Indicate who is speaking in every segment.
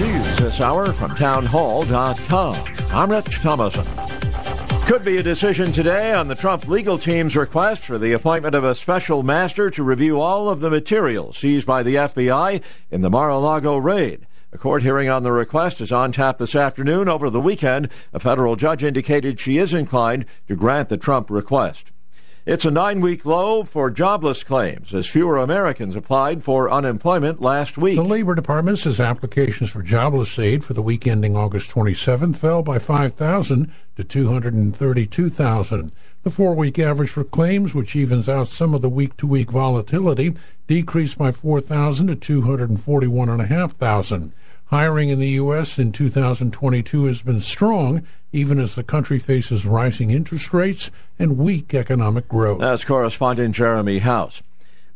Speaker 1: news this hour from townhall.com. I'm Rich Thomason. Could be a decision today on the Trump legal team's request for the appointment of a special master to review all of the material seized by the FBI in the Mar a Lago raid. A court hearing on the request is on tap this afternoon. Over the weekend, a federal judge indicated she is inclined to grant the Trump request. It's a nine week low for jobless claims as fewer Americans applied for unemployment last week.
Speaker 2: The Labor Department says applications for jobless aid for the week ending August 27th fell by 5,000 to 232,000. The four week average for claims, which evens out some of the week to week volatility, decreased by 4,000 to 241,500. Hiring in the U.S. in 2022 has been strong, even as the country faces rising interest rates and weak economic growth.
Speaker 1: That's correspondent Jeremy House.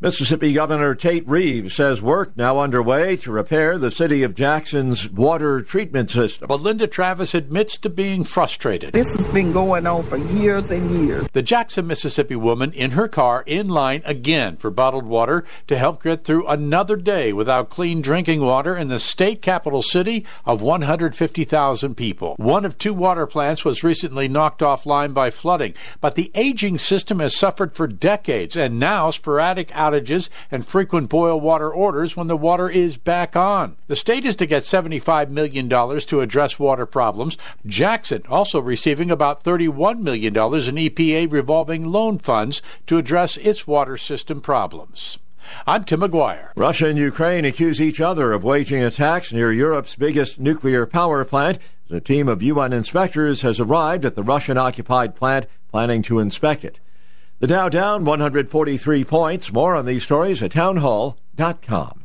Speaker 1: Mississippi Governor Tate Reeves says work now underway to repair the city of Jackson's water treatment system.
Speaker 3: But Linda Travis admits to being frustrated.
Speaker 4: This has been going on for years and years.
Speaker 3: The Jackson, Mississippi woman in her car in line again for bottled water to help get through another day without clean drinking water in the state capital city of 150,000 people. One of two water plants was recently knocked offline by flooding, but the aging system has suffered for decades and now sporadic outages and frequent boil water orders when the water is back on. The state is to get $75 million to address water problems. Jackson also receiving about $31 million in EPA revolving loan funds to address its water system problems. I'm Tim McGuire.
Speaker 1: Russia and Ukraine accuse each other of waging attacks near Europe's biggest nuclear power plant. A team of UN inspectors has arrived at the Russian occupied plant planning to inspect it. The Dow down 143 points. More on these stories at townhall.com.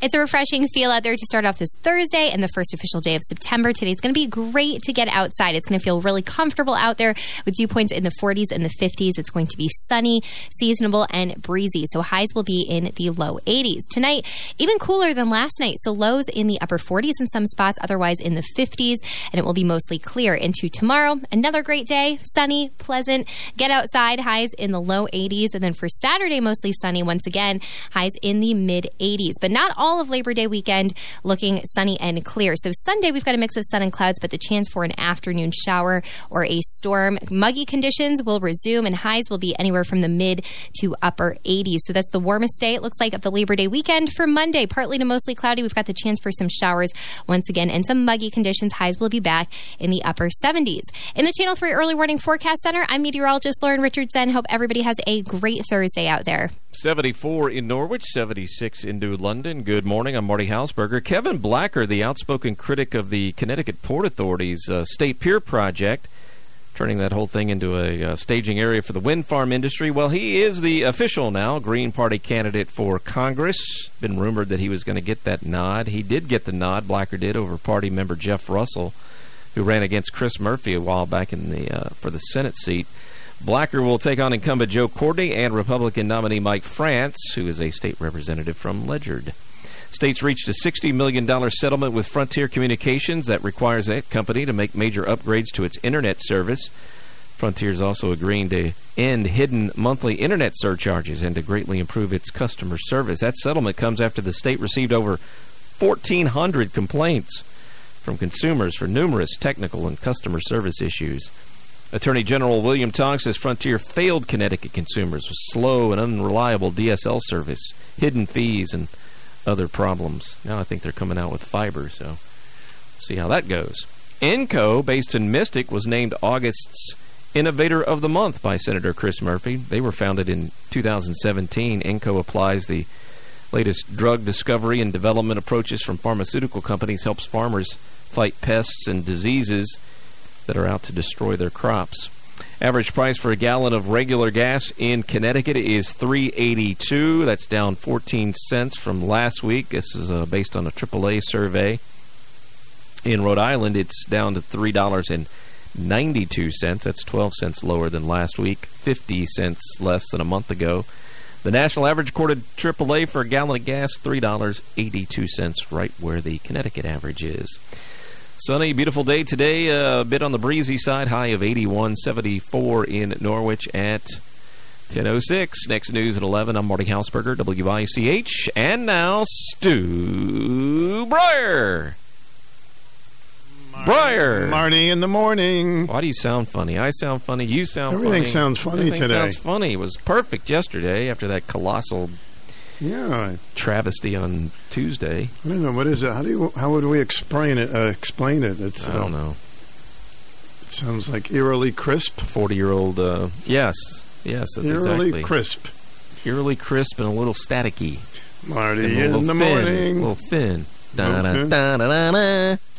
Speaker 5: It's a refreshing feel out there to start off this Thursday and the first official day of September. Today's going to be great to get outside. It's going to feel really comfortable out there with dew points in the 40s and the 50s. It's going to be sunny, seasonable, and breezy. So highs will be in the low 80s. Tonight, even cooler than last night. So lows in the upper 40s in some spots, otherwise in the 50s, and it will be mostly clear into tomorrow. Another great day, sunny, pleasant. Get outside, highs in the low 80s. And then for Saturday, mostly sunny once again, highs in the mid 80s. But not all all of Labor Day weekend looking sunny and clear. So Sunday, we've got a mix of sun and clouds, but the chance for an afternoon shower or a storm. Muggy conditions will resume, and highs will be anywhere from the mid to upper 80s. So that's the warmest day, it looks like, of the Labor Day weekend. For Monday, partly to mostly cloudy, we've got the chance for some showers once again and some muggy conditions. Highs will be back in the upper 70s. In the Channel 3 Early Warning Forecast Center, I'm meteorologist Lauren Richardson. Hope everybody has a great Thursday out there.
Speaker 6: 74 in Norwich, 76 in New London. Good morning. I'm Marty Hausberger. Kevin Blacker, the outspoken critic of the Connecticut Port Authority's uh, State Pier Project, turning that whole thing into a uh, staging area for the wind farm industry. Well, he is the official now Green Party candidate for Congress. Been rumored that he was going to get that nod. He did get the nod. Blacker did over party member Jeff Russell, who ran against Chris Murphy a while back in the uh, for the Senate seat. Blacker will take on incumbent Joe Courtney and Republican nominee Mike France, who is a state representative from Ledyard. States reached a $60 million settlement with Frontier Communications that requires that company to make major upgrades to its internet service. Frontier is also agreeing to end hidden monthly internet surcharges and to greatly improve its customer service. That settlement comes after the state received over 1,400 complaints from consumers for numerous technical and customer service issues. Attorney General William Tong says Frontier failed Connecticut consumers with slow and unreliable DSL service, hidden fees, and other problems. Now I think they're coming out with fiber, so see how that goes. Enko, based in Mystic, was named August's Innovator of the Month by Senator Chris Murphy. They were founded in 2017. Enko applies the latest drug discovery and development approaches from pharmaceutical companies, helps farmers fight pests and diseases that are out to destroy their crops. Average price for a gallon of regular gas in Connecticut is 3.82. That's down 14 cents from last week. This is uh, based on a AAA survey. In Rhode Island, it's down to three dollars and 92 cents. That's 12 cents lower than last week, 50 cents less than a month ago. The national average quoted AAA for a gallon of gas, $3.82, right where the Connecticut average is. Sunny, beautiful day today, uh, a bit on the breezy side, high of 81, 74 in Norwich at 10.06. Next news at 11. I'm Marty Hausberger, WICH. And now, Stu Bryer. Bryer.
Speaker 7: Marty in the morning.
Speaker 6: Why do you sound funny? I sound funny. You sound
Speaker 7: Everything
Speaker 6: funny.
Speaker 7: sounds funny
Speaker 6: Everything
Speaker 7: today.
Speaker 6: sounds funny. It was perfect yesterday after that colossal
Speaker 7: Yeah,
Speaker 6: travesty on Tuesday.
Speaker 7: I don't know what is it. How do you? How would we explain it? Uh, explain it. It's.
Speaker 6: I don't
Speaker 7: uh,
Speaker 6: know.
Speaker 7: It sounds like eerily crisp.
Speaker 6: 40 year old. Uh, yes. Yes, that's
Speaker 7: eerily
Speaker 6: exactly.
Speaker 7: crisp.
Speaker 6: Eerily crisp and a little staticky.
Speaker 7: Marty in the
Speaker 6: thin,
Speaker 7: morning.
Speaker 6: A little thin.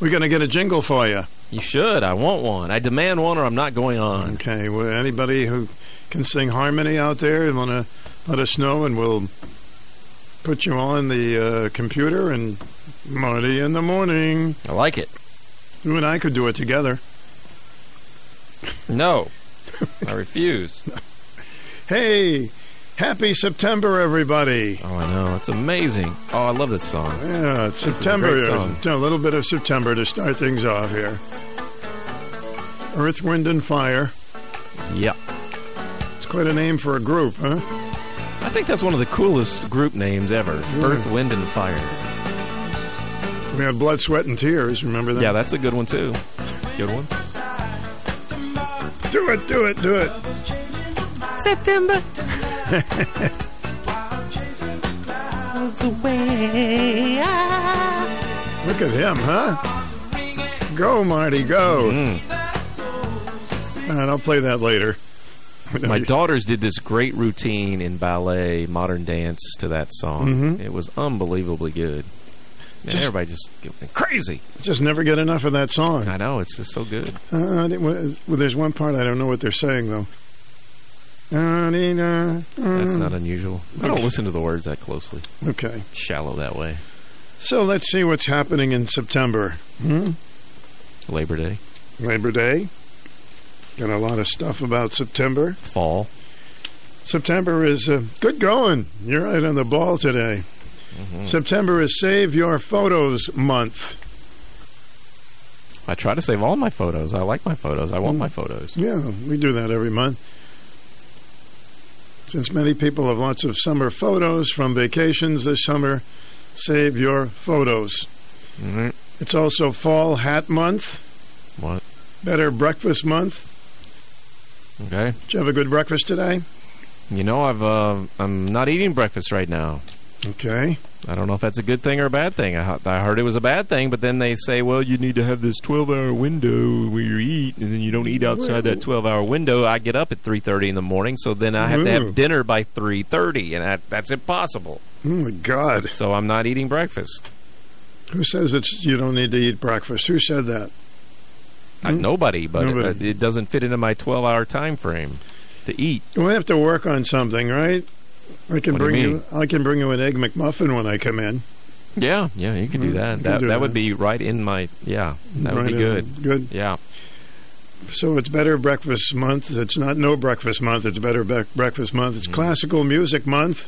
Speaker 7: We're gonna get a jingle for you.
Speaker 6: You should. I want one. I demand one or I'm not going on.
Speaker 7: Okay. Well, anybody who can sing harmony out there, want to let us know, and we'll put you on the uh, computer and Marty in the morning.
Speaker 6: I like it.
Speaker 7: You and I could do it together.
Speaker 6: No. I refuse.
Speaker 7: Hey, happy September, everybody.
Speaker 6: Oh, I know. It's amazing. Oh, I love that song.
Speaker 7: Yeah, it's
Speaker 6: This is a
Speaker 7: September.
Speaker 6: song.
Speaker 7: A little bit of September to start things off here. Earth, Wind, and Fire.
Speaker 6: Yep.
Speaker 7: It's quite a name for a group, huh?
Speaker 6: I think that's one of the coolest group names ever. Earth, Wind, and Fire.
Speaker 7: We had Blood, Sweat, and Tears. Remember that?
Speaker 6: Yeah, that's a good one, too. Good one.
Speaker 7: Do it, do it, do it.
Speaker 6: September.
Speaker 7: Look at him, huh? Go, Marty, go.
Speaker 6: Mm.
Speaker 7: All right, I'll play that later.
Speaker 6: My daughters did this great routine in ballet, modern dance to that song. It was unbelievably good. Man,
Speaker 7: Just-
Speaker 6: everybody just went crazy.
Speaker 7: Just never get enough of that song.
Speaker 6: I know it's just so good.
Speaker 7: Uh, well, there's one part I don't know what they're saying though.
Speaker 6: That's not unusual. I don't listen to the words that closely.
Speaker 7: okay.
Speaker 6: Shallow that way.
Speaker 7: So let's see what's happening in September. Hmm?
Speaker 6: Labor Day,
Speaker 7: Labor Day. Got a lot of stuff about September.
Speaker 6: fall.
Speaker 7: September is uh, good going. You're right on the ball today. September is Save Your Photos Month.
Speaker 6: I try to save all my photos. I like my photos. I want my photos.
Speaker 7: Yeah, we do that every month. Since many people have lots of summer photos from vacations this summer, save your photos.
Speaker 6: Mhm.
Speaker 7: It's also Fall Hat Month,
Speaker 6: What?
Speaker 7: Better Breakfast Month.
Speaker 6: Okay.
Speaker 7: Did you have a good breakfast today?
Speaker 6: You know, I've uh, I'm not eating breakfast right now.
Speaker 7: Okay.
Speaker 6: I don't know if that's a good thing or a bad thing. I, I heard it was a bad thing, but then they say, well, you need to have this 12-hour window where you eat, and then you don't eat outside that 12-hour window. I get up at 3:30 in the morning, so then I have to have dinner by 3:30, and that, that's impossible.
Speaker 7: Oh my God.
Speaker 6: So I'm not eating breakfast.
Speaker 7: Who says it's you don't need to eat breakfast? Who said that?
Speaker 6: Uh, nobody, but
Speaker 7: Hmm? Nobody.
Speaker 6: It, it doesn't fit into my 12-hour time frame to eat.
Speaker 7: We have to work on something, right? I can
Speaker 6: What do you
Speaker 7: bring you. I can bring you an egg McMuffin when I come in.
Speaker 6: Yeah, yeah, you can do
Speaker 7: Mm,
Speaker 6: that.
Speaker 7: can
Speaker 6: That
Speaker 7: do
Speaker 6: that
Speaker 7: that.
Speaker 6: would be right in my yeah. That would be good.
Speaker 7: Good.
Speaker 6: Yeah.
Speaker 7: So it's Better Breakfast Month. It's not No Breakfast Month. It's Better Bre- Breakfast Month. It's Classical Music Month.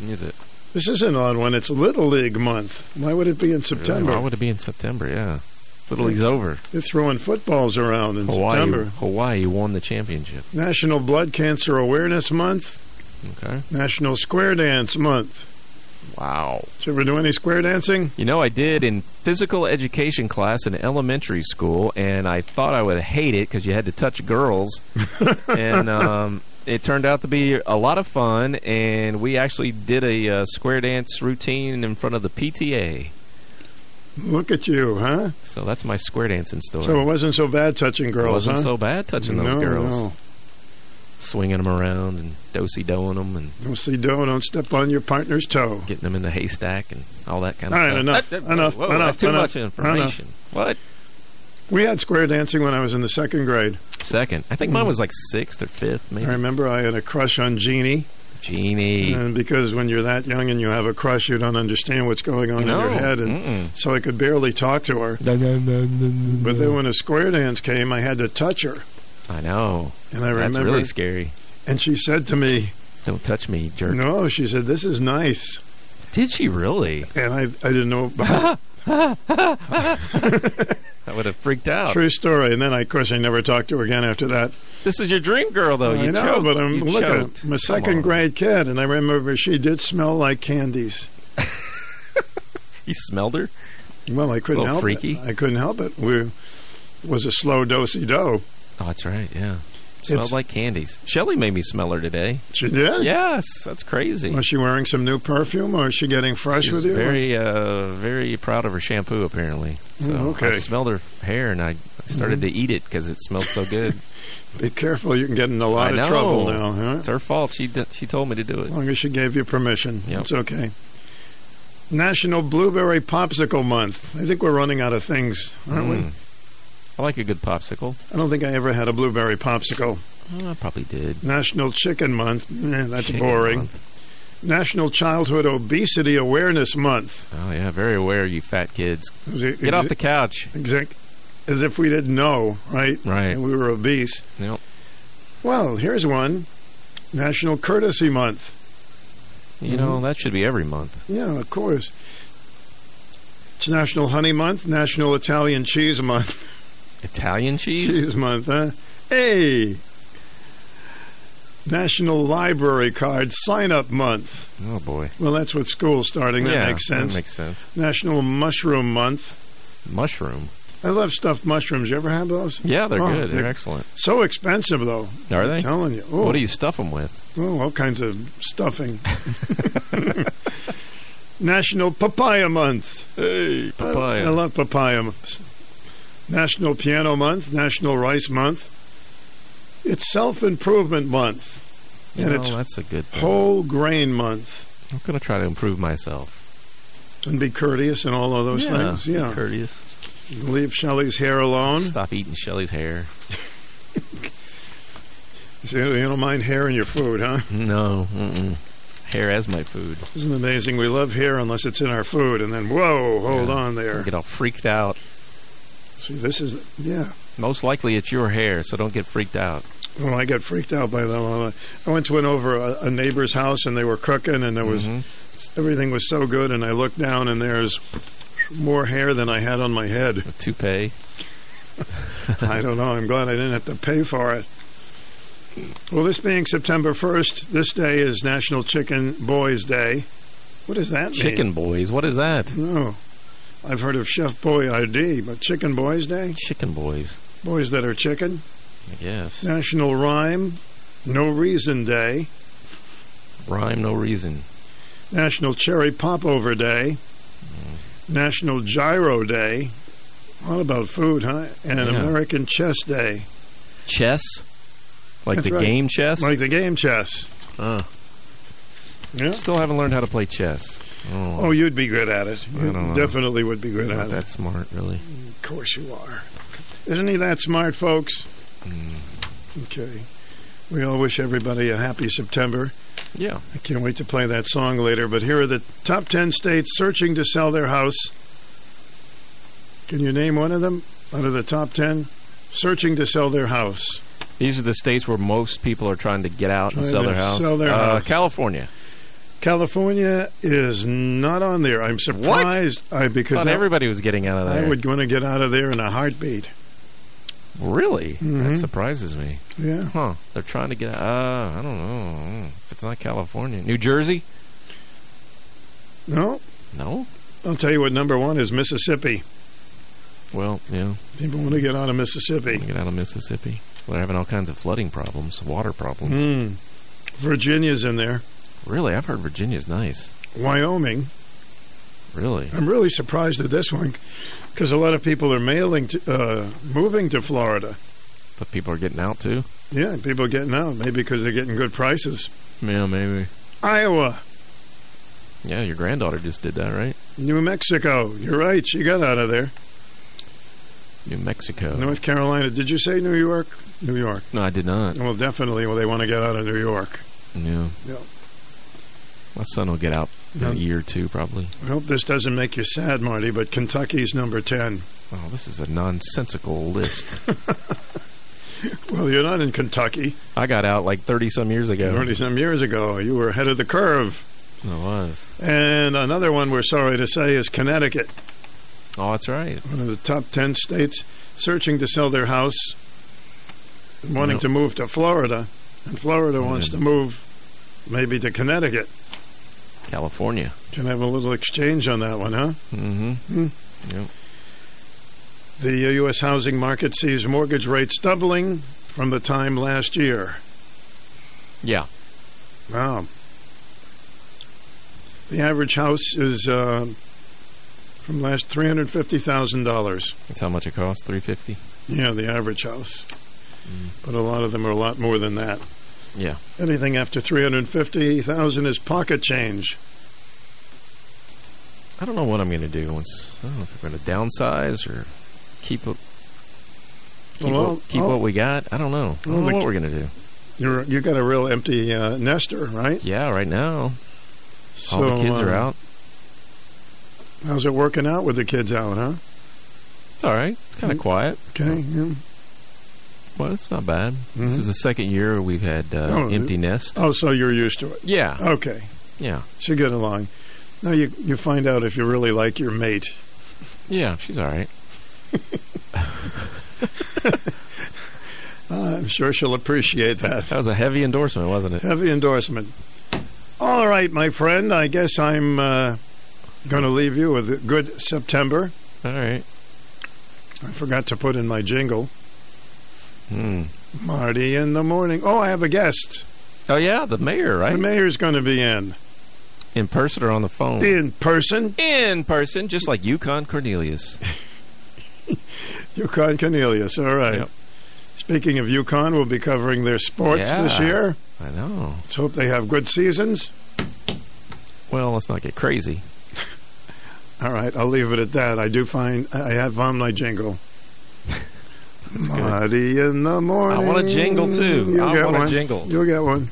Speaker 6: Is it?
Speaker 7: This is an odd one. It's Little League Month. Why would it be in September?
Speaker 6: Why would it be in September? Yeah. Little League's over.
Speaker 7: They're throwing footballs around in
Speaker 6: Hawaii
Speaker 7: September.
Speaker 6: Hawaii won the championship.
Speaker 7: National Blood Cancer Awareness Month.
Speaker 6: Okay.
Speaker 7: National Square Dance Month.
Speaker 6: Wow.
Speaker 7: Did you ever do any square dancing?
Speaker 6: You know, I did in physical education class in elementary school, and I thought I would hate it because you had to touch girls. and um, it turned out to be a lot of fun, and we actually did a uh, square dance routine in front of the PTA.
Speaker 7: Look at you, huh?
Speaker 6: So that's my square dancing story.
Speaker 7: So it wasn't so bad touching girls, It
Speaker 6: wasn't
Speaker 7: huh?
Speaker 6: so bad touching those
Speaker 7: no,
Speaker 6: girls,
Speaker 7: No.
Speaker 6: swinging them around and dosey doing them and
Speaker 7: Don't see do don't step on your partner's toe.
Speaker 6: getting them in the haystack and all that kind of
Speaker 7: All right,
Speaker 6: stuff.
Speaker 7: enough,
Speaker 6: Uh, uh,
Speaker 7: enough,
Speaker 6: whoa,
Speaker 7: enough,
Speaker 6: Too
Speaker 7: enough,
Speaker 6: much information. What?
Speaker 7: We had square dancing when I was in the second grade.
Speaker 6: Second. I think mine was like sixth or fifth, maybe.
Speaker 7: I remember I had a crush on Jeannie,
Speaker 6: Genie.
Speaker 7: and because when you're that young and you have a crush, you don't understand what's going on
Speaker 6: No,
Speaker 7: in your head, and
Speaker 6: mm-mm.
Speaker 7: so I could barely talk to her. But then when a square dance came, I had to touch her,
Speaker 6: I know.
Speaker 7: and I
Speaker 6: That's
Speaker 7: remember,
Speaker 6: really scary.
Speaker 7: and she said to me,
Speaker 6: Don't touch me, jerk.
Speaker 7: "No," she said, "This is nice,"
Speaker 6: Did she really?
Speaker 7: and I I didn't know. About
Speaker 6: I would have freaked out.
Speaker 7: True story. And then, I, of course, I never talked to her again after that.
Speaker 6: This is your dream girl, though.
Speaker 7: I
Speaker 6: You
Speaker 7: know,
Speaker 6: choked.
Speaker 7: but I'm
Speaker 6: You
Speaker 7: look,
Speaker 6: choked.
Speaker 7: I'm a second grade kid, and I remember she did smell like candies.
Speaker 6: You smelled her?
Speaker 7: Well, I couldn't help
Speaker 6: freaky.
Speaker 7: it. I couldn't help it. We it was a slow dosey do.
Speaker 6: Oh, that's right. Yeah. Smelled
Speaker 7: It's-
Speaker 6: like candies. Shelly made me smell her today.
Speaker 7: She did.
Speaker 6: Yes, that's crazy.
Speaker 7: Was she wearing some new perfume, or is she getting fresh
Speaker 6: She's
Speaker 7: with you?
Speaker 6: very, uh, very proud of her shampoo. Apparently, so
Speaker 7: Mm, okay.
Speaker 6: I smelled her hair and I started to eat it because it smelled so good.
Speaker 7: Be careful. You can get in a lot
Speaker 6: I
Speaker 7: of
Speaker 6: know.
Speaker 7: trouble now. Huh?
Speaker 6: It's her fault. She d- she told me to do it.
Speaker 7: As long as she gave you permission,
Speaker 6: Yep.
Speaker 7: it's okay. National Blueberry Popsicle Month. I think we're running out of things, aren't we?
Speaker 6: I like a good popsicle.
Speaker 7: I don't think I ever had a blueberry popsicle.
Speaker 6: Oh, I probably did.
Speaker 7: National Chicken Month. Eh, that's
Speaker 6: Chicken
Speaker 7: boring.
Speaker 6: month.
Speaker 7: National Childhood Obesity Awareness Month.
Speaker 6: Oh yeah, very aware, you fat kids.
Speaker 7: It-
Speaker 6: Get off the couch.
Speaker 7: Exact, as if we didn't know, right?
Speaker 6: Right.
Speaker 7: And we were obese.
Speaker 6: Yep.
Speaker 7: Well, here's one. National Courtesy Month.
Speaker 6: You know that should be every month.
Speaker 7: Yeah, of course. It's National Honey Month, National Italian Cheese Month.
Speaker 6: Italian cheese.
Speaker 7: Cheese Month, huh? Hey! National Library Card Sign Up Month.
Speaker 6: Oh boy.
Speaker 7: Well, that's with school starting. That
Speaker 6: yeah,
Speaker 7: makes sense.
Speaker 6: That makes sense.
Speaker 7: National Mushroom Month.
Speaker 6: Mushroom.
Speaker 7: I love stuffed mushrooms. You ever have those?
Speaker 6: Yeah, they're
Speaker 7: Oh,
Speaker 6: good. They're
Speaker 7: they're-
Speaker 6: excellent.
Speaker 7: So expensive, though.
Speaker 6: Are
Speaker 7: I'm
Speaker 6: they?
Speaker 7: telling you. Oh,
Speaker 6: What do you stuff them with?
Speaker 7: oh, all kinds of stuffing. National Papaya Month.
Speaker 6: Hey,
Speaker 7: I, I love papaya. National Piano Month, National Rice Month. It's Self Improvement Month,
Speaker 6: You
Speaker 7: and
Speaker 6: know,
Speaker 7: it's
Speaker 6: that's a good thing.
Speaker 7: Whole Grain Month.
Speaker 6: I'm going to try to improve myself.
Speaker 7: And be courteous and all of those
Speaker 6: yeah,
Speaker 7: things.
Speaker 6: be
Speaker 7: Yeah.
Speaker 6: courteous.
Speaker 7: Leave Shelley's hair alone.
Speaker 6: Stop eating Shelly's hair.
Speaker 7: So you don't mind hair in your food, huh?
Speaker 6: No, mm-mm. hair as my food.
Speaker 7: Isn't it amazing? We love hair unless it's in our food, and then whoa, hold
Speaker 6: Yeah.
Speaker 7: on
Speaker 6: I
Speaker 7: there.
Speaker 6: get all freaked out.
Speaker 7: See, this is yeah.
Speaker 6: Most likely it's your hair, so don't get freaked out.
Speaker 7: Oh, I got freaked out by them. I went to an over a, a neighbor's house, and they were cooking, and there was
Speaker 6: Mhm.
Speaker 7: everything was so good, and I looked down, and there's more hair than I had on my head.
Speaker 6: A toupee.
Speaker 7: I don't know. I'm glad I didn't have to pay for it. Well, this being September 1st, this day is National Chicken Boys Day. What does that mean?
Speaker 6: Chicken boys. What is that?
Speaker 7: No. I've heard of Chef Boyardee, but Chicken Boys Day?
Speaker 6: Chicken boys.
Speaker 7: Boys that are chicken.
Speaker 6: I guess.
Speaker 7: National Rhyme No Reason Day.
Speaker 6: Rhyme, no reason.
Speaker 7: National Cherry Popover Day. National Gyro Day. All about food, huh? And
Speaker 6: Yeah.
Speaker 7: American Chess Day.
Speaker 6: Chess? Like
Speaker 7: That's
Speaker 6: the
Speaker 7: right.
Speaker 6: game chess?
Speaker 7: Like the game chess.
Speaker 6: Uh,
Speaker 7: Yeah.
Speaker 6: still haven't learned how to play chess. Oh,
Speaker 7: Oh, you'd be good at it.
Speaker 6: I
Speaker 7: You
Speaker 6: don't know.
Speaker 7: definitely would be good
Speaker 6: not
Speaker 7: at it.
Speaker 6: that smart, really.
Speaker 7: Of course you are. Isn't he that smart, folks?
Speaker 6: Mm.
Speaker 7: Okay. We all wish everybody a happy September.
Speaker 6: Yeah.
Speaker 7: I can't wait to play that song later. But here are the top 10 states searching to sell their house. Can you name one of them out of the top 10? Searching to sell their house.
Speaker 6: These are the states where most people are trying to get out and sell their house.
Speaker 7: sell their
Speaker 6: uh,
Speaker 7: house.
Speaker 6: California.
Speaker 7: California is not on there. I'm surprised I, because
Speaker 6: Thought
Speaker 7: that-
Speaker 6: everybody was getting out of there.
Speaker 7: I would want to get out of there in a heartbeat.
Speaker 6: Really? That
Speaker 7: Mhm.
Speaker 6: surprises me.
Speaker 7: Yeah.
Speaker 6: Huh. They're trying to get out. Uh, I don't know. If it's not California. New Jersey?
Speaker 7: No,
Speaker 6: No.
Speaker 7: I'll tell you what number one is Mississippi.
Speaker 6: Well, yeah.
Speaker 7: People want to get out of Mississippi.
Speaker 6: Get out of Mississippi. They're having all kinds of flooding problems, water problems.
Speaker 7: Mm. Virginia's in there.
Speaker 6: Really, I've heard Virginia's nice.
Speaker 7: Wyoming.
Speaker 6: Really,
Speaker 7: I'm really surprised at this one because a lot of people are mailing to, uh, moving to Florida.
Speaker 6: but people are getting out too.
Speaker 7: Yeah, people are getting out, maybe because they're getting good prices.
Speaker 6: Yeah, maybe.
Speaker 7: Iowa,
Speaker 6: Yeah, your granddaughter just did that, right?
Speaker 7: New Mexico. You're right, she got out of there.
Speaker 6: New Mexico.
Speaker 7: North Carolina. Did you say New York? New York.
Speaker 6: No, I did not.
Speaker 7: Well, definitely. Well, they want to get out of New York.
Speaker 6: Yeah.
Speaker 7: Yeah.
Speaker 6: My son will get out in
Speaker 7: No.
Speaker 6: a year or two, probably.
Speaker 7: I hope this doesn't make you sad, Marty, but Kentucky's number 10.
Speaker 6: Oh, this is a nonsensical list.
Speaker 7: Well, you're not in Kentucky.
Speaker 6: I got out like 30 some years ago.
Speaker 7: 30 some years ago. You were ahead of the curve.
Speaker 6: I was.
Speaker 7: And another one we're sorry to say is Connecticut,
Speaker 6: Oh, that's right.
Speaker 7: one of the top 10 states searching to sell their house, wanting
Speaker 6: Yep.
Speaker 7: to move to Florida. And Florida wants to move maybe to Connecticut.
Speaker 6: California.
Speaker 7: Can have a little exchange on that one, huh?
Speaker 6: Mm-hmm. Yep.
Speaker 7: The U.S. housing market sees mortgage rates doubling from the time last year.
Speaker 6: Yeah.
Speaker 7: Wow. The average house is uh, from last three hundred fifty thousand dollars.
Speaker 6: That's how much it costs. 350
Speaker 7: Yeah, the average house. But a lot of them are a lot more than that.
Speaker 6: Yeah.
Speaker 7: Anything after three hundred fifty thousand is pocket change.
Speaker 6: I don't know what I'm going to do once. I don't know if we're going to downsize or keep it. Keep,
Speaker 7: Well,
Speaker 6: what, keep what we got. I don't know. I don't know what we're going to do.
Speaker 7: You're you got a real empty uh, nester, right?
Speaker 6: Yeah, right now
Speaker 7: So,
Speaker 6: all the kids are
Speaker 7: uh,
Speaker 6: out.
Speaker 7: How's it working out with the kids out, huh?
Speaker 6: All right, kind of quiet.
Speaker 7: Okay. Yeah.
Speaker 6: Well, it's not bad. This
Speaker 7: Mhm.
Speaker 6: is the second year we've had uh,
Speaker 7: Oh,
Speaker 6: empty nest.
Speaker 7: Oh, so you're used to it.
Speaker 6: Yeah,
Speaker 7: Okay.
Speaker 6: yeah,
Speaker 7: So you get along. Now you you find out if you really like your mate.
Speaker 6: yeah. She's all right.
Speaker 7: I'm sure she'll appreciate that.
Speaker 6: That was a heavy endorsement, wasn't it?
Speaker 7: Heavy endorsement. All right, my friend. I guess I'm uh, going to leave you with a good September.
Speaker 6: All right.
Speaker 7: I forgot to put in my jingle.
Speaker 6: Hmm.
Speaker 7: Marty in the morning. Oh, I have a guest.
Speaker 6: Oh yeah, the mayor, right?
Speaker 7: The mayor's going to be in
Speaker 6: In person or on the phone?
Speaker 7: in person.
Speaker 6: In person, just like Yukon Cornelius.
Speaker 7: Yukon Cornelius. All right.
Speaker 6: Yep.
Speaker 7: Speaking of UConn, we'll be covering their sports this year.
Speaker 6: I know.
Speaker 7: Let's hope they have good seasons.
Speaker 6: Well, let's not get crazy.
Speaker 7: All right, I'll leave it at that. I do find I have on my jingle.
Speaker 6: That's good.
Speaker 7: Marty in the morning.
Speaker 6: I want a jingle, too.
Speaker 7: You'll
Speaker 6: I
Speaker 7: get
Speaker 6: want a
Speaker 7: one.
Speaker 6: jingle.
Speaker 7: You'll get one.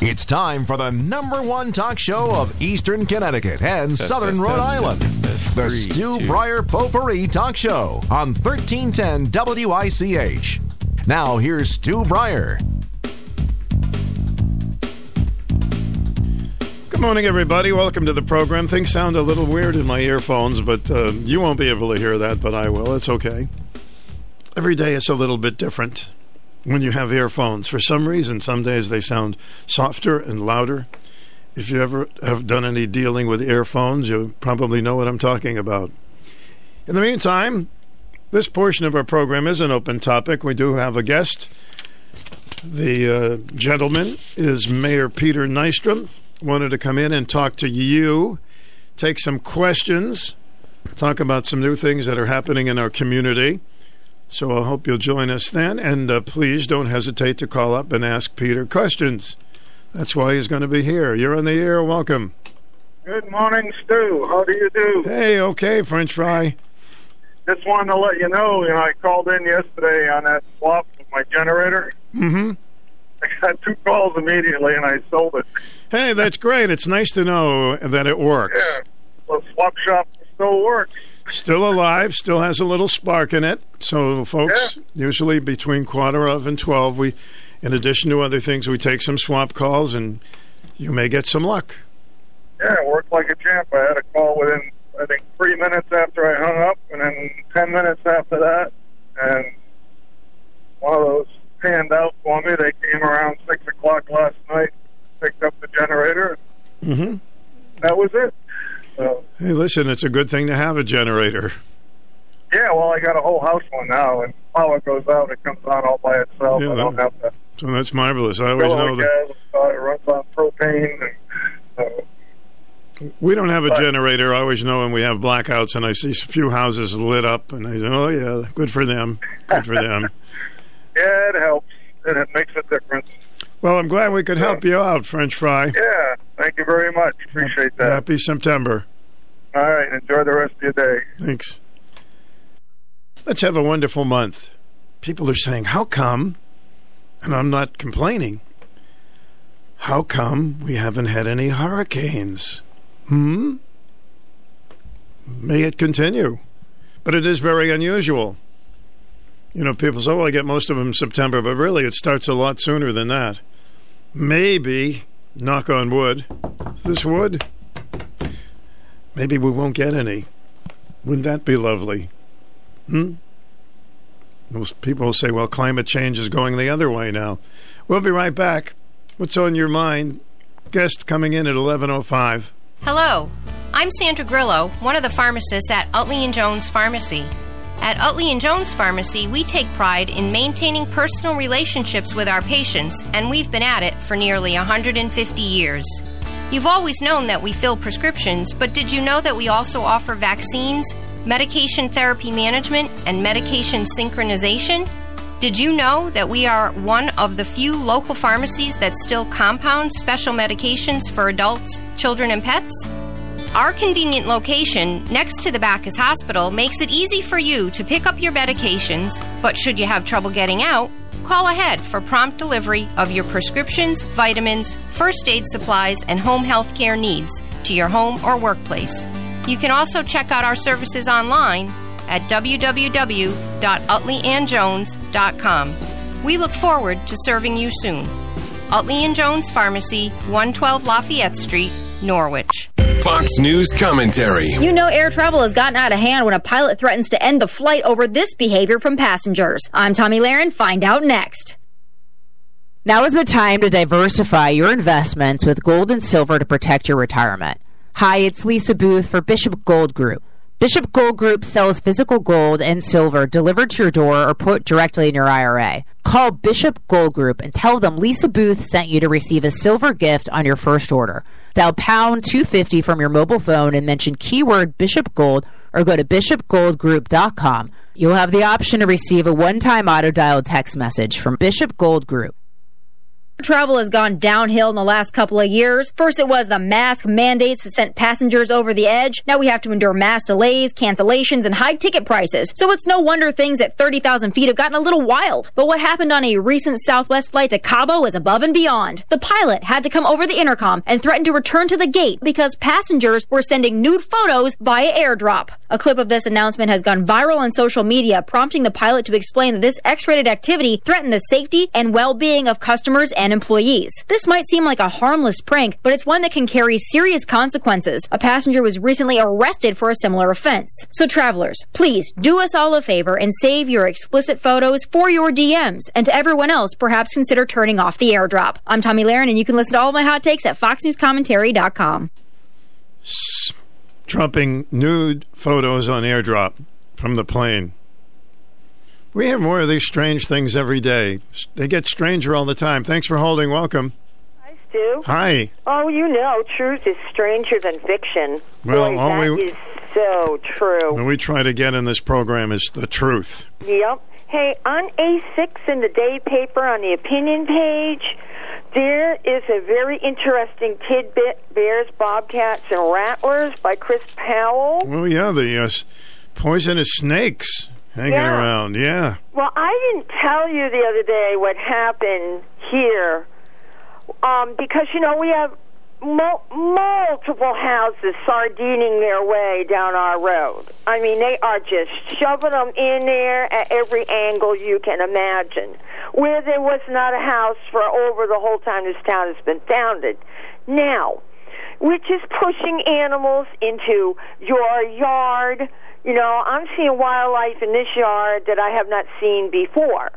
Speaker 8: It's time for the number one talk show of Eastern Connecticut and
Speaker 6: Test,
Speaker 8: Southern
Speaker 6: test,
Speaker 8: Rhode
Speaker 6: test,
Speaker 8: Island.
Speaker 6: test, test, test.
Speaker 8: The
Speaker 6: Three,
Speaker 8: Stu
Speaker 6: two.
Speaker 8: Bryer Potpourri Talk Show on 1310 WICH. Now here's Stu Bryer.
Speaker 7: Good morning, everybody. Welcome to the program. Things sound a little weird in my earphones, but uh, you won't be able to hear that, but I will. It's okay. Every day is a little bit different when you have earphones. For some reason, some days they sound softer and louder. If you ever have done any dealing with earphones, you probably know what I'm talking about. In the meantime, this portion of our program is an open topic. We do have a guest. The uh, gentleman is Mayor Peter Nystrom. Wanted to come in and talk to you, take some questions, talk about some new things that are happening in our community. So I hope you'll join us then. And uh, please don't hesitate to call up and ask Peter questions. That's why he's going to be here. You're on the air. Welcome.
Speaker 9: Good morning, Stu. How do you do?
Speaker 7: Hey, okay, French fry.
Speaker 9: Just wanted to let you know, you know, I called in yesterday on that swap with my generator.
Speaker 7: Mm-hmm.
Speaker 9: I got two calls immediately, and I sold it.
Speaker 7: Hey, that's great. It's nice to know that it works.
Speaker 9: Yeah, the swap shop still works.
Speaker 7: Still alive, still has a little spark in it. So, folks, usually between quarter of and 12, we, in addition to other things, we take some swap calls and you may get some luck.
Speaker 9: Yeah, it worked like a champ. I had a call within, I think, three minutes after I hung up, and then ten minutes after that, and one of those panned out for me. They came around six o'clock last night, picked up the generator.
Speaker 7: Mm-hmm.
Speaker 9: That was it. So
Speaker 7: Hey, listen, it's a good thing to have a generator.
Speaker 9: yeah, well, I got a whole house one now, and power goes out, it comes on all by itself.
Speaker 7: Yeah,
Speaker 9: I don't
Speaker 7: that-
Speaker 9: have to
Speaker 7: So that's marvelous. I always know that.
Speaker 9: Uh, it runs on propane, and so
Speaker 7: we don't have a
Speaker 9: Right.
Speaker 7: generator. I always know when we have blackouts and I see a few houses lit up, and I say, "Oh yeah, good for them, good for them."
Speaker 9: yeah, it helps. It makes a difference.
Speaker 7: Well, I'm glad we could help you out, French fry.
Speaker 9: Yeah, thank you very much. Appreciate that.
Speaker 7: Happy September.
Speaker 9: All right, enjoy the rest of your day.
Speaker 7: Thanks. Let's have a wonderful month. People are saying, How come? And I'm not complaining. How come we haven't had any hurricanes? Hmm? May it continue. But it is very unusual. You know, people say, well, I get most of them in September, but really it starts a lot sooner than that. Maybe, knock on wood, this wood? Maybe we won't get any. Wouldn't that be lovely? Hmm? Those people will say, well, climate change is going the other way now. We'll be right back. What's on your mind? Guest coming in at 11.05.
Speaker 10: Hello, I'm Sandra Grillo, one of the pharmacists at Utley and Jones Pharmacy. At Utley and Jones Pharmacy, we take pride in maintaining personal relationships with our patients, and we've been at it for nearly 150 years. You've always known that we fill prescriptions, but did you know that we also offer vaccines, medication therapy management, and medication synchronization? Did you know that we are one of the few local pharmacies that still compound special medications for adults, children, and pets? Our convenient location next to the Backus Hospital makes it easy for you to pick up your medications, but should you have trouble getting out, call ahead for prompt delivery of your prescriptions, vitamins, first aid supplies, and home health care needs to your home or workplace. You can also check out our services online at www.utleyandjones.com. We look forward to serving you soon. Utley and Jones Pharmacy, 112 Lafayette Street, Norwich.
Speaker 11: Fox News commentary.
Speaker 12: You know air travel has gotten out of hand when a pilot threatens to end the flight over this behavior from passengers. I'm Tomi Lahren. Find out next.
Speaker 13: Now is the time to diversify your investments with gold and silver to protect your retirement. Hi, it's Lisa Booth for Bishop Gold Group. Bishop Gold Group sells physical gold and silver delivered to your door or put directly in your IRA. Call Bishop Gold Group and tell them Lisa Booth sent you to receive a silver gift on your first order. Dial pound 250 from your mobile phone and mention keyword Bishop Gold or go to bishopgoldgroup.com. You'll have the option to receive a one-time auto dial text message from Bishop Gold Group.
Speaker 12: Travel has gone downhill in the last couple of years. First, it was the mask mandates that sent passengers over the edge. Now we have to endure mass delays, cancellations, and high ticket prices. So it's no wonder things at 30,000 feet have gotten a little wild. But what happened on a recent Southwest flight to Cabo is above and beyond. The pilot had to come over the intercom and threaten to return to the gate because passengers were sending nude photos via airdrop. A clip of this announcement has gone viral on social media, prompting the pilot to explain that this X-rated activity threatened the safety and well-being of customers and employees. This might seem like a harmless prank, but it's one that can carry serious consequences. A passenger was recently arrested for a similar offense. So travelers, please do us all a favor and save your explicit photos for your DMs. And to everyone else, perhaps consider turning off the airdrop. I'm Tomi Lahren, and you can listen to all my hot takes at foxnewscommentary.com.
Speaker 7: Trumping nude photos on airdrop from the plane. We have more of these strange things every day. They get stranger all the time. Thanks for holding. Welcome.
Speaker 14: Hi, Stu.
Speaker 7: Hi.
Speaker 14: Oh, you know, truth is stranger than fiction.
Speaker 7: Well,
Speaker 14: Boy,
Speaker 7: all
Speaker 14: that
Speaker 7: we-
Speaker 14: is so true.
Speaker 7: What we try to get in this program is the truth.
Speaker 14: Yep. Hey, on A6 in the day paper on the opinion page, there is a very interesting tidbit Bears, Bobcats, and Rattlers by Chris Powell.
Speaker 7: Oh, yeah, the uh, poisonous snakes hanging
Speaker 14: Yeah.
Speaker 7: around. Yeah.
Speaker 14: Well, I didn't tell you the other day what happened here um, because, you know, we have mul- multiple houses sardining their way down our road. I mean, they are just shoving them in there at every angle you can imagine. Where there was not a house for over the whole time this town has been founded. Now, we're just pushing animals into your yard. You know, I'm seeing wildlife in this yard that I have not seen before.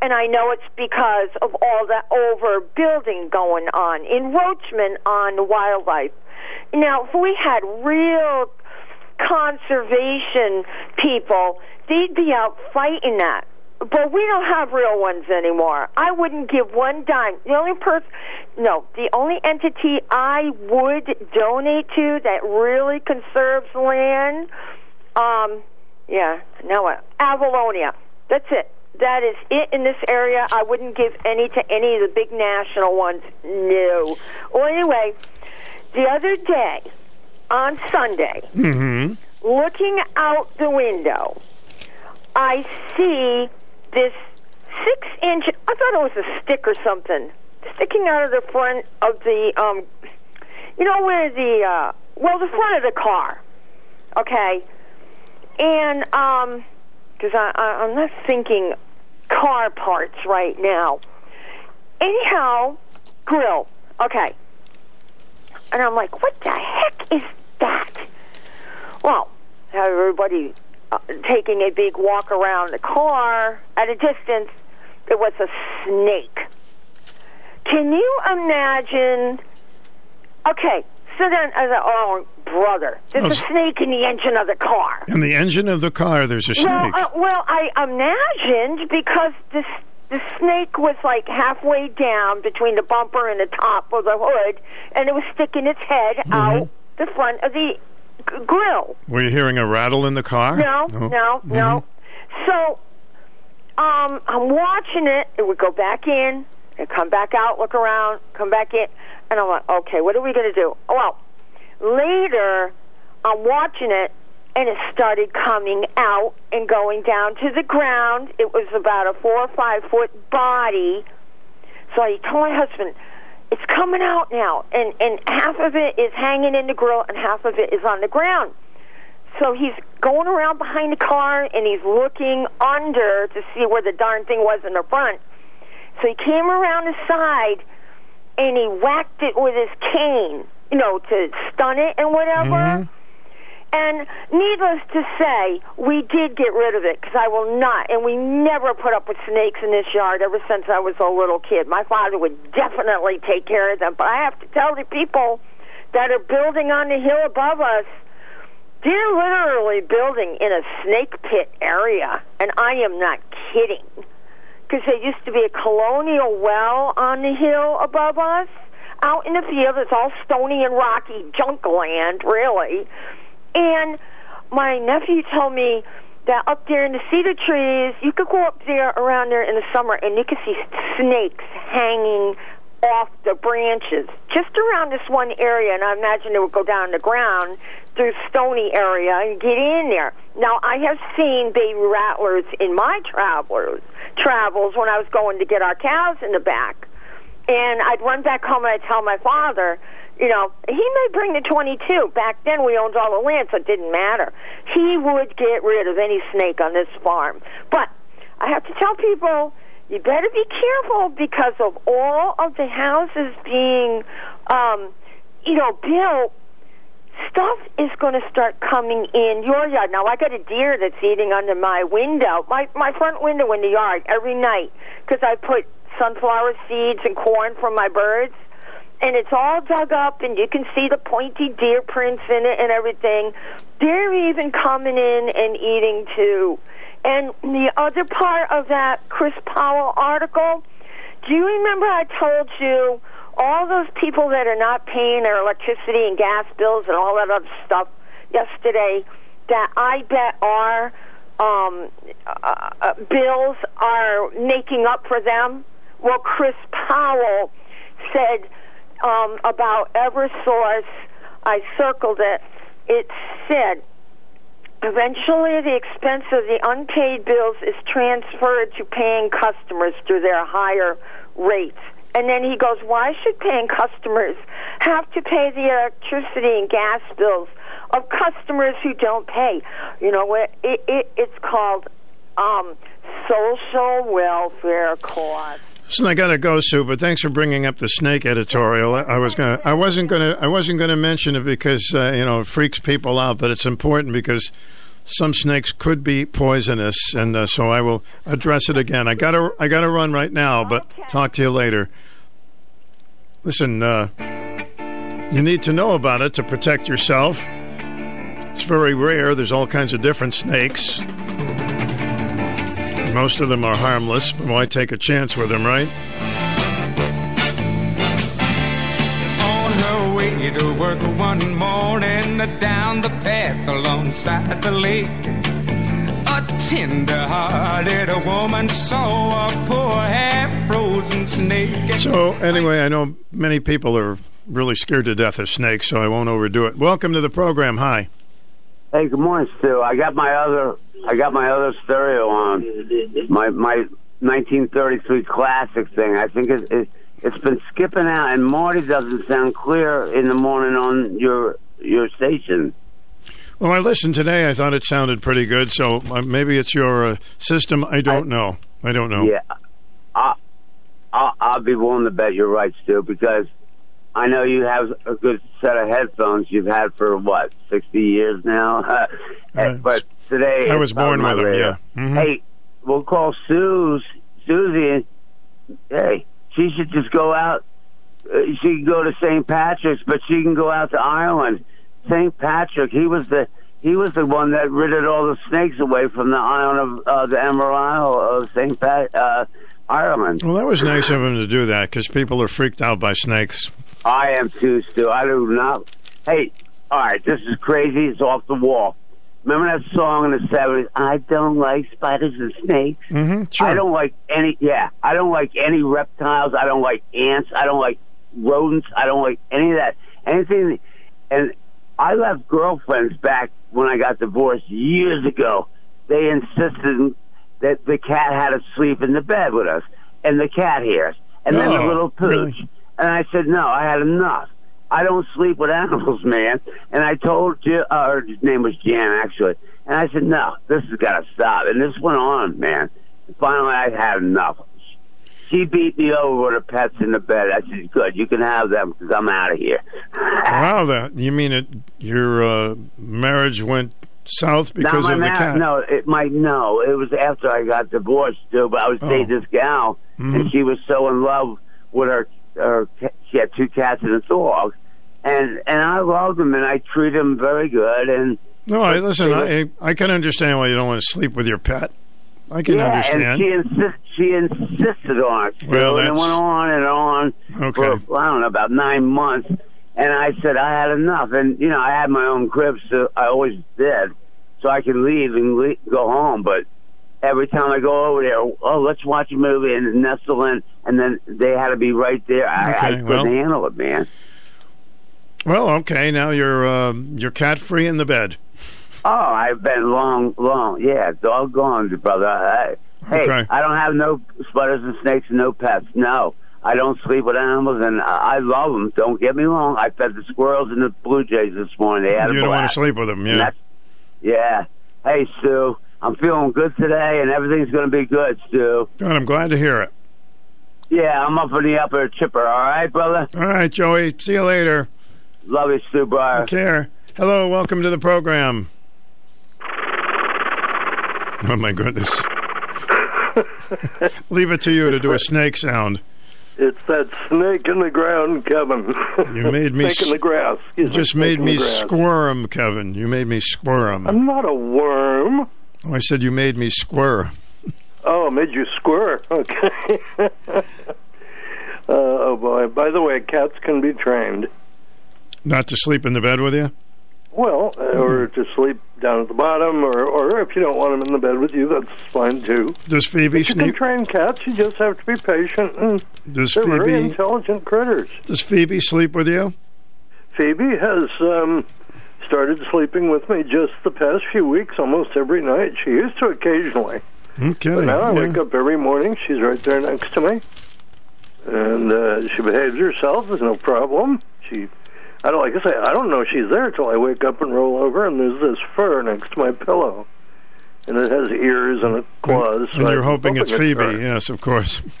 Speaker 14: And I know it's because of all that overbuilding going on, encroachment on wildlife. now, if we had real conservation people, they'd be out fighting that. But we don't have real ones anymore. I wouldn't give one dime. The only person, no, the only entity I would donate to that really conserves land, um, yeah, now what? Avalonia. That's it. That is it in this area. I wouldn't give any to any of the big national ones. No. Well, anyway, the other day on Sunday,
Speaker 7: Mm-hmm.
Speaker 14: looking out the window, I see this six inch, I thought it was a stick or something, sticking out of the front of the, um, you know, where the, uh, well, the front of the car. Okay. And, um, because I, I, I'm not thinking car parts right now. Anyhow, grill. Okay. And I'm like, what the heck is that? Well, everybody uh, taking a big walk around the car at a distance. It was a snake. Can you imagine? Okay, so then thought, oh, brother, there's
Speaker 7: Oh,
Speaker 14: a snake in the engine of the car.
Speaker 7: In the engine of the car, there's a snake.
Speaker 14: Well, uh, well, I imagined because this the snake was like halfway down between the bumper and the top of the hood, and it was sticking its head
Speaker 7: Mm-hmm.
Speaker 14: out the front of the g- grill.
Speaker 7: Were you hearing a rattle in the car?
Speaker 14: No, no, no. So, um, I'm watching it. It would go back in, and come back out, look around, come back in, and I'm like, okay, what are we going to do? Oh, well, later, I'm watching it, and it started coming out and going down to the ground. It was about a four or five foot body. So I told my husband, it's coming out now, and and half of it is hanging in the grill, and half of it is on the ground. So he's going around behind the car, and he's looking under to see where the darn thing was in the front. So he came around the side, and he whacked it with his cane, you know, to stun it and whatever. Mm-hmm. And needless to say, we did get rid of it because I will not, and we never put up with snakes in this yard ever since I was a little kid. My father would definitely take care of them, but I have to tell the people that are building on the hill above us, they're literally building in a snake pit area, and I am not kidding. Because there used to be a colonial well on the hill above us, out in the field. It's all stony and rocky junk land, really. And my nephew told me that up there in the cedar trees, you could go up there around there in the summer and you could see snakes hanging off the branches just around this one area. And I imagine they would go down the ground through stony area and get in there. Now, I have seen baby rattlers in my travelers travels when I was going to get our cows in the back. And I'd run back home and I'd tell my father, you know, he may bring the 22. Back then we owned all the land, so it didn't matter. He would get rid of any snake on this farm. But I have to tell people, you better be careful because of all of the houses being, um, you know, built. Stuff is going to start coming in your yard. Now I got a deer that's eating under my window, my my front window in the yard every night because I put sunflower seeds and corn from my birds and it's all dug up and you can see the pointy deer prints in it and everything. They're even coming in and eating too. And the other part of that Chris Powell article, do you remember I told you all those people that are not paying their electricity and gas bills and all that other stuff yesterday that I bet our um, uh, uh, bills are making up for them? Well, Chris Powell said um, about EverSource, I circled it. It said, eventually the expense of the unpaid bills is transferred to paying customers through their higher rates. And then he goes, why should paying customers have to pay the electricity and gas bills of customers who don't pay? You know what? It, it, it's called um, social welfare costs.
Speaker 7: Listen, I got to go, Sue. But thanks for bringing up the snake editorial. I, I was gonna, I wasn't gonna, I wasn't gonna mention it because uh, you know it freaks people out, but it's important because some snakes could be poisonous, and uh, so I will address it again. I gotta, I gotta run right now, but talk to you later. Listen, uh, You need to know about it to protect yourself. It's very rare. There's all kinds of different snakes. Most of them are harmless, but why take a chance with them, right?
Speaker 15: On her way to work one morning, down the path alongside the lake, a tender-hearted woman saw a poor half-frozen snake.
Speaker 7: So, anyway, I know many people are really scared to death of snakes, so I won't overdo it. Welcome to the program. Hi.
Speaker 16: Hey, good morning, Stu. I got my other I got my other stereo on. My my 1933 classic thing. I think it, it it's been skipping out, and Marty doesn't sound clear in the morning on your your station.
Speaker 7: Well, I listened today. I thought it sounded pretty good. So uh, maybe it's your uh, system. I don't know. I don't know.
Speaker 16: Yeah, I, I'll, I'll be willing to bet you're right, Stu, because I know you have a good set of headphones you've had for what sixty years now.
Speaker 7: Uh,
Speaker 16: but today,
Speaker 7: I was born
Speaker 16: with
Speaker 7: with 'em,
Speaker 16: radio.
Speaker 7: yeah. Mhm.
Speaker 16: Hey, we'll call Suze, Susie. Hey, she should just go out. Uh, she can go to St. Patrick's, but she can go out to Ireland. St. Patrick, he was the he was the one that ridded all the snakes away from the island of uh, the Emerald Isle of St. Pat, uh, Ireland.
Speaker 7: Well, that was nice of him to do that because people are freaked out by snakes.
Speaker 16: I am too, Stu. I do not. Hey, all right, this is crazy. It's off the wall. Remember that song in the seventies? I don't like spiders and snakes.
Speaker 7: Mm-hmm, sure.
Speaker 16: I don't like any. Yeah, I don't like any reptiles. I don't like ants. I don't like rodents. I don't like any of that. Anything. And I left girlfriends back when I got divorced years ago. They insisted that the cat had to sleep in the bed with us, and the cat hairs, and then the
Speaker 7: Oh,
Speaker 16: little pooch.
Speaker 7: really?
Speaker 16: And I said, no, I had enough. I don't sleep with animals, man. And I told you, uh, her name was Jan, actually. And I said, no, this has got to stop. And this went on, man. And finally, I had enough. She beat me over with her pets in the bed. I said, good, you can have them because I'm out of here.
Speaker 7: wow, that you mean it? Your uh, marriage went south because of the cat.
Speaker 16: No, it might no. It was after I got divorced, too. But I was
Speaker 7: Oh.
Speaker 16: dating this gal,
Speaker 7: Mhm.
Speaker 16: and she was so in love with her. Ca- she had two cats and a dog, and and I love them, and I treat them very good. And
Speaker 7: No, I listen. I I can understand why you don't want to sleep with your pet. I can
Speaker 16: yeah,
Speaker 7: understand.
Speaker 16: and she insist she insisted on it.
Speaker 7: Well,
Speaker 16: and it went on and on
Speaker 7: Okay.
Speaker 16: for I don't know about nine months. And I said I had enough, and you know I had my own crib, so I always did, so I could leave and le go home. But every time I go over there, oh, let's watch a movie and nestle in, and then they had to be right there. I, I couldn't
Speaker 7: well-
Speaker 16: handle it, man.
Speaker 7: well, okay. Now you're uh, you're cat free in the bed.
Speaker 16: Oh, I've been long, long. Yeah, doggone, brother. I, hey,
Speaker 7: Okay.
Speaker 16: I don't have no spiders and snakes and no pets. No, I don't sleep with animals, and I, I love them. Don't get me wrong. I fed the squirrels and the blue jays this morning. They had a
Speaker 7: You don't want to sleep with them, yeah.
Speaker 16: yeah. Hey, Stu, I'm feeling good today, and everything's going to be good, Stu.
Speaker 7: Good. I'm glad to hear it.
Speaker 16: Yeah, I'm up in the upper chipper. All right, brother.
Speaker 7: All right, Joey. See you later.
Speaker 16: Love you, Stu Bryer.
Speaker 7: Take care. Hello, welcome to the program. Oh my goodness. Leave it to you to do a snake sound.
Speaker 17: It's that snake in the ground, Kevin.
Speaker 7: You made me
Speaker 17: snake in the grass.
Speaker 7: You just made me squirm, Kevin. You made me squirm.
Speaker 17: I'm not a worm.
Speaker 7: Oh, I said you made me squirm.
Speaker 17: Oh, made you squirm. Okay. uh, oh boy. By the way, cats can be trained.
Speaker 7: Not to sleep in the bed with you?
Speaker 17: Well, uh, or
Speaker 7: Hmm.
Speaker 17: to sleep down at the bottom, or or if you don't want them in the bed with you, that's fine too.
Speaker 7: Does Phoebe
Speaker 17: But you can train cats. You just have to be patient. And
Speaker 7: Does
Speaker 17: they're very
Speaker 7: Phoebe
Speaker 17: intelligent critters.
Speaker 7: Does Phoebe sleep with you?
Speaker 17: Phoebe has um, started sleeping with me just the past few weeks, almost every night. She used to occasionally.
Speaker 7: I'm
Speaker 17: But now I
Speaker 7: yeah.
Speaker 17: wake up every morning. She's right there next to me, and uh, she behaves herself. There's no problem. She, I don't like I say, I don't know she's there till I wake up and roll over, and there's this fur next to my pillow, and it has ears and it claws. so
Speaker 7: And you're
Speaker 17: I'm
Speaker 7: hoping it's Phoebe. Yes, of course.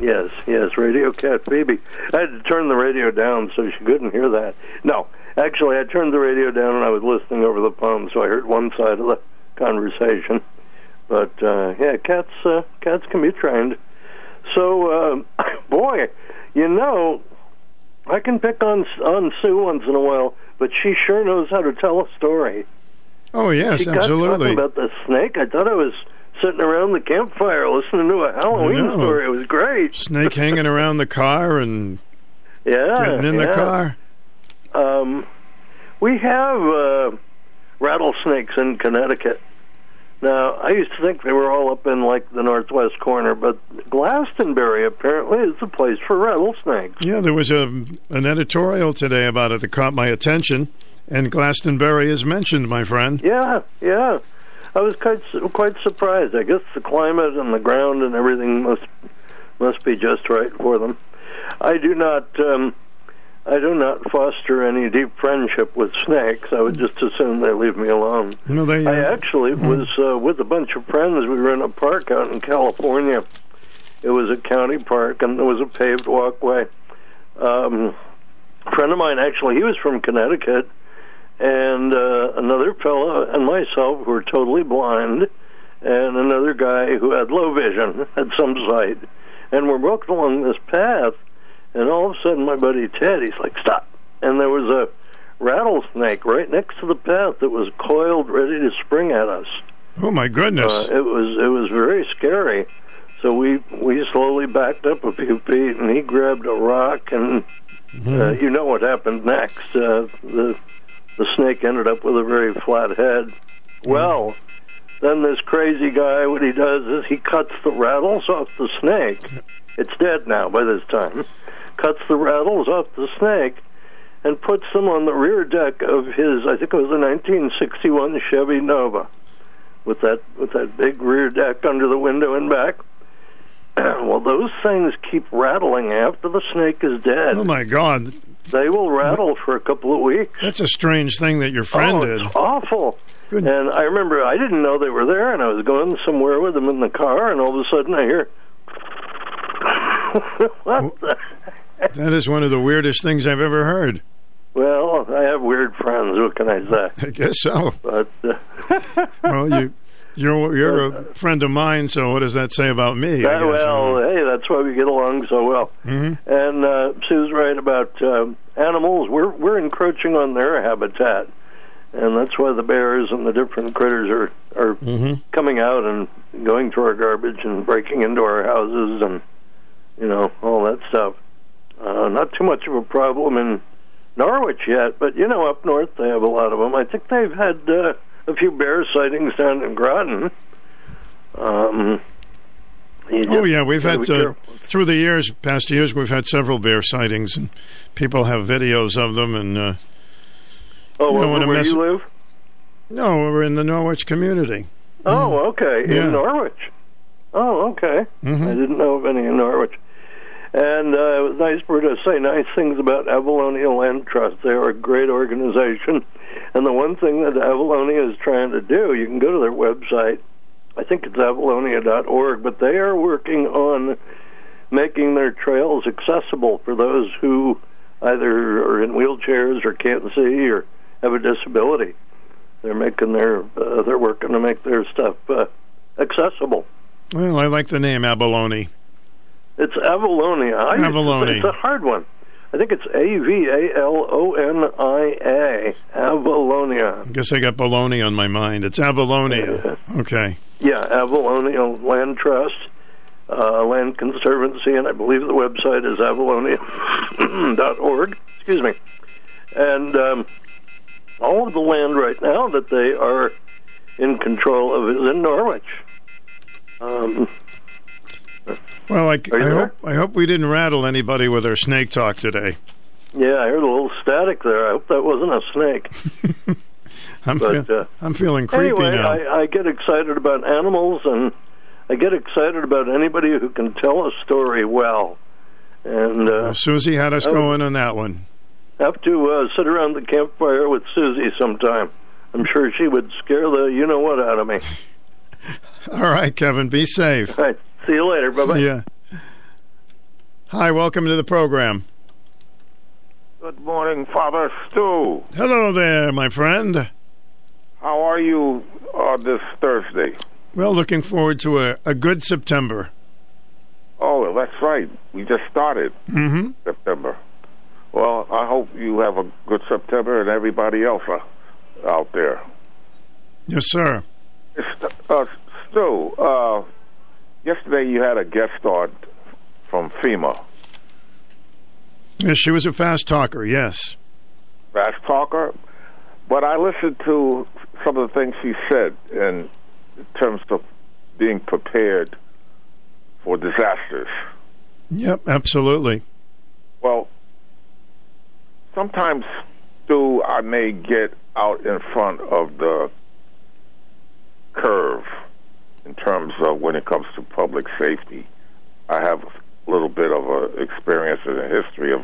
Speaker 17: Yes, yes, Radio Cat Phoebe. I had to turn the radio down so she couldn't hear that. No, actually, I turned the radio down and I was listening over the phone, so I heard one side of the conversation. But uh, yeah, cats uh, cats can be trained. So, uh, boy, you know, I can pick on on Sue once in a while, but she sure knows how to tell a story.
Speaker 7: Oh yes,
Speaker 17: she
Speaker 7: absolutely.
Speaker 17: about the snake. I thought I was sitting around the campfire listening to a Halloween story. It was great.
Speaker 7: Snake hanging around the car and
Speaker 17: Yeah,
Speaker 7: getting in the car.
Speaker 17: Um, we have uh, rattlesnakes in Connecticut. Now, I used to think they were all up in like the northwest corner, but Glastonbury apparently is the place for rattlesnakes.
Speaker 7: Yeah, there was a an editorial today about it that caught my attention, and Glastonbury is mentioned, my friend.
Speaker 17: Yeah, yeah. I was quite quite surprised. I guess the climate and the ground and everything must must be just right for them. I do not um, I do not foster any deep friendship with snakes. I would just assume they leave me alone.
Speaker 7: No, they.
Speaker 17: I
Speaker 7: Uh,
Speaker 17: actually was uh, with a bunch of friends. We were in a park out in California. It was a county park, and there was a paved walkway. Um, a friend of mine, actually, he was from Connecticut, and uh, another fellow and myself who were totally blind, and another guy who had low vision, had some sight, and we're walking along this path, and all of a sudden, my buddy Ted, he's like, "Stop!" And there was a rattlesnake right next to the path that was coiled, ready to spring at us.
Speaker 7: oh my goodness!
Speaker 17: Uh, it was it was very scary. So we we slowly backed up a few feet, and he grabbed a rock, and uh, you know what happened next? Uh, the the snake ended up with a very flat head. Well, then this crazy guy, what he does is he cuts the rattles off the snake. It's dead now by this time. Cuts the rattles off the snake and puts them on the rear deck of his, I think it was a 1961 Chevy Nova, with that with that big rear deck under the window and back. well, those things keep rattling after the snake is dead.
Speaker 7: oh my God,
Speaker 17: They will rattle for a couple of weeks.
Speaker 7: that's a strange thing that your friend
Speaker 17: oh,
Speaker 7: did.
Speaker 17: It's awful. And I remember I didn't know they were there, and I was going somewhere with them in the car, and all of a sudden I hear. what the?
Speaker 7: That is one of the weirdest things I've ever heard.
Speaker 17: Well, I have weird friends. What can I say?
Speaker 7: I guess so.
Speaker 17: But uh,
Speaker 7: Well, you. You're you're a friend of mine, so what does that say about me? I
Speaker 17: that-
Speaker 7: guess?
Speaker 17: well, hey, that's why we get along so well.
Speaker 7: Mhm.
Speaker 17: And uh, Sue's right about um animals. We're we're encroaching on their habitat, and that's why the bears and the different critters are are
Speaker 7: Mhm.
Speaker 17: coming out and going through our garbage and breaking into our houses and you know all that stuff. Uh, not too much of a problem in Norwich yet, but you know up north they have a lot of them. I think they've had uh, a few bear sightings down in Groton. Um,
Speaker 7: Oh yeah, we've had uh, through the years, past years, we've had several bear sightings, and people have videos of them. And uh,
Speaker 17: Oh,
Speaker 7: you don't
Speaker 17: where, where you live?
Speaker 7: no, we're in the Norwich community.
Speaker 17: Oh, okay.
Speaker 7: Yeah.
Speaker 17: In Norwich. Oh, okay.
Speaker 7: Mhm.
Speaker 17: I didn't know of any in Norwich. And uh, it was nice for her to say nice things about Avalonia Land Trust. They are a great organization. And the one thing that Avalonia is trying to do, you can go to their website. I think it's avalonia.org, but they are working on making their trails accessible for those who either are in wheelchairs or can't see or have a disability. They're making their uh, they're working to make their stuff uh, accessible.
Speaker 7: Well, I like the name Abalone.
Speaker 17: It's Avalonia. I
Speaker 7: Avalone.
Speaker 17: It's a hard one. I think it's A V A L O N I A. Avalonia.
Speaker 7: I guess I got baloney on my mind. It's Avalonia. Okay.
Speaker 17: Yeah, Avalonia Land Trust, uh, Land Conservancy, and I believe the website is avalonia.org. Excuse me. And um, all of the land right now that they are in control of is in Norwich. Um,
Speaker 7: Well, I, I hope I hope we didn't rattle anybody with our snake talk today.
Speaker 17: yeah, I heard a little static there. I hope that wasn't a snake.
Speaker 7: I'm
Speaker 17: But,
Speaker 7: feel-
Speaker 17: uh,
Speaker 7: I'm feeling creepy
Speaker 17: anyway,
Speaker 7: now.
Speaker 17: I, I get excited about animals, and I get excited about anybody who can tell a story well. And uh,
Speaker 7: Well, Susie had us
Speaker 17: I
Speaker 7: going on that one.
Speaker 17: Have to uh, sit around the campfire with Susie sometime. I'm sure she would scare the you know what out of me.
Speaker 7: All right, Kevin, be safe.
Speaker 17: All right, see you later. Bye bye.
Speaker 7: Yeah. Hi, welcome to the program.
Speaker 18: Good morning, Father Stu.
Speaker 7: Hello there, my friend.
Speaker 18: How are you uh, this Thursday?
Speaker 7: Well, looking forward to a, a good September.
Speaker 18: Oh, that's right. We just started
Speaker 7: Mm-hmm.
Speaker 18: September. Well, I hope you have a good September and everybody else uh, out there.
Speaker 7: Yes, sir.
Speaker 18: Uh, Stu, uh, yesterday you had a guest star from FEMA.
Speaker 7: Yes, she was a fast talker. Yes.
Speaker 18: fast talker, but I listened to some of the things she said in terms of being prepared for disasters.
Speaker 7: Yep, absolutely.
Speaker 18: Well, sometimes, Stu, I may get out in front of the curve in terms of when it comes to public safety. I have a little bit of a experience and a history of,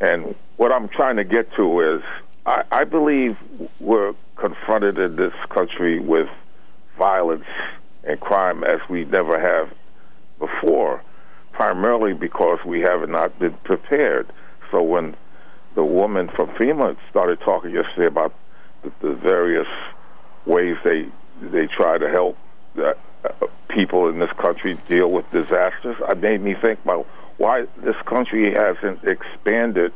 Speaker 18: and what I'm trying to get to is, I, I believe we're confronted in this country with violence and crime as we never have before, primarily because we have not been prepared. So when the woman from FEMA started talking yesterday about the, the various ways they they try to help uh, uh, people in this country deal with disasters, it made me think about why this country hasn't expanded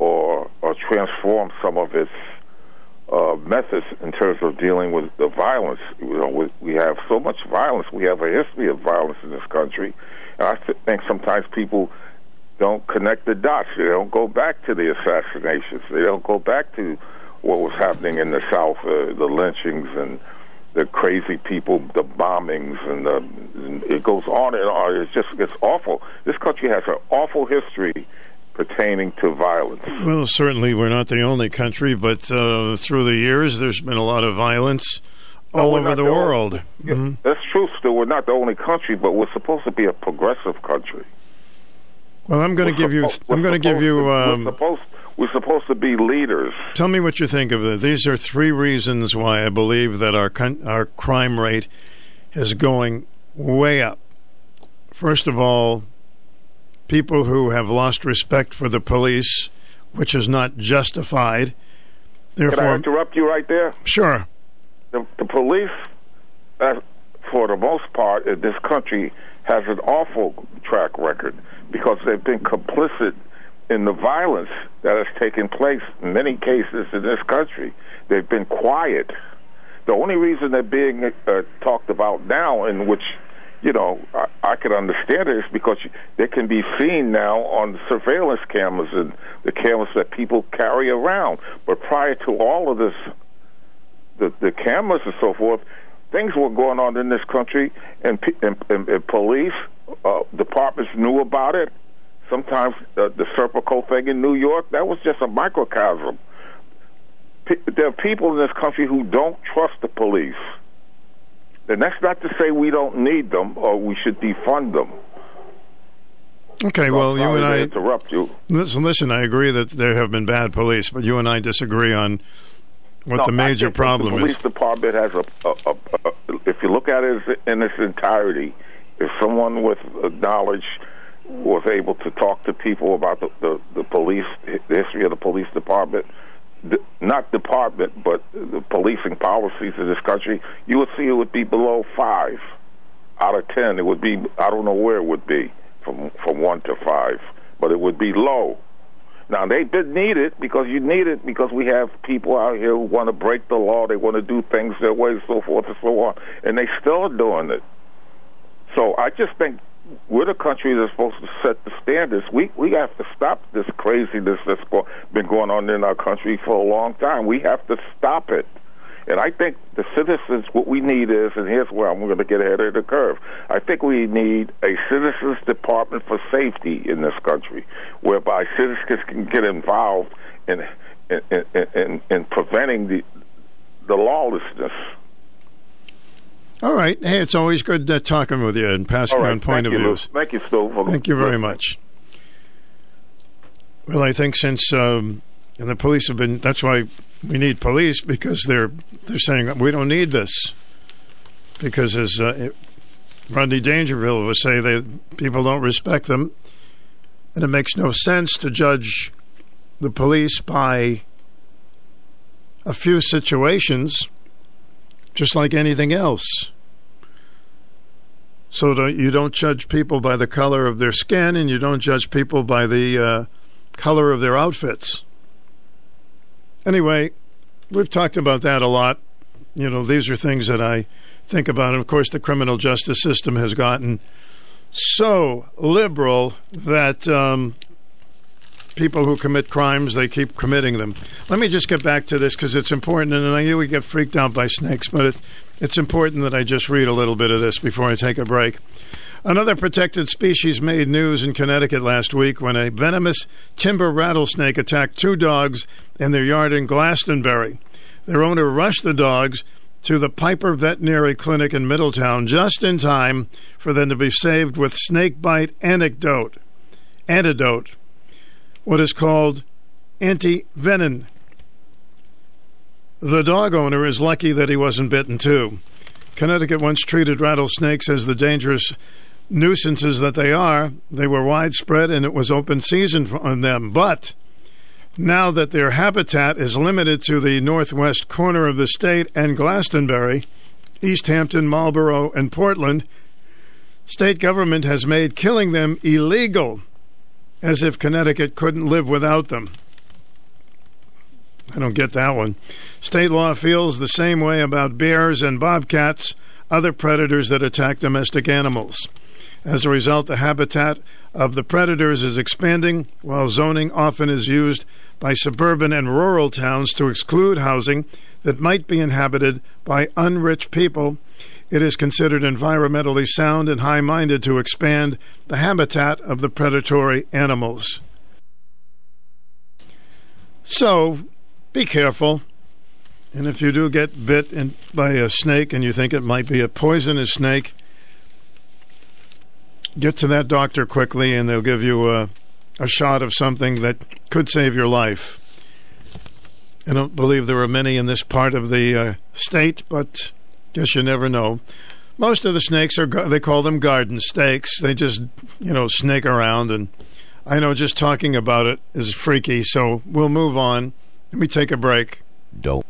Speaker 18: or or transformed some of its uh, methods in terms of dealing with the violence. You know, we, we have so much violence. We have a history of violence in this country, and I th- think sometimes people don't connect the dots. They don't go back to the assassinations. They don't go back to what was happening in the South, uh, the lynchings and the crazy people, the bombings, and, the, and it goes on and on. It's just it's awful. This country has an awful history pertaining to violence.
Speaker 7: Well, certainly we're not the only country, but uh, through the years, there's been a lot of violence all
Speaker 18: we're
Speaker 7: over the
Speaker 18: the only-
Speaker 7: world.
Speaker 18: Yeah,
Speaker 7: Mhm.
Speaker 18: That's true, Stu. We're not the only country, but we're supposed to be a progressive country.
Speaker 7: Well, I'm going to give you. I'm going to give you.
Speaker 18: to- we're
Speaker 7: Um,
Speaker 18: supposed we're supposed to be leaders.
Speaker 7: Tell me what you think of it. These are three reasons why I believe that our con- our crime rate is going way up. First of all, people who have lost respect for the police, which is not justified.
Speaker 18: Therefore, Can I interrupt you right there?
Speaker 7: sure.
Speaker 18: The, the police, uh, for the most part, in this country, has an awful track record because they've been complicit in the violence that has taken place in many cases in this country. They've been quiet. The only reason they're being uh, talked about now, in which you know I, I can understand it, is because they can be seen now on surveillance cameras and the cameras that people carry around. But prior to all of this the, the cameras and so forth, things were going on in this country, and, and, and, and police uh, departments knew about it. Sometimes uh, the Serpico thing in New York, that was just a microcosm. Pe- there are people in this country who don't trust the police. And that's not to say we don't need them or we should defund them.
Speaker 7: Okay, well, you and I
Speaker 18: interrupt you.
Speaker 7: listen. Listen, I agree that there have been bad police, but you and I disagree on what
Speaker 18: No,
Speaker 7: the major problem
Speaker 18: the police
Speaker 7: is.
Speaker 18: department has a, a, a, a. If you look at it in its entirety, if someone with knowledge was able to talk to people about the, the, the police, the history of the police department, the, not department, but the policing policies of this country, you would see it would be below five out of ten. It would be I don't know where it would be from from one to five, but it would be low. Now they did need it because you need it because we have people out here who want to break the law, they want to do things their way, so forth and so on, and they still are doing it. So I just think we're the country that's supposed to set the standards. We we have to stop this craziness that's go, been going on in our country for a long time. We have to stop it. And I think the citizens, what we need is, and here's where I'm going to get ahead of the curve. I think we need a citizens department for safety in this country, whereby citizens can get involved in in in, in, in preventing the the lawlessness.
Speaker 7: All right. Hey, it's always good uh, talking with you and passing
Speaker 18: right,
Speaker 7: on point
Speaker 18: thank
Speaker 7: of
Speaker 18: you,
Speaker 7: views.
Speaker 18: Thank you, Stu.
Speaker 7: Thank you very much. Well, I think since um, and the police have been, that's why we need police because they're they're saying we don't need this because as uh, Rodney Dangerfield would say, they people don't respect them, and it makes no sense to judge the police by a few situations, just like anything else. So don't, you don't judge people by the color of their skin, and you don't judge people by the uh, color of their outfits. Anyway, we've talked about that a lot. You know, these are things that I think about. And of course, the criminal justice system has gotten so liberal that um, people who commit crimes they keep committing them. Let me just get back to this because it's important, and I know we get freaked out by snakes, but it, it's important that I just read a little bit of this before I take a break. Another protected species made news in Connecticut last week when a venomous timber rattlesnake attacked two dogs in their yard in Glastonbury. Their owner rushed the dogs to the Pieper Veterinary Clinic in Middletown just in time for them to be saved with snake bite antidote, antidote, what is called anti-venom. The dog owner is lucky that he wasn't bitten too. Connecticut once treated rattlesnakes as the dangerous nuisances that they are. They were widespread and it was open season on them. But now that their habitat is limited to the northwest corner of the state and Glastonbury, East Hampton, Marlborough, and Portland, state government has made killing them illegal, as if Connecticut couldn't live without them. I don't get that one. State law feels the same way about bears and bobcats, other predators that attack domestic animals. As a result, the habitat of the predators is expanding, while zoning often is used by suburban and rural towns to exclude housing that might be inhabited by unrich people. It is considered environmentally sound and high minded to expand the habitat of the predatory animals. So, be careful. And if you do get bit in, by a snake and you think it might be a poisonous snake, get to that doctor quickly and they'll give you a, a shot of something that could save your life. I don't believe there are many in this part of the uh, state, but guess you never know. Most of the snakes are they call them garden snakes. They just you know snake around, and I know just talking about it is freaky. So we'll move on. Let me take a break.
Speaker 19: Don't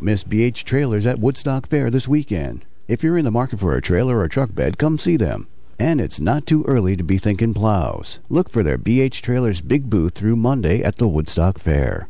Speaker 19: miss BH Trailers at Woodstock Fair this weekend. If you're in the market for a trailer or truck bed, come see them. And it's not too early to be thinking plows. Look for their BH Trailers big booth through Monday at the Woodstock Fair.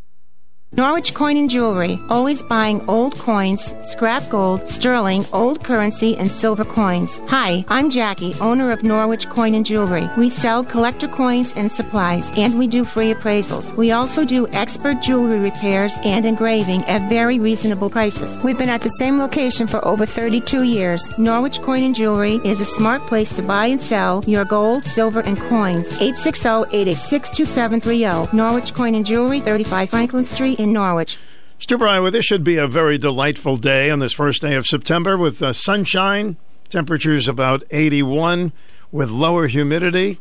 Speaker 20: Norwich Coin and Jewelry, always buying old coins, scrap gold, sterling, old currency, and silver coins. Hi, I'm Jackie, owner of Norwich Coin and Jewelry. We sell collector coins and supplies, and we do free appraisals. We also do expert jewelry repairs and engraving at very reasonable prices. We've been at the same location for over 32 years. Norwich Coin and Jewelry is a smart place to buy and sell your gold, silver, and coins. 860-886-2730. Norwich Coin and Jewelry, 35 Franklin Street in Norwich.
Speaker 7: Stu Bryer, well, this should be a very delightful day on this first day of September with uh, sunshine, temperatures about 81, with lower humidity,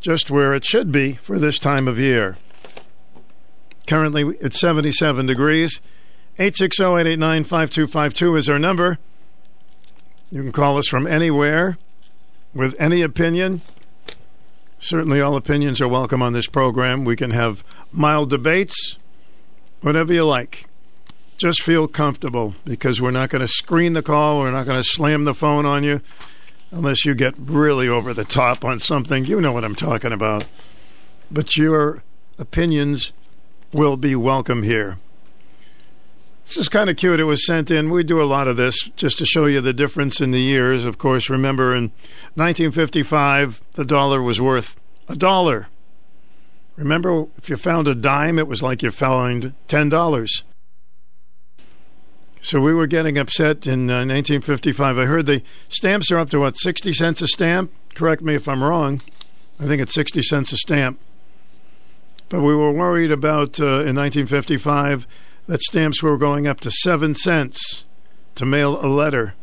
Speaker 7: just where it should be for this time of year. Currently, it's 77 degrees. 860 889 5252 is our number. You can call us from anywhere with any opinion. Certainly, all opinions are welcome on this program. We can have mild debates whatever you like. Just feel comfortable because we're not going to screen the call. We're not going to slam the phone on you unless you get really over the top on something. You know what I'm talking about. But your opinions will be welcome here. This is kind of cute. It was sent in. We do a lot of this just to show you the difference in the years. Of course, remember in 1955, the dollar was worth a dollar. Remember, if you found a dime, it was like you found $10. So we were getting upset in uh, 1955. I heard the stamps are up to what, 60 cents a stamp? Correct me if I'm wrong. I think it's 60 cents a stamp. But we were worried about uh, in 1955 that stamps were going up to 7 cents to mail a letter.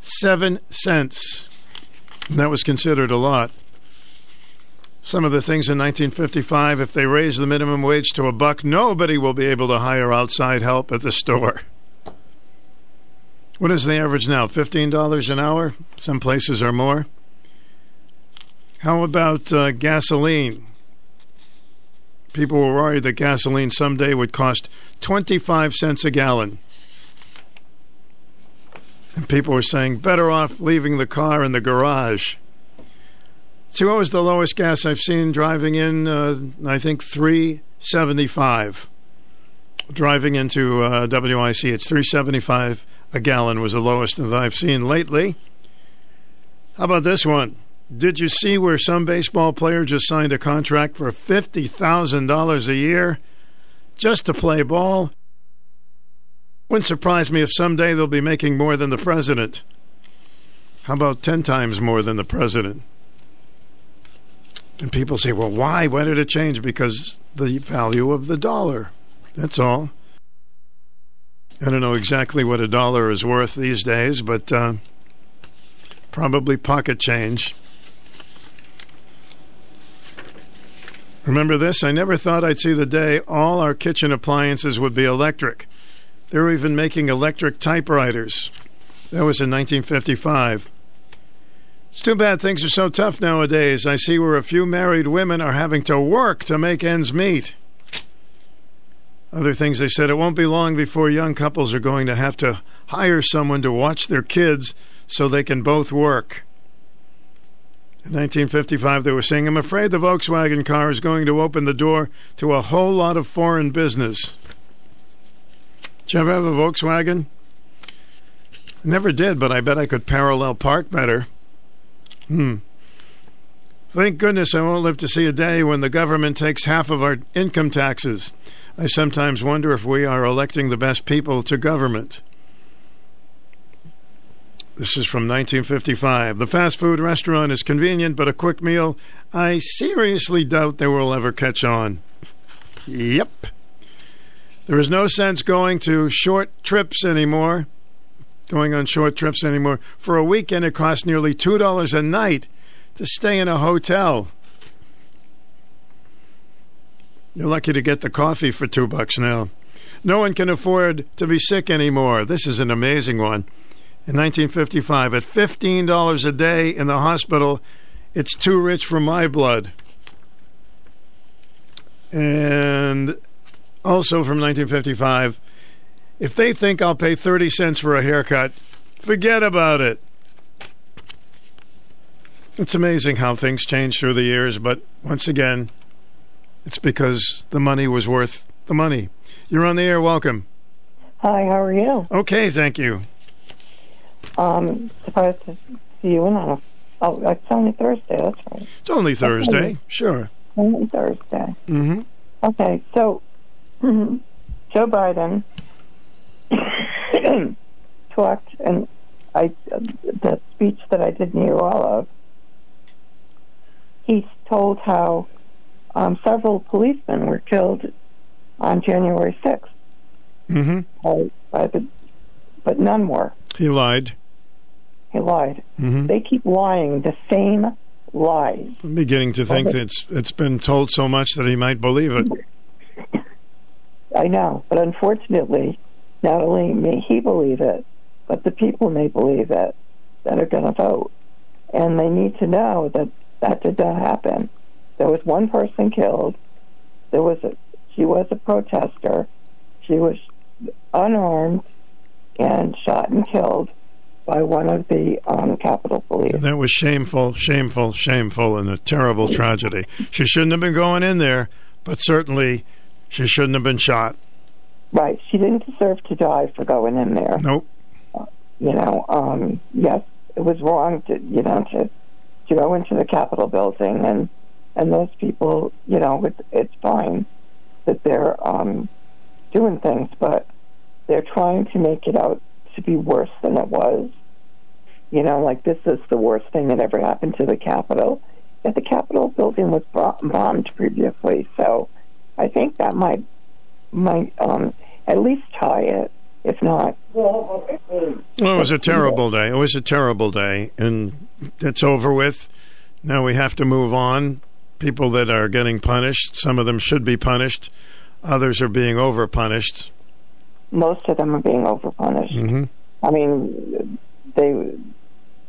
Speaker 7: 7 cents. And that was considered a lot some of the things in 1955 if they raise the minimum wage to a buck nobody will be able to hire outside help at the store. What is the average now? $15 an hour? Some places are more. How about uh, gasoline? People were worried that gasoline someday would cost 25 cents a gallon. And people were saying better off leaving the car in the garage What was the lowest gas I've seen driving in? Uh, I think three seventy five. Driving into uh, WIC, it's three seventy five a gallon was the lowest that I've seen lately. How about this one? Did you see where some baseball player just signed a contract for fifty thousand dollars a year just to play ball? Wouldn't surprise me if someday they'll be making more than the president. How about 10 times more than the president? And people say, well, why? Why did it change? Because the value of the dollar. That's all. I don't know exactly what a dollar is worth these days, but uh, probably pocket change. Remember this? I never thought I'd see the day all our kitchen appliances would be electric. They were even making electric typewriters. That was in 1955. It's too bad things are so tough nowadays. I see where a few married women are having to work to make ends meet. Other things they said it won't be long before young couples are going to have to hire someone to watch their kids so they can both work. In 1955, they were saying, I'm afraid the Volkswagen car is going to open the door to a whole lot of foreign business. Did you ever have a Volkswagen? Never did, but I bet I could parallel park better. Hmm. Thank goodness I won't live to see a day when the government takes half of our income taxes. I sometimes wonder if we are electing the best people to government. This is from 1955. The fast food restaurant is convenient, but a quick meal, I seriously doubt they will ever catch on. Yep. There is no sense going to short trips anymore going on short trips anymore. For a weekend, it costs nearly $2 a night to stay in a hotel. You're lucky to get the coffee for two bucks now. No one can afford to be sick anymore. This is an amazing one. In 1955, at $15 a day in the hospital, it's too rich for my blood. And also from 1955, if they think I'll pay 30 cents for a haircut, forget about it. It's amazing how things change through the years, but once again, it's because the money was worth the money. You're on the air. Welcome.
Speaker 21: Hi, how are you?
Speaker 7: Okay, thank you.
Speaker 21: Um, surprised to see you in on a. Oh, it's only Thursday. That's right.
Speaker 7: It's only Thursday. Sure.
Speaker 21: Only Thursday.
Speaker 7: Mm-hmm.
Speaker 21: Okay, so Joe Biden talked, and I the speech that I didn't hear all of. He told how um, several policemen were killed on January sixth.
Speaker 7: Mm-hmm.
Speaker 21: By, by the, but none were.
Speaker 7: He lied.
Speaker 21: He lied.
Speaker 7: Mm-hmm.
Speaker 21: They keep lying the same lies.
Speaker 7: I'm beginning to think that it's it's been told so much that he might believe it.
Speaker 21: I know, but unfortunately, not only may he believe it, but the people may believe it that are going to vote. And they need to know that that did not happen. There was one person killed. There was a, she was a protester. She was unarmed and shot and killed by one of the um, Capitol Police.
Speaker 7: And that was shameful, shameful, shameful, and a terrible tragedy. She shouldn't have been going in there, but certainly she shouldn't have been shot.
Speaker 21: Right. She didn't deserve to die for going in there.
Speaker 7: Nope.
Speaker 21: You know, um, yes, it was wrong to, you know, to to go into the Capitol building and and those people, you know, it, it's fine that they're um, doing things, but they're trying to make it out to be worse than it was. You know, like this is the worst thing that ever happened to the Capitol. Yet the Capitol building was bo- bombed previously, so I think that might might um, at least tie it, if not.
Speaker 7: Well, it was a terrible day. It was a terrible day, and it's over with. Now we have to move on. People that are getting punished, some of them should be punished. Others are being over punished.
Speaker 21: Most of them are being overpunished.
Speaker 7: Mm-hmm.
Speaker 21: I mean, they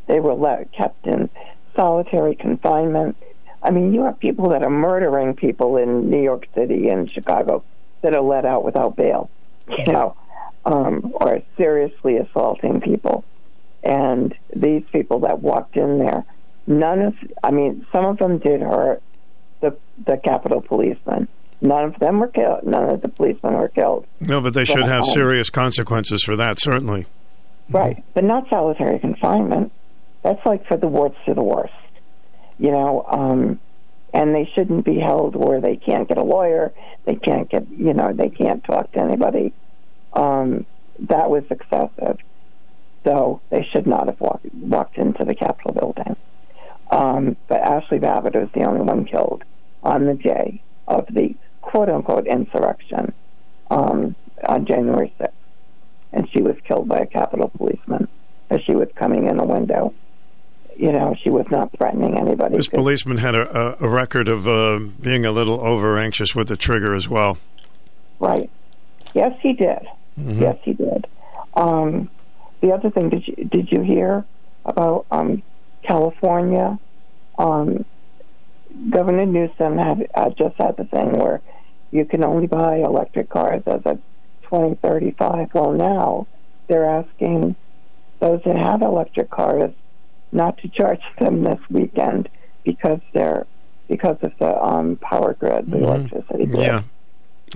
Speaker 21: they were let, kept in solitary confinement. I mean, you have people that are murdering people in New York City and Chicago that are let out without bail, you know, um, or seriously assaulting people. And these people that walked in there none of, I mean, some of them did hurt the the Capitol policemen. None of them were killed. None of the policemen were killed.
Speaker 7: No, but they should
Speaker 21: But,
Speaker 7: have
Speaker 21: um,
Speaker 7: serious consequences for that, certainly.
Speaker 21: Right, but not solitary confinement. That's like for the worst to the worst, you know. Um, and they shouldn't be held where they can't get a lawyer, they can't get, you know, they can't talk to anybody. Um, that was excessive. So they should not have walked, walked into the Capitol building. Um, but Ashli Babbitt was the only one killed on the day of the quote unquote insurrection um, on January 6th and she was killed by a Capitol policeman as she was coming in a window. You know, she was not threatening anybody.
Speaker 7: This policeman had a, a, a record of uh, being a little over anxious with the trigger as well.
Speaker 21: Right. Yes, he did.
Speaker 7: Mhm.
Speaker 21: Yes, he did. Um, the other thing, did you did you hear about um, California? Um, Governor Newsom had uh, just had the thing where you can only buy electric cars as of 2035. Well, now they're asking those that have electric cars not to charge them this weekend because they're because of the um, power grid, the electricity grid.
Speaker 7: Yeah.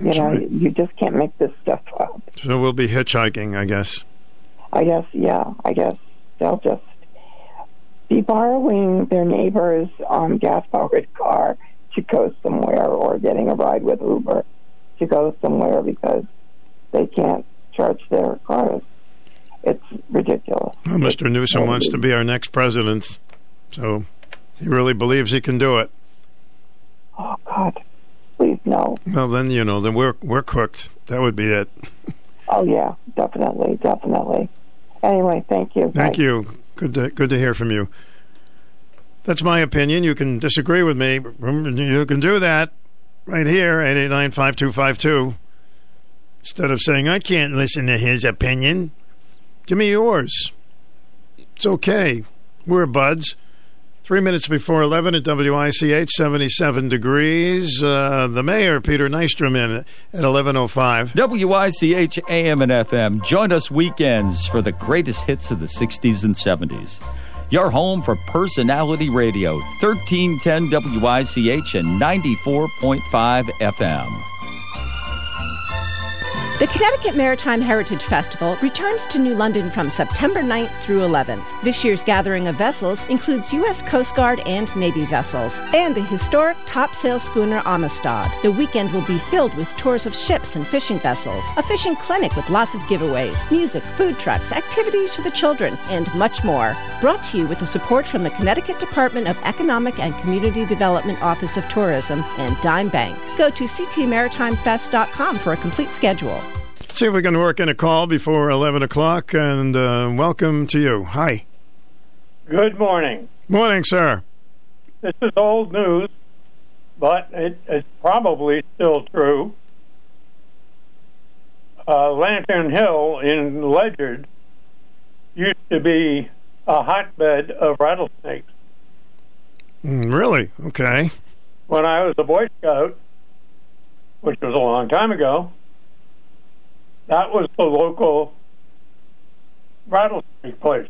Speaker 21: You know,
Speaker 7: right.
Speaker 21: you just can't make this stuff up.
Speaker 7: So we'll be hitchhiking, I guess.
Speaker 21: I guess, yeah, I guess they'll just be borrowing their neighbor's um, gas powered car to go somewhere or getting a ride with Uber to go somewhere because they can't charge their cars. It's ridiculous.
Speaker 7: Well, Mr. Newsom wants to be our next president, so he really believes he can do it.
Speaker 21: Oh, God. Please, no.
Speaker 7: Well, then you know, then we're we're cooked. That would be it.
Speaker 21: Oh, yeah, definitely, definitely. Anyway, thank you.
Speaker 7: Thank you. Good to good to hear from you. That's my opinion. You can disagree with me. You can do that right here, 889-5252. Instead of saying, I can't listen to his opinion. Give me yours. It's okay. We're buds. Three minutes before 11 at WICH, 77 degrees. Uh, the mayor, Peter Nystrom, in at 11.05.
Speaker 22: WICH AM and FM. Join us weekends for the greatest hits of the 60s and 70s. Your home for personality radio, 1310 WICH and 94.5 FM.
Speaker 20: The Connecticut Maritime Heritage Festival returns to New London from September 9th through 11th. This year's gathering of vessels includes U.S. Coast Guard and Navy vessels and the historic topsail schooner Amistad. The weekend will be filled with tours of ships and fishing vessels, a fishing clinic with lots of giveaways, music, food trucks, activities for the children, and much more. Brought to you with the support from the Connecticut Department of Economic and Community Development Office of Tourism and Dime Bank. Go to ctmaritimefest.com for a complete schedule.
Speaker 7: See if we can work in a call before 11 o'clock, and uh, welcome to you. Hi.
Speaker 23: Good morning.
Speaker 7: Morning, sir.
Speaker 23: This is old news, but it's probably still true. Uh, Lantern Hill in Ledyard used to be a hotbed of rattlesnakes.
Speaker 7: Mm, really? Okay.
Speaker 23: When I was a Boy Scout, which was a long time ago, that was the local rattlesnake place.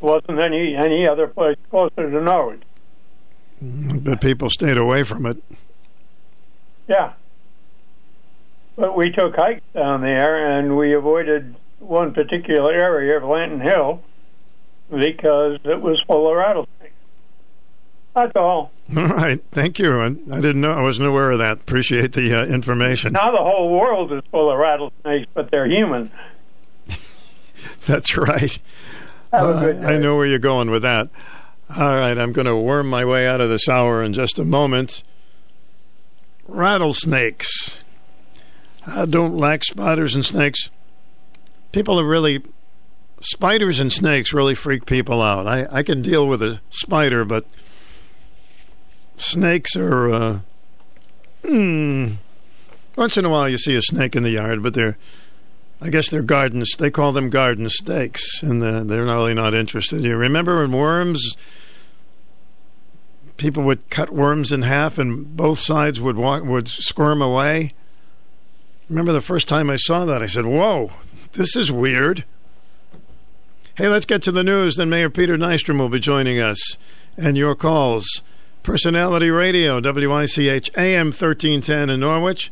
Speaker 23: Wasn't any any other place closer to Norwich.
Speaker 7: But people stayed away from it.
Speaker 23: Yeah. But we took hikes down there and we avoided one particular area of Lantern Hill because it was full of rattlesnakes. That's all.
Speaker 7: All right. Thank you. I, I didn't know. I wasn't aware of that. Appreciate the uh, information.
Speaker 23: Now the whole world is full of rattlesnakes, but they're human.
Speaker 7: That's right. Uh, I know where you're going with that. All right. I'm going to worm my way out of this hour in just a moment. Rattlesnakes. I don't like spiders and snakes. People are really. Spiders and snakes really freak people out. I, I can deal with a spider, but snakes are. Uh, hmm. Once in a while, you see a snake in the yard, but they're. I guess they're gardens. They call them garden snakes, and they're really not interested. You remember when worms? People would cut worms in half, and both sides would walk, would squirm away. Remember the first time I saw that? I said, "Whoa, this is weird." Hey, let's get to the news. Then Mayor Peter Nystrom will be joining us. And your calls. Personality Radio, WICH AM 1310 in Norwich.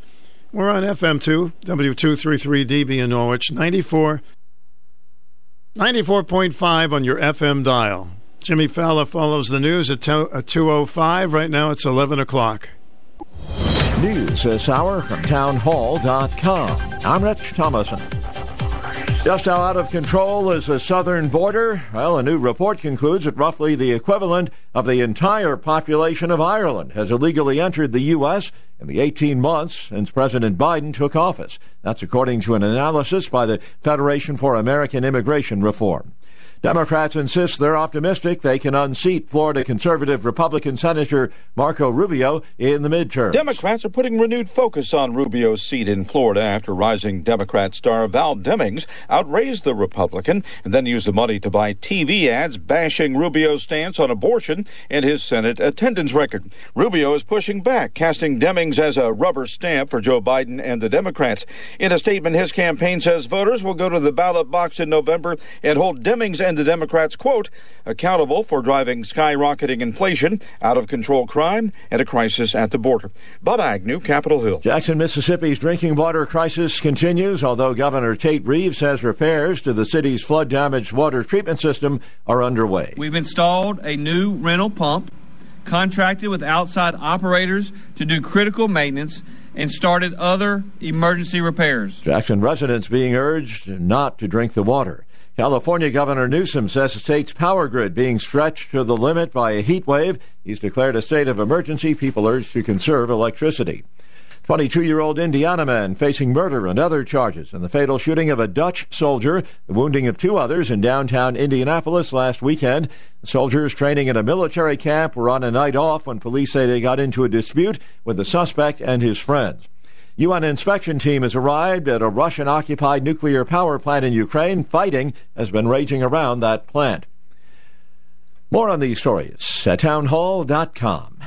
Speaker 7: We're on FM 2, W233DB in Norwich, 94, 94.5 on your FM dial. Jimmy Fallon follows the news at 2.05. Right now it's 11 o'clock.
Speaker 1: News this hour from townhall.com. I'm Rich Thomason. Just how out of control is the southern border? Well, a new report concludes that roughly the equivalent of the entire population of Ireland has illegally entered the U.S. in the 18 months since President Biden took office. That's according to an analysis by the Federation for American Immigration Reform. Democrats insist they're optimistic they can unseat Florida conservative Republican Senator Marco Rubio in the midterm.
Speaker 24: Democrats are putting renewed focus on Rubio's seat in Florida after rising Democrat star Val Demings outraised the Republican and then used the money to buy TV ads bashing Rubio's stance on abortion and his Senate attendance record. Rubio is pushing back, casting Demings as a rubber stamp for Joe Biden and the Democrats. In a statement, his campaign says voters will go to the ballot box in November and hold Demings and the Democrats, quote, accountable for driving skyrocketing inflation, out of control crime, and a crisis at the border. Bob Agnew, Capitol Hill.
Speaker 1: Jackson, Mississippi's drinking water crisis continues, although Governor Tate Reeves says repairs to the city's flood damaged water treatment system are underway.
Speaker 25: We've installed a new rental pump, contracted with outside operators to do critical maintenance and started other emergency repairs.
Speaker 1: Jackson residents being urged not to drink the water. California Governor Newsom says the state's power grid being stretched to the limit by a heat wave. He's declared a state of emergency. People urged to conserve electricity. 22 year old Indiana man facing murder and other charges in the fatal shooting of a Dutch soldier, the wounding of two others in downtown Indianapolis last weekend. The soldiers training in a military camp were on a night off when police say they got into a dispute with the suspect and his friends. UN inspection team has arrived at a Russian occupied nuclear power plant in Ukraine. Fighting has been raging around that plant. More on these stories at townhall.com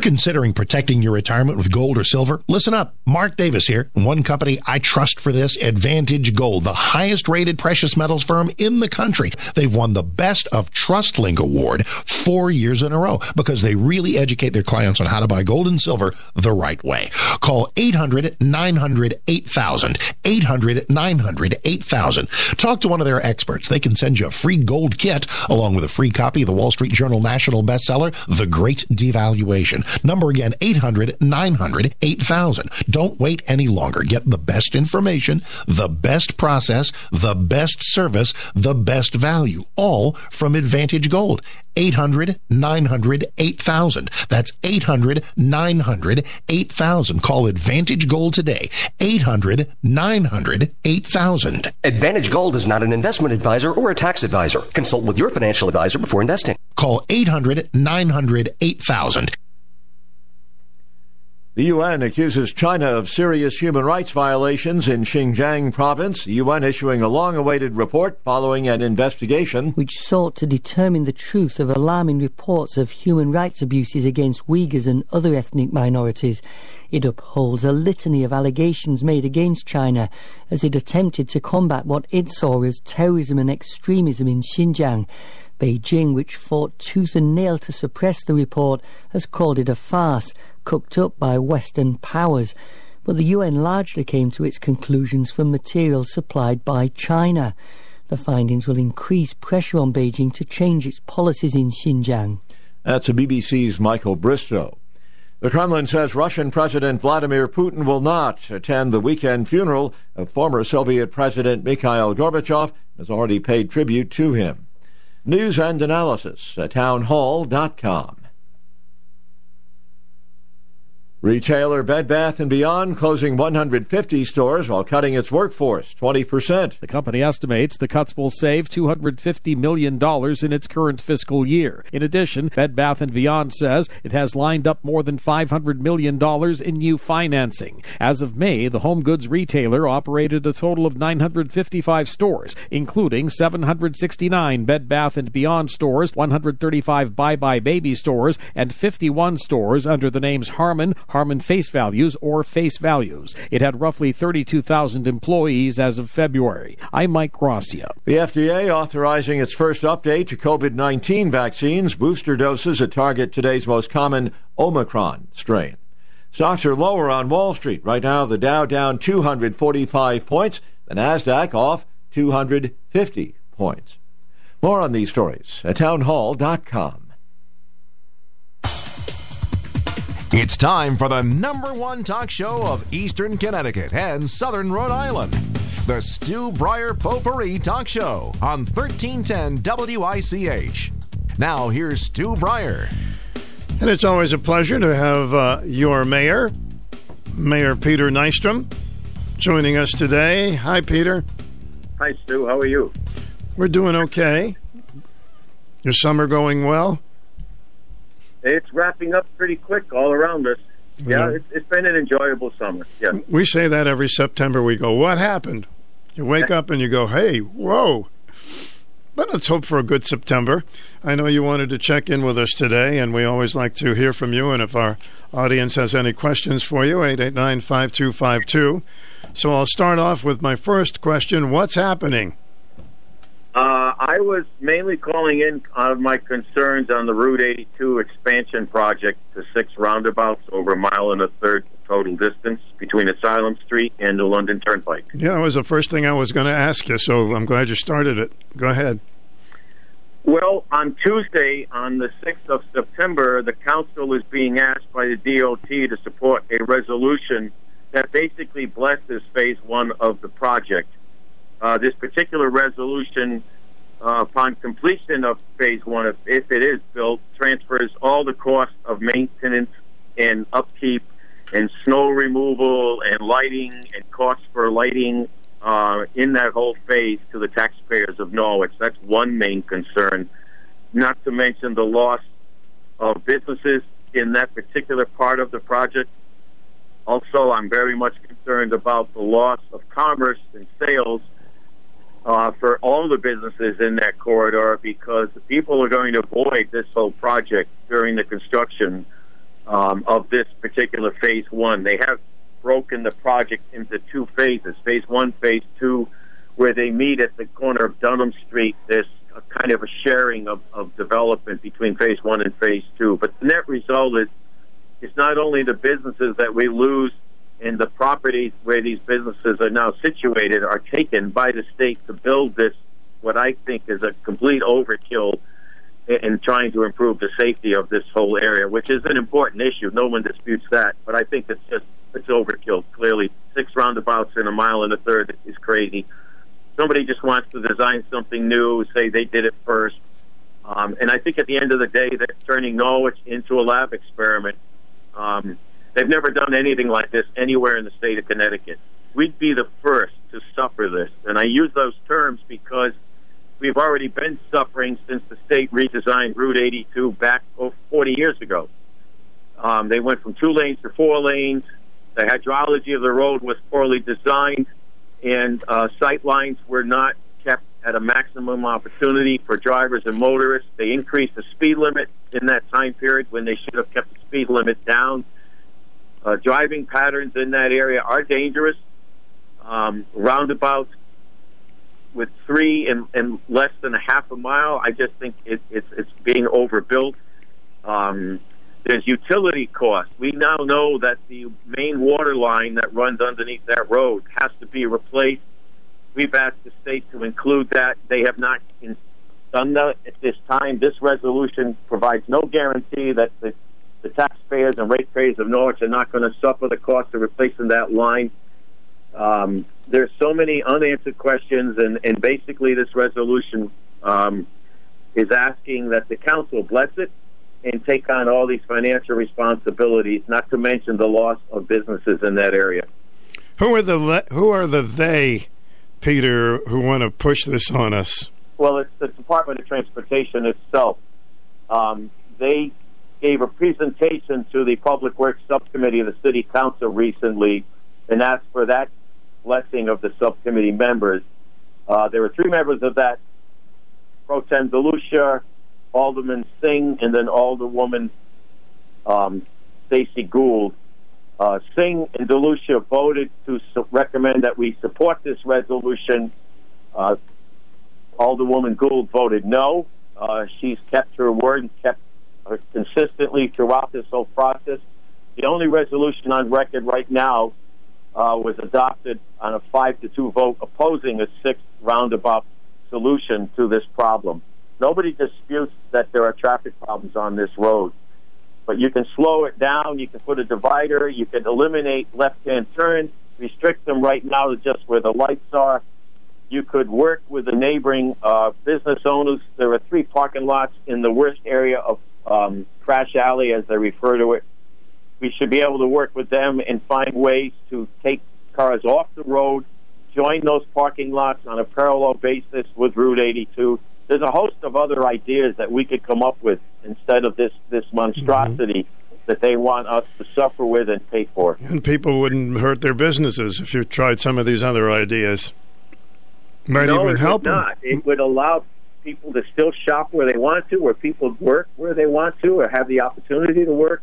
Speaker 26: considering protecting your retirement with gold or silver, listen up. Mark Davis here. One company I trust for this, Advantage Gold, the highest rated precious metals firm in the country. They've won the Best of TrustLink Award four years in a row because they really educate their clients on how to buy gold and silver the right way. Call 800 900 8000. 800 900 8000. Talk to one of their experts. They can send you a free gold kit along with a free copy of the Wall Street Journal national bestseller, The Great Devaluation. Number again, 800 900 8000. Don't wait any longer. Get the best information, the best process, the best service, the best value, all from Advantage Gold. 800 900 8000. That's 800 900 8000. Call Advantage Gold today. 800 900 8000.
Speaker 27: Advantage Gold is not an investment advisor or a tax advisor. Consult with your financial advisor before investing.
Speaker 26: Call 800 900 8000.
Speaker 1: The UN accuses China of serious human rights violations in Xinjiang province, the UN issuing a long awaited report following an investigation
Speaker 28: which sought to determine the truth of alarming reports of human rights abuses against Uyghurs and other ethnic minorities. It upholds a litany of allegations made against China as it attempted to combat what it saw as terrorism and extremism in Xinjiang. Beijing, which fought tooth and nail to suppress the report, has called it a farce cooked up by Western powers. But the UN largely came to its conclusions from material supplied by China. The findings will increase pressure on Beijing to change its policies in Xinjiang.
Speaker 1: That's a BBC's Michael Bristow. The Kremlin says Russian President Vladimir Putin will not attend the weekend funeral of former Soviet President Mikhail Gorbachev has already paid tribute to him. News and analysis at townhall.com. Retailer Bed Bath & Beyond closing 150 stores while cutting its workforce 20%.
Speaker 29: The company estimates the cuts will save $250 million in its current fiscal year. In addition, Bed Bath & Beyond says it has lined up more than $500 million in new financing. As of May, the home goods retailer operated a total of 955 stores, including 769 Bed Bath & Beyond stores, 135 Buy Buy Baby stores, and 51 stores under the names Harmon, Harmon Face Values or Face Values. It had roughly 32,000 employees as of February. I'm Mike Gracia.
Speaker 1: The FDA authorizing its first update to COVID 19 vaccines, booster doses that target today's most common Omicron strain. Stocks are lower on Wall Street. Right now, the Dow down 245 points, the NASDAQ off 250 points. More on these stories at townhall.com.
Speaker 30: It's time for the number one talk show of Eastern Connecticut and Southern Rhode Island. The Stu Bryer Potpourri Talk Show on 1310 WICH. Now, here's Stu Bryer.
Speaker 7: And it's always a pleasure to have uh, your mayor, Mayor Peter Nystrom, joining us today. Hi, Peter.
Speaker 31: Hi, Stu. How are you?
Speaker 7: We're doing okay. Your summer going well?
Speaker 31: It's wrapping up pretty quick all around us. Yeah, it's, it's been an enjoyable summer. Yeah.
Speaker 7: We say that every September. We go, What happened? You wake up and you go, Hey, whoa. But let's hope for a good September. I know you wanted to check in with us today, and we always like to hear from you. And if our audience has any questions for you, 889 5252. So I'll start off with my first question What's happening?
Speaker 31: Uh, I was mainly calling in out of my concerns on the Route 82 expansion project to six roundabouts over a mile and a third total distance between Asylum Street and the London Turnpike.
Speaker 7: Yeah, that was the first thing I was going to ask you, so I'm glad you started it. Go ahead.
Speaker 31: Well, on Tuesday, on the 6th of September, the council is being asked by the DOT to support a resolution that basically blesses phase one of the project. Uh, this particular resolution, uh, upon completion of phase one, if, if it is built, transfers all the cost of maintenance and upkeep and snow removal and lighting and costs for lighting uh, in that whole phase to the taxpayers of Norwich. That's one main concern. Not to mention the loss of businesses in that particular part of the project. Also, I'm very much concerned about the loss of commerce and sales uh, for all the businesses in that corridor because the people are going to avoid this whole project during the construction um, of this particular phase one. They have broken the project into two phases phase one, phase two, where they meet at the corner of Dunham Street. There's a kind of a sharing of, of development between phase one and phase two. But the net result is it's not only the businesses that we lose and the properties where these businesses are now situated are taken by the state to build this, what I think is a complete overkill in trying to improve the safety of this whole area, which is an important issue. No one disputes that, but I think it's just it's overkill. Clearly, six roundabouts in a mile and a third is crazy. Somebody just wants to design something new, say they did it first, um, and I think at the end of the day, they're turning Norwich into a lab experiment. Um, they've never done anything like this anywhere in the state of Connecticut. We'd be the first to suffer this, and I use those terms because we've already been suffering since the state redesigned Route 82 back oh, 40 years ago. Um, they went from two lanes to four lanes. The hydrology of the road was poorly designed, and uh, sight lines were not kept at a maximum opportunity for drivers and motorists. They increased the speed limit in that time period when they should have kept the speed limit down. Uh, driving patterns in that area are dangerous. Um, roundabouts with three and, and less than a half a mile, I just think it, it's it's being overbuilt. Um, there's utility costs. We now know that the main water line that runs underneath that road has to be replaced. We've asked the state to include that. They have not done that at this time. This resolution provides no guarantee that the, the taxpayers and ratepayers of Norwich are not going to suffer the cost of replacing that line. Um, there's so many unanswered questions, and, and basically, this resolution um, is asking that the council bless it and take on all these financial responsibilities, not to mention the loss of businesses in that area.
Speaker 7: Who are the who are the they, Peter, who want to push this on us?
Speaker 31: Well, it's the Department of Transportation itself. Um, they gave a presentation to the Public Works Subcommittee of the City Council recently and asked for that blessing of the subcommittee members. Uh, there were three members of that Pro Tem DeLucia, Alderman Singh, and then Alderwoman um, Stacey Gould. Uh, Singh and DeLucia voted to su- recommend that we support this resolution. Uh, Alderwoman Gould voted no. Uh, she's kept her word and kept consistently throughout this whole process. The only resolution on record right now uh, was adopted on a five to two vote opposing a sixth roundabout solution to this problem. Nobody disputes that there are traffic problems on this road, but you can slow it down. You can put a divider. You can eliminate left-hand turns, restrict them right now to just where the lights are. You could work with the neighboring uh, business owners. There are three parking lots in the worst area of um, Crash Alley, as they refer to it. We should be able to work with them and find ways to take cars off the road, join those parking lots on a parallel basis with Route 82. There's a host of other ideas that we could come up with instead of this this monstrosity that they want us to suffer with and pay for.
Speaker 7: And people wouldn't hurt their businesses if you tried some of these other ideas. Might
Speaker 31: no,
Speaker 7: even
Speaker 31: it
Speaker 7: help
Speaker 31: would
Speaker 7: them.
Speaker 31: not. It would allow people to still shop where they want to, where people work where they want to, or have the opportunity to work.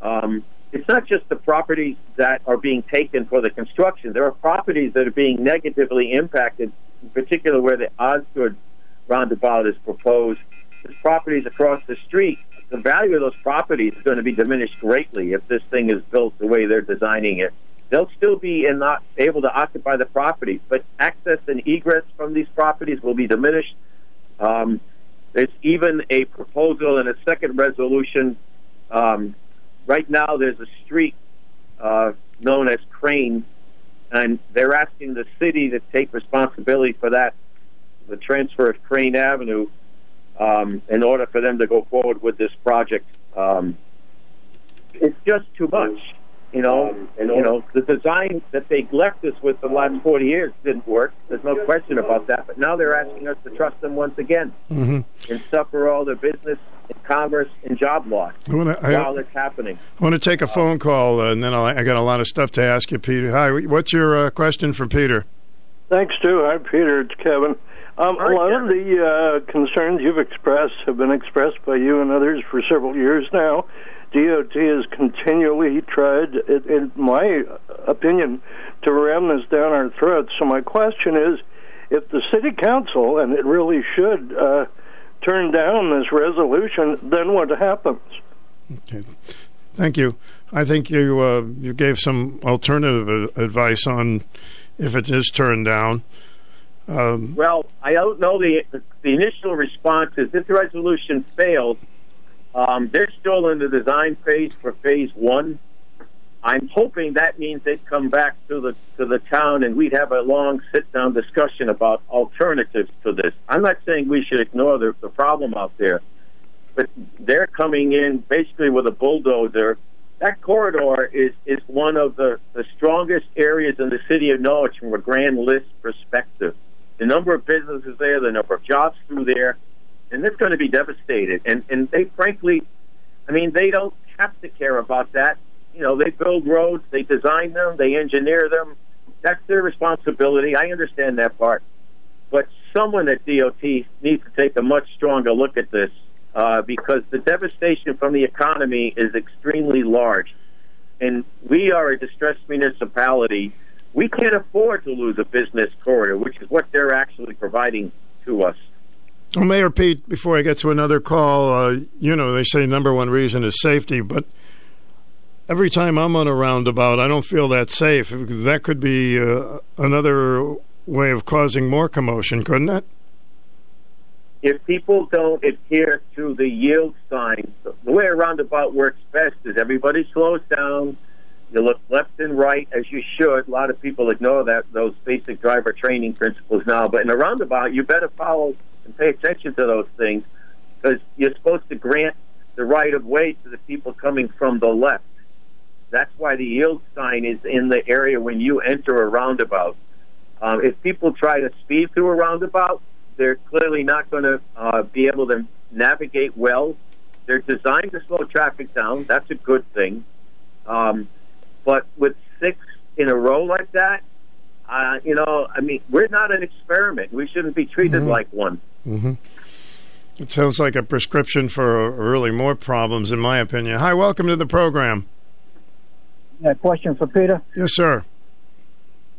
Speaker 31: Um, it's not just the properties that are being taken for the construction. There are properties that are being negatively impacted, in particular where the Osgood roundabout is proposed. There's properties across the street. The value of those properties is going to be diminished greatly if this thing is built the way they're designing it. They'll still be in not able to occupy the properties, but access and egress from these properties will be diminished. Um, there's even a proposal in a second resolution. Um, right now, there's a street uh, known as Crane, and they're asking the city to take responsibility for that, the transfer of Crane Avenue, um, in order for them to go forward with this project. Um, it's just too much. You know, and you know the design that they left us with the last forty years didn't work. There's no question about that. But now they're asking us to trust them once again
Speaker 7: Mhm.
Speaker 31: and suffer all their business and commerce and job loss
Speaker 7: I wanna- I-
Speaker 31: while it's happening.
Speaker 7: I want to take a phone call, uh, and then I'll, I got a lot of stuff to ask you, Peter. Hi, what's your uh, question for Peter?
Speaker 17: Thanks, Stu. Hi, Peter. It's Kevin. Um, a lot of the uh, concerns you've expressed have been expressed by you and others for several years now. DOT has continually tried, in in my opinion, to ram this down our throats. So my question is, if the city council, and it really should, uh, turn down this resolution, then what happens?
Speaker 7: Okay. Thank you. I think you uh, you gave some alternative advice on if it is turned down. Um,
Speaker 31: Well, I don't know the the initial response is if the resolution fails, um, they're still in the design phase for phase one. I'm hoping that means they'd come back to the to the town and we'd have a long sit down discussion about alternatives to this. I'm not saying we should ignore the, the problem out there, but they're coming in basically with a bulldozer. That corridor is is one of the, the strongest areas in the city of Norwich from a grand list perspective. The number of businesses there, the number of jobs through there, and it's going to be devastated. And and they frankly, I mean, they don't have to care about that. You know, they build roads, they design them, they engineer them. That's their responsibility. I understand that part. But someone at DOT needs to take a much stronger look at this uh, because the devastation from the economy is extremely large. And we are a distressed municipality. We can't afford to lose a business corridor, which is what they're actually providing to us.
Speaker 7: Well, Mayor Pete, before I get to another call, uh, you know they say number one reason is safety, but every time I'm on a roundabout, I don't feel that safe. That could be uh, another way of causing more commotion, couldn't it?
Speaker 31: if people don't adhere to the yield signs, the way a roundabout works best is everybody slows down. You look left and right as you should. A lot of people ignore that those basic driver training principles now. But in a roundabout, you better follow and pay attention to those things because you're supposed to grant the right of way to the people coming from the left. That's why the yield sign is in the area when you enter a roundabout. Um, if people try to speed through a roundabout, they're clearly not going to uh, be able to navigate well. They're designed to slow traffic down. That's a good thing. Um, but with six in a row like that, uh, you know, I mean, we're not an experiment. We shouldn't be treated
Speaker 7: Mhm.
Speaker 31: like one.
Speaker 7: hmm It sounds like a prescription for really more problems, in my opinion. Hi, welcome to the program.
Speaker 32: Yeah, question for Peter.
Speaker 7: Yes, sir.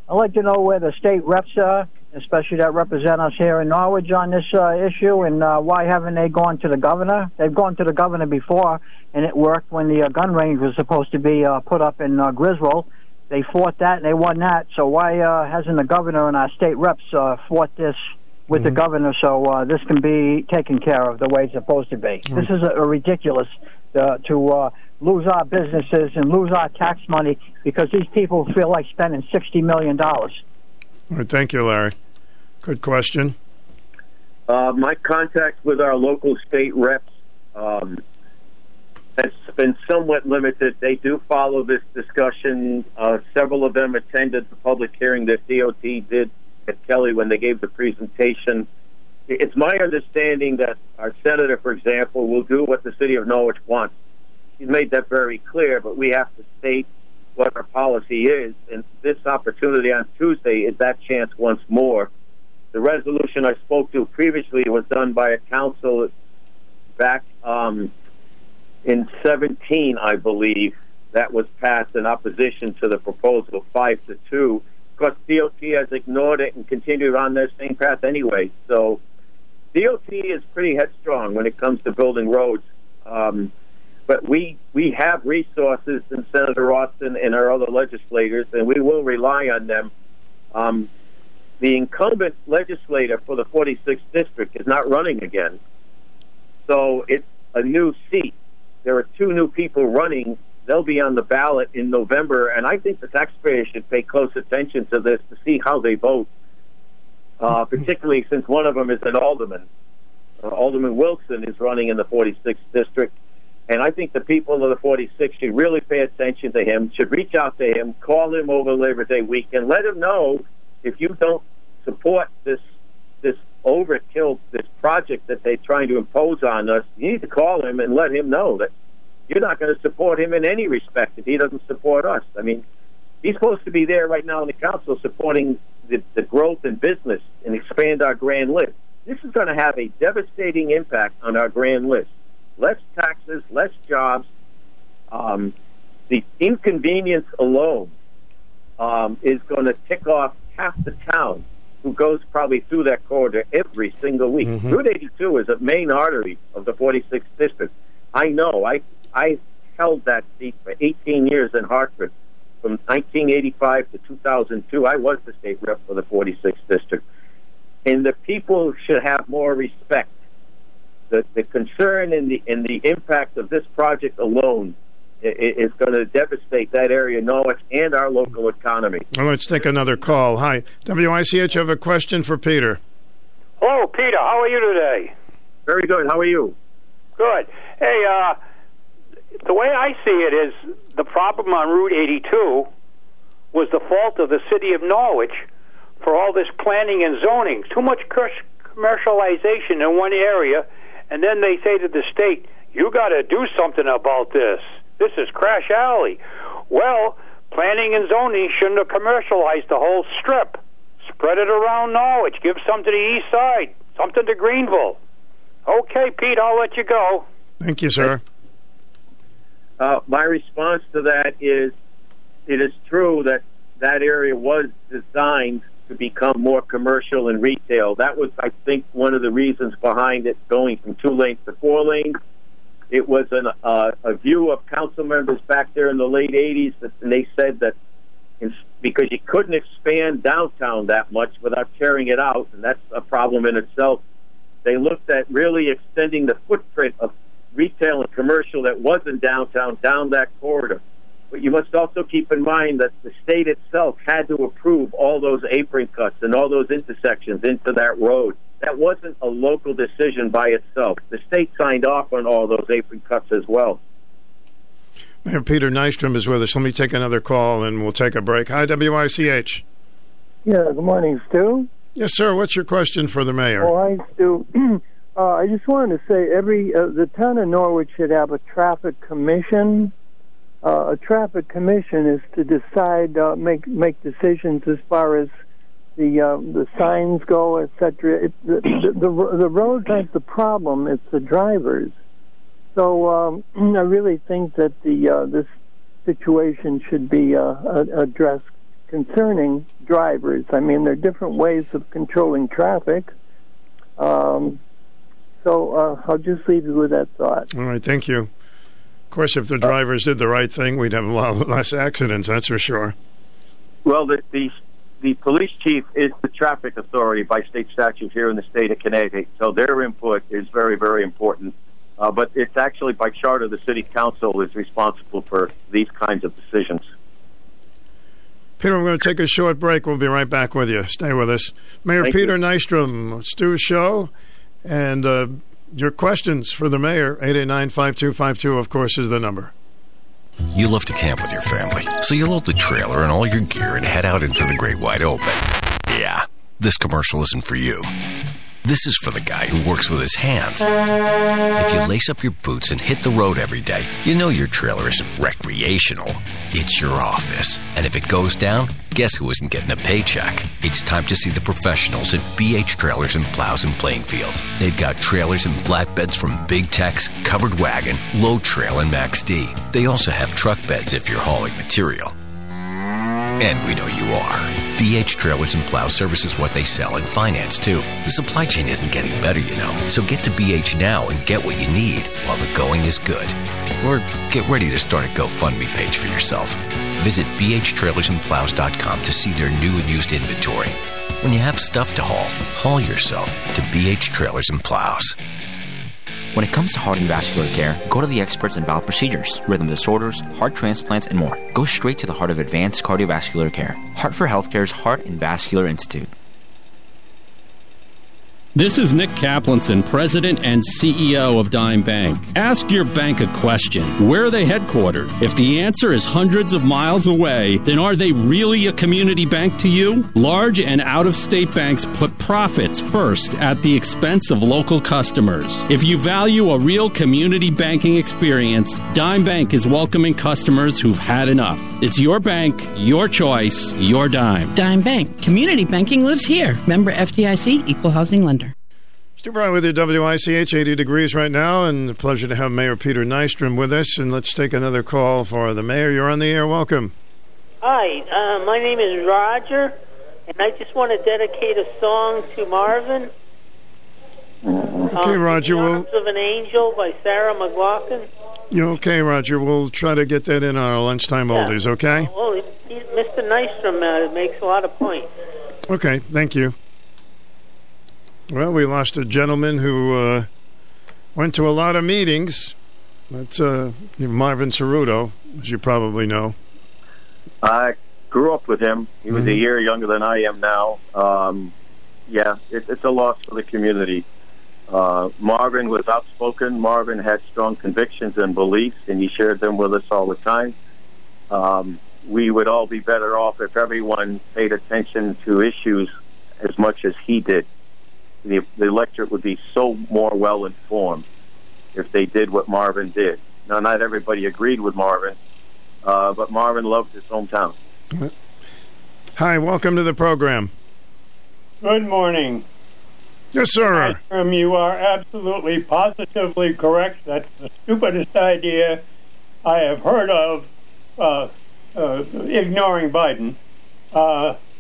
Speaker 32: I'd like to know where the state reps are, especially that represent us here in Norwich on this uh, issue, and uh, why haven't they gone to the governor? They've gone to the governor before, and it worked when the uh, gun range was supposed to be uh, put up in uh, Griswold. They fought that, and they won that. So why uh, hasn't the governor and our state reps uh, fought this with the governor so uh, this can be taken care of the way it's supposed to be? This is a, a ridiculous uh, to uh, lose our businesses and lose our tax money because these people feel like spending sixty million dollars.
Speaker 7: All right, thank you, Larry. Good question.
Speaker 31: Uh, my contact with our local state reps um, has been somewhat limited. They do follow this discussion. Uh, several of them attended the public hearing that DOT did at Kelly when they gave the presentation. It's my understanding that our senator, for example, will do what the city of Norwich wants. He's made that very clear, but we have to state what our policy is. And this opportunity on Tuesday is that chance once more. The resolution I spoke to previously was done by a council back um, in 17, I believe. That was passed in opposition to the proposal, five to two. Of course, DOT has ignored it and continued on their same path anyway. So, DOT is pretty headstrong when it comes to building roads. Um, but we we have resources in Senator Osten and our other legislators, and we will rely on them. Um, the incumbent legislator for the 46th district is not running again, so it's a new seat. There are two new people running. They'll be on the ballot in November, and I think the taxpayers should pay close attention to this to see how they vote, uh, particularly since one of them is an alderman. Uh, alderman Wilson is running in the 46th district. And I think the people of the 46th should really pay attention to him, should reach out to him, call him over Labor Day weekend, let him know if you don't support this this overkill, this project that they're trying to impose on us, you need to call him and let him know that you're not going to support him in any respect if he doesn't support us. I mean, he's supposed to be there right now in the council supporting the, the growth in business and expand our grand list. This is going to have a devastating impact on our grand list less taxes, less jobs. Um, the inconvenience alone um, is going to tick off half the town who goes probably through that corridor every single week.
Speaker 7: Mm-hmm.
Speaker 31: Route 82 is a main artery of the 46th district. I know. I I held that seat for 18 years in Hartford. From 1985 to 2002, I was the state rep for the 46th district. And the people should have more respect the, the concern and the and the impact of this project alone is going to devastate that area, Norwich, and our local economy.
Speaker 7: Well, let's take another call. Hi, WICH. I have a question for Peter.
Speaker 33: Hello, Peter. How are you today?
Speaker 31: Very good. How are you?
Speaker 33: Good. Hey, uh, the way I see it is the problem on Route 82 was the fault of the city of Norwich for all this planning and zoning. Too much commercialization in one area, and then they say to the state, "You got to do something about this. This is Crash Alley." Well, planning and zoning shouldn't have commercialized the whole strip. Spread it around Norwich. Give some to the east side, something to Greenville. Okay, Pete, I'll let you go.
Speaker 7: Thank you, sir.
Speaker 31: Uh, my response to that is it is true that that area was designed to become more commercial and retail. That was, I think, one of the reasons behind it going from two lanes to four lanes. It was an, uh, a view of council members back there in the late 80s, that, and they said that in, because you couldn't expand downtown that much without tearing it out, and that's a problem in itself. They looked at really extending the footprint of retail and commercial that was in downtown down that corridor. But you must also keep in mind that the state itself had to approve all those apron cuts and all those intersections into that road. That wasn't a local decision by itself. The state signed off on all those apron cuts as well.
Speaker 7: Mayor Peter Nystrom is with us. Let me take another call and we'll take a break. Hi, WICH.
Speaker 34: Yeah, good morning, Stu.
Speaker 7: Yes, sir. What's your question for the mayor?
Speaker 34: All right, Stu. uh, I just wanted to say every uh, the town of Norwich should have a traffic commission. Uh, a traffic commission is to decide, uh, make make decisions as far as the uh, the signs go, etc. It, the, the the the roads aren't the problem; it's the drivers. So um, I really think that the uh, this situation should be uh, addressed concerning drivers. I mean, there are different ways of controlling traffic. Um, so uh, I'll just leave you with that thought.
Speaker 7: All right, thank you. Of course, if the drivers did the right thing, we'd have a lot less accidents. That's for sure.
Speaker 31: Well, the the, the police chief is the traffic authority by state statute here in the state of Connecticut, so their input is very, very important. Uh, but it's actually by charter the city council is responsible for these kinds of decisions.
Speaker 7: Peter, I'm going to take a short break. We'll be right back with you. Stay with us. Mayor
Speaker 31: Thank
Speaker 7: Peter
Speaker 31: you.
Speaker 7: Nystrom, Stu's show, and uh, your questions for the mayor, 889-5252, of course, is the number.
Speaker 35: You love to camp with your family, so you load the trailer and all your gear and head out into the great wide open. Yeah, this commercial isn't for you. This is for the guy who works with his hands. If you lace up your boots and hit the road every day, you know your trailer isn't recreational. It's your office. And if it goes down, guess who isn't getting a paycheck? It's time to see the professionals at BH Trailers and Plows in Plainfield. They've got trailers and flatbeds from Big Tex, Covered Wagon, Load Trail, and Max D. They also have truck beds if you're hauling material. And we know you are. BH Trailers and Plow services what they sell and finance too. The supply chain isn't getting better, you know. So get to BH now and get what you need while the going is good. Or get ready to start a GoFundMe page for yourself. Visit bhtrailersandplows.com to see their new and used inventory. When you have stuff to haul, haul yourself to BH Trailers and Plows.
Speaker 36: When it comes to heart and vascular care, go to the experts in valve procedures, rhythm disorders, heart transplants, and more. Go straight to the heart of advanced cardiovascular care. Hartford HealthCare's Heart and Vascular Institute.
Speaker 37: This is Nick Kaplanson, President and CEO of Dime Bank. Ask your bank a question. Where are they headquartered? If the answer is hundreds of miles away, then are they really a community bank to you? Large and out of state banks put profits first at the expense of local customers. If you value a real community banking experience, Dime Bank is welcoming customers who've had enough. It's your bank, your choice, your dime.
Speaker 38: Dime Bank. Community banking lives here. Member FDIC, Equal Housing Lender.
Speaker 7: Stu Bryer with you, WICH, 80 degrees right now, and a pleasure to have Mayor Peter Nystrom with us. And let's take another call for the mayor. You're on the air. Welcome.
Speaker 39: Hi, uh, my name is Roger, and I just want to dedicate a song to Marvin.
Speaker 7: Okay,
Speaker 39: um,
Speaker 7: Roger.
Speaker 39: The
Speaker 7: We'll,
Speaker 39: of an Angel by Sarah McLachlan.
Speaker 7: you okay, Roger? We'll try to get that in our lunchtime oldies, okay?
Speaker 39: Well, he, he, Mr. Nystrom uh, makes a lot of points.
Speaker 7: Okay, thank you. Well, we lost a gentleman who uh, went to a lot of meetings. That's uh, Marvin Ceruto, as you probably know.
Speaker 31: I grew up with him. He was a
Speaker 7: Mhm.
Speaker 31: year younger than I am now. Um, yeah, it, it's a loss for the community. Uh, Marvin was outspoken. Marvin had strong convictions and beliefs, and he shared them with us all the time. Um, we would all be better off if everyone paid attention to issues as much as he did. The, the electorate would be so more well informed if they did what Marvin did. Now, not everybody agreed with Marvin, uh, but Marvin loved his hometown.
Speaker 7: Hi, welcome to the program.
Speaker 23: Good morning.
Speaker 7: Yes, sir.
Speaker 23: Um, you are absolutely positively correct. That's the stupidest idea I have heard of, uh, uh, ignoring Biden.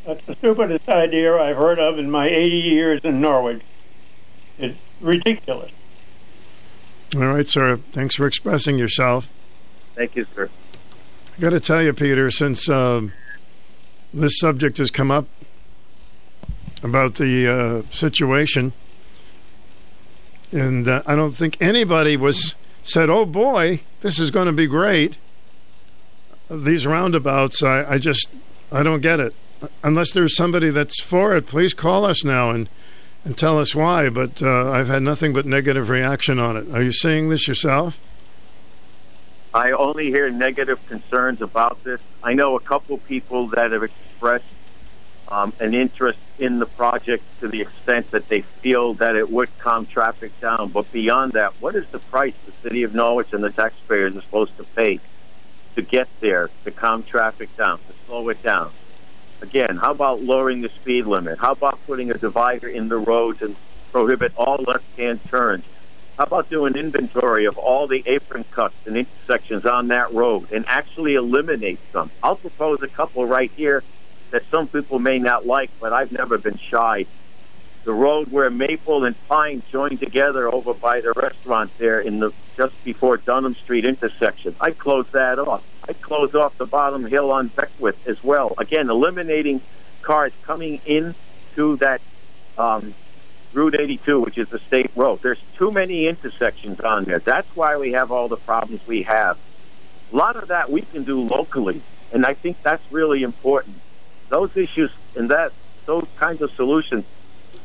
Speaker 23: Uh, that's the stupidest idea I've heard of in my 80 years in Norwich. It's ridiculous.
Speaker 7: All right, sir. Thanks for expressing yourself.
Speaker 31: Thank you, sir.
Speaker 7: I got to tell you, Peter, since um this subject has come up about the uh, situation, and uh, I don't think anybody was said, "Oh boy, this is going to be great." These roundabouts, I, I just, I don't get it. Unless there's somebody that's for it, please call us now and and tell us why. But uh, I've had nothing but negative reaction on it. Are you seeing this yourself?
Speaker 31: I only hear negative concerns about this. I know a couple people that have expressed um, an interest in the project to the extent that they feel that it would calm traffic down. But beyond that, what is the price the city of Norwich and the taxpayers are supposed to pay to get there, to calm traffic down, to slow it down? Again, how about lowering the speed limit? How about putting a divider in the roads and prohibit all left-hand turns? How about doing inventory of all the apron cuts and intersections on that road and actually eliminate some? I'll propose a couple right here that some people may not like, but I've never been shy. The road where Maple and Pine join together over by the restaurant there in the just before Dunham Street intersection. I close that off. I close off the bottom hill on Beckwith as well. Again, eliminating cars coming in to that um, Route 82, which is the state road. There's too many intersections on there. That's why we have all the problems we have. A lot of that we can do locally, and I think that's really important. Those issues and that those kinds of solutions,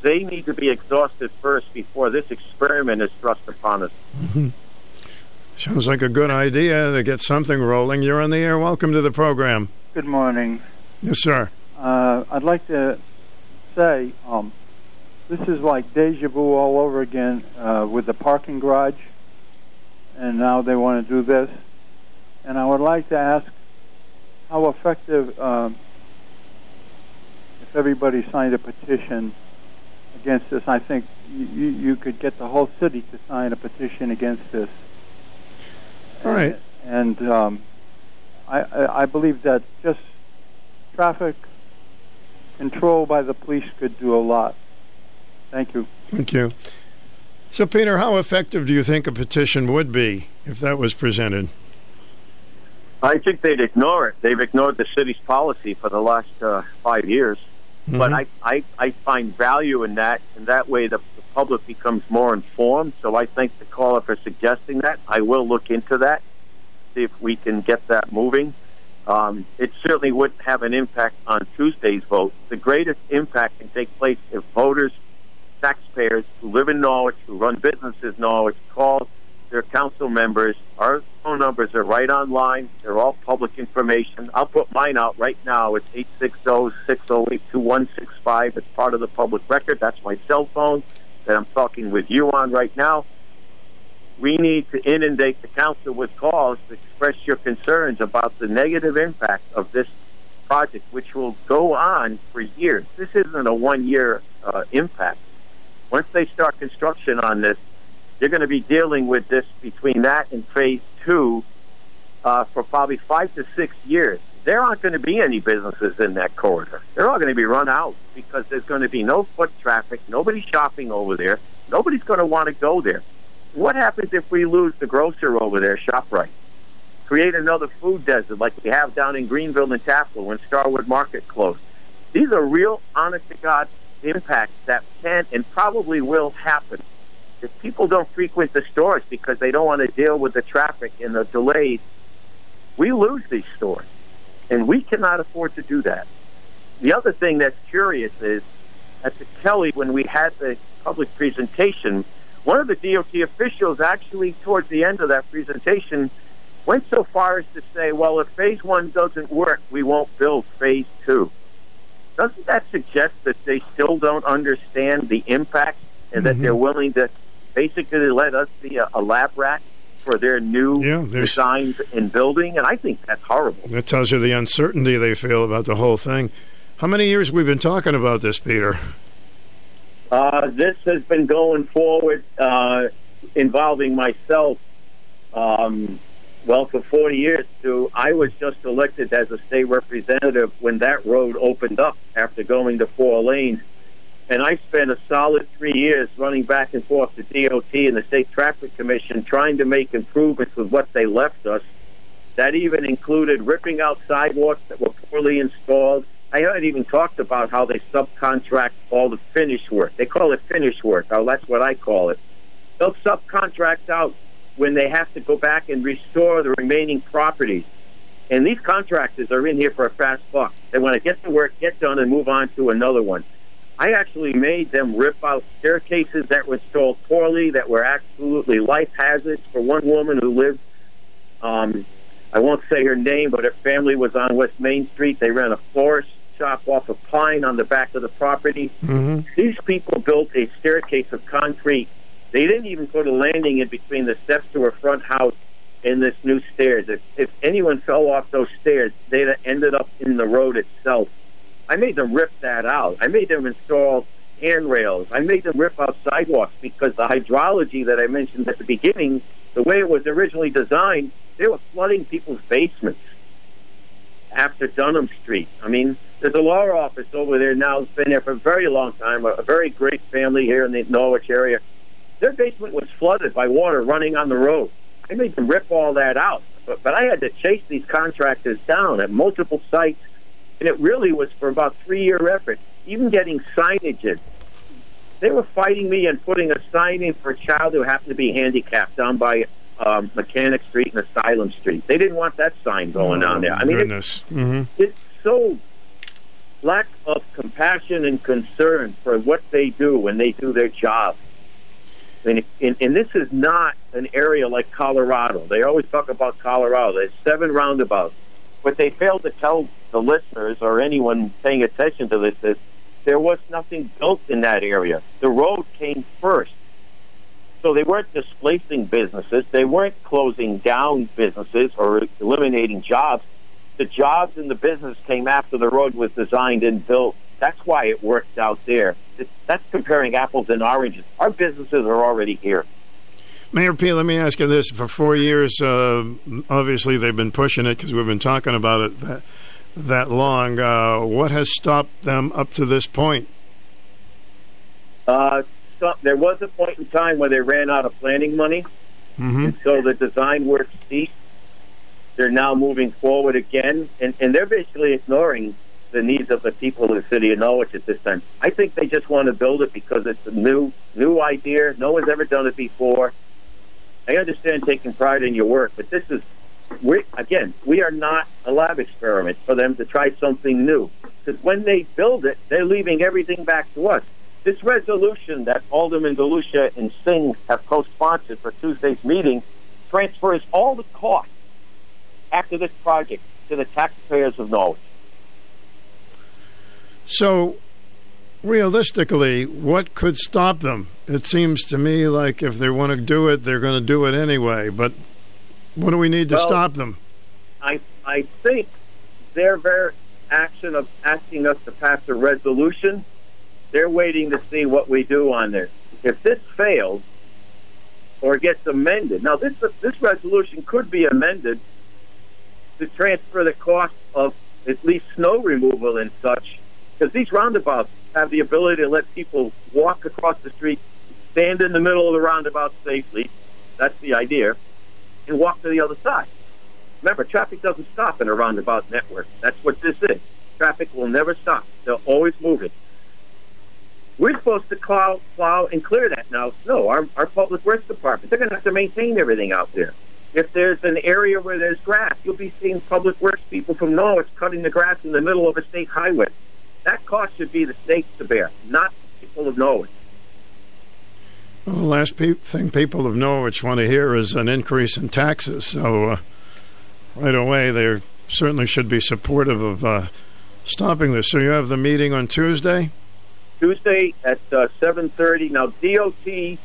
Speaker 31: they need to be exhausted first before this experiment is thrust upon us.
Speaker 7: Mm-hmm. Sounds like a good idea to get something rolling. You're on the air. Welcome to the program.
Speaker 40: Good morning.
Speaker 7: Yes, sir.
Speaker 40: Uh, I'd like to say um, this is like deja vu all over again uh, with the parking garage, and now they want to do this. And I would like to ask how effective, um, if everybody signed a petition against this, I think you, you could get the whole city to sign a petition against this.
Speaker 7: All right.
Speaker 40: And um, I, I believe that just traffic control by the police could do a lot. Thank you.
Speaker 7: Thank you. So, Peter, how effective do you think a petition would be if that was presented?
Speaker 31: I think they'd ignore it. They've ignored the city's policy for the last uh, five years. Mm-hmm. But I, I, I find value in that, and that way the, the public becomes more informed. So I thank the caller for suggesting that. I will look into that, see if we can get that moving. Um, it certainly would have an impact on Tuesday's vote. The greatest impact can take place if voters, taxpayers who live in Norwich, who run businesses in Norwich, call their council members. Our phone numbers are right online. They're all public information. I'll put mine out right now. It's 860-608-2165. It's part of the public record. That's my cell phone that I'm talking with you on right now. We need to inundate the council with calls to express your concerns about the negative impact of this project, which will go on for years. This isn't a one-year uh, impact. Once they start construction on this, they're going to be dealing with this between that and phase two uh, for probably five to six years. There aren't going to be any businesses in that corridor. They're all going to be run out because there's going to be no foot traffic, nobody shopping over there, nobody's going to want to go there. What happens if we lose the grocer over there, ShopRite? Create another food desert like we have down in Greenville and Tafel when Starwood Market closed. These are real, honest to God impacts that can and probably will happen. If people don't frequent the stores because they don't want to deal with the traffic and the delays, we lose these stores. And we cannot afford to do that. The other thing that's curious is at the Kelly, when we had the public presentation, one of the DOT officials actually, towards the end of that presentation, went so far as to say, well, if phase one doesn't work, we won't build phase two. Doesn't that suggest that they still don't understand the impact and mm-hmm. that they're willing to basically they let us be a, a lab rat for their new yeah, designs and building? And I think that's horrible.
Speaker 7: That tells you the uncertainty they feel about the whole thing. How many years we've been talking about this, Peter?
Speaker 31: Uh, this has been going forward uh, involving myself. Um, well, for 40 years, too. I was just elected as a state representative when that road opened up after going to four lanes. And I spent a solid three years running back and forth to DOT and the State Traffic Commission trying to make improvements with what they left us. That even included ripping out sidewalks that were poorly installed, I haven't even talked about how they subcontract all the finish work. They call it finish work. Oh, that's what I call it. They'll subcontract out when they have to go back and restore the remaining properties. And these contractors are in here for a fast buck. They want to get the work, get done, and move on to another one. I actually made them rip out staircases that were installed poorly, that were absolutely life hazards for one woman who lived. Um, I won't say her name, but her family was on West Main Street. They ran a florist shop off a pine on the back of the property.
Speaker 7: Mm-hmm.
Speaker 31: These people built a staircase of concrete. They didn't even put a landing in between the steps to her front house and this new stairs. If, if anyone fell off those stairs, they'd have ended up in the road itself. I made them rip that out. I made them install handrails. I made them rip out sidewalks because the hydrology that I mentioned at the beginning, the way it was originally designed, they were flooding people's basements after Dunham Street. I mean, there's a law office over there now. It's been there for a very long time. A, very great family here in the Norwich area. Their basement was flooded by water running on the road. I made them rip all that out, but, but I had to chase these contractors down at multiple sites, and it really was for about three year effort. Even getting signage in. They were fighting me and putting a sign in for a child who happened to be handicapped down by um, Mechanic Street and Asylum Street. They didn't want that sign going
Speaker 7: Oh,
Speaker 31: on there. I mean,
Speaker 7: goodness. hmm
Speaker 31: it's so lack of compassion and concern for what they do when they do their job. And, and, and this is not an area like Colorado. They always talk about Colorado. There's seven roundabouts. What they fail to tell the listeners or anyone paying attention to this is there was nothing built in that area. The road came first. So they weren't displacing businesses. They weren't closing down businesses or eliminating jobs. The jobs and the business came after the road was designed and built. That's why it worked out there. That's comparing apples and oranges. Our businesses are already here.
Speaker 7: Mayor P, let me ask you this. For four years, uh, obviously they've been pushing it because we've been talking about it that, that long. Uh, what has stopped them up to this point?
Speaker 31: Uh, so, there was a point in time where they ran out of planning money,
Speaker 7: Mm-hmm.
Speaker 31: and so the design work ceased. They're now moving forward again, and, and they're basically ignoring the needs of the people of the city of Norwich at this time. I think they just want to build it because it's a new new idea. No one's ever done it before. I understand taking pride in your work, but this is we again we are not a lab experiment for them to try something new. Because when they build it, they're leaving everything back to us. This resolution that Alderman DeLucia and Singh have co-sponsored for Tuesday's meeting transfers all the costs after this project to the taxpayers of Norwich.
Speaker 7: So, realistically, what could stop them? It seems to me like if they want to do it, they're going to do it anyway. But what do we need to
Speaker 31: Well-
Speaker 7: stop them?
Speaker 31: I I think their very action of asking us to pass a resolution, they're waiting to see what we do on this. If this fails or gets amended, now this this resolution could be amended to transfer the cost of at least snow removal and such, because these roundabouts have the ability to let people walk across the street, stand in the middle of the roundabout safely. That's the idea, and walk to the other side. Remember, traffic doesn't stop in a roundabout network. That's what this is. Traffic will never stop. They'll always move it. We're supposed to plow, plow and clear that now. No, our, our public works department, they're going to have to maintain everything out there. If there's an area where there's grass, you'll be seeing public works people from Norwich cutting the grass in the middle of a state highway. That cost should be the states to bear, not the people of Norwich.
Speaker 7: Well, the last pe- thing people of Norwich want to hear is an increase in taxes. So, uh, right away, they certainly should be supportive of uh, stopping this. So, you have the meeting on Tuesday?
Speaker 31: Tuesday at uh, 7:30. Now, DOT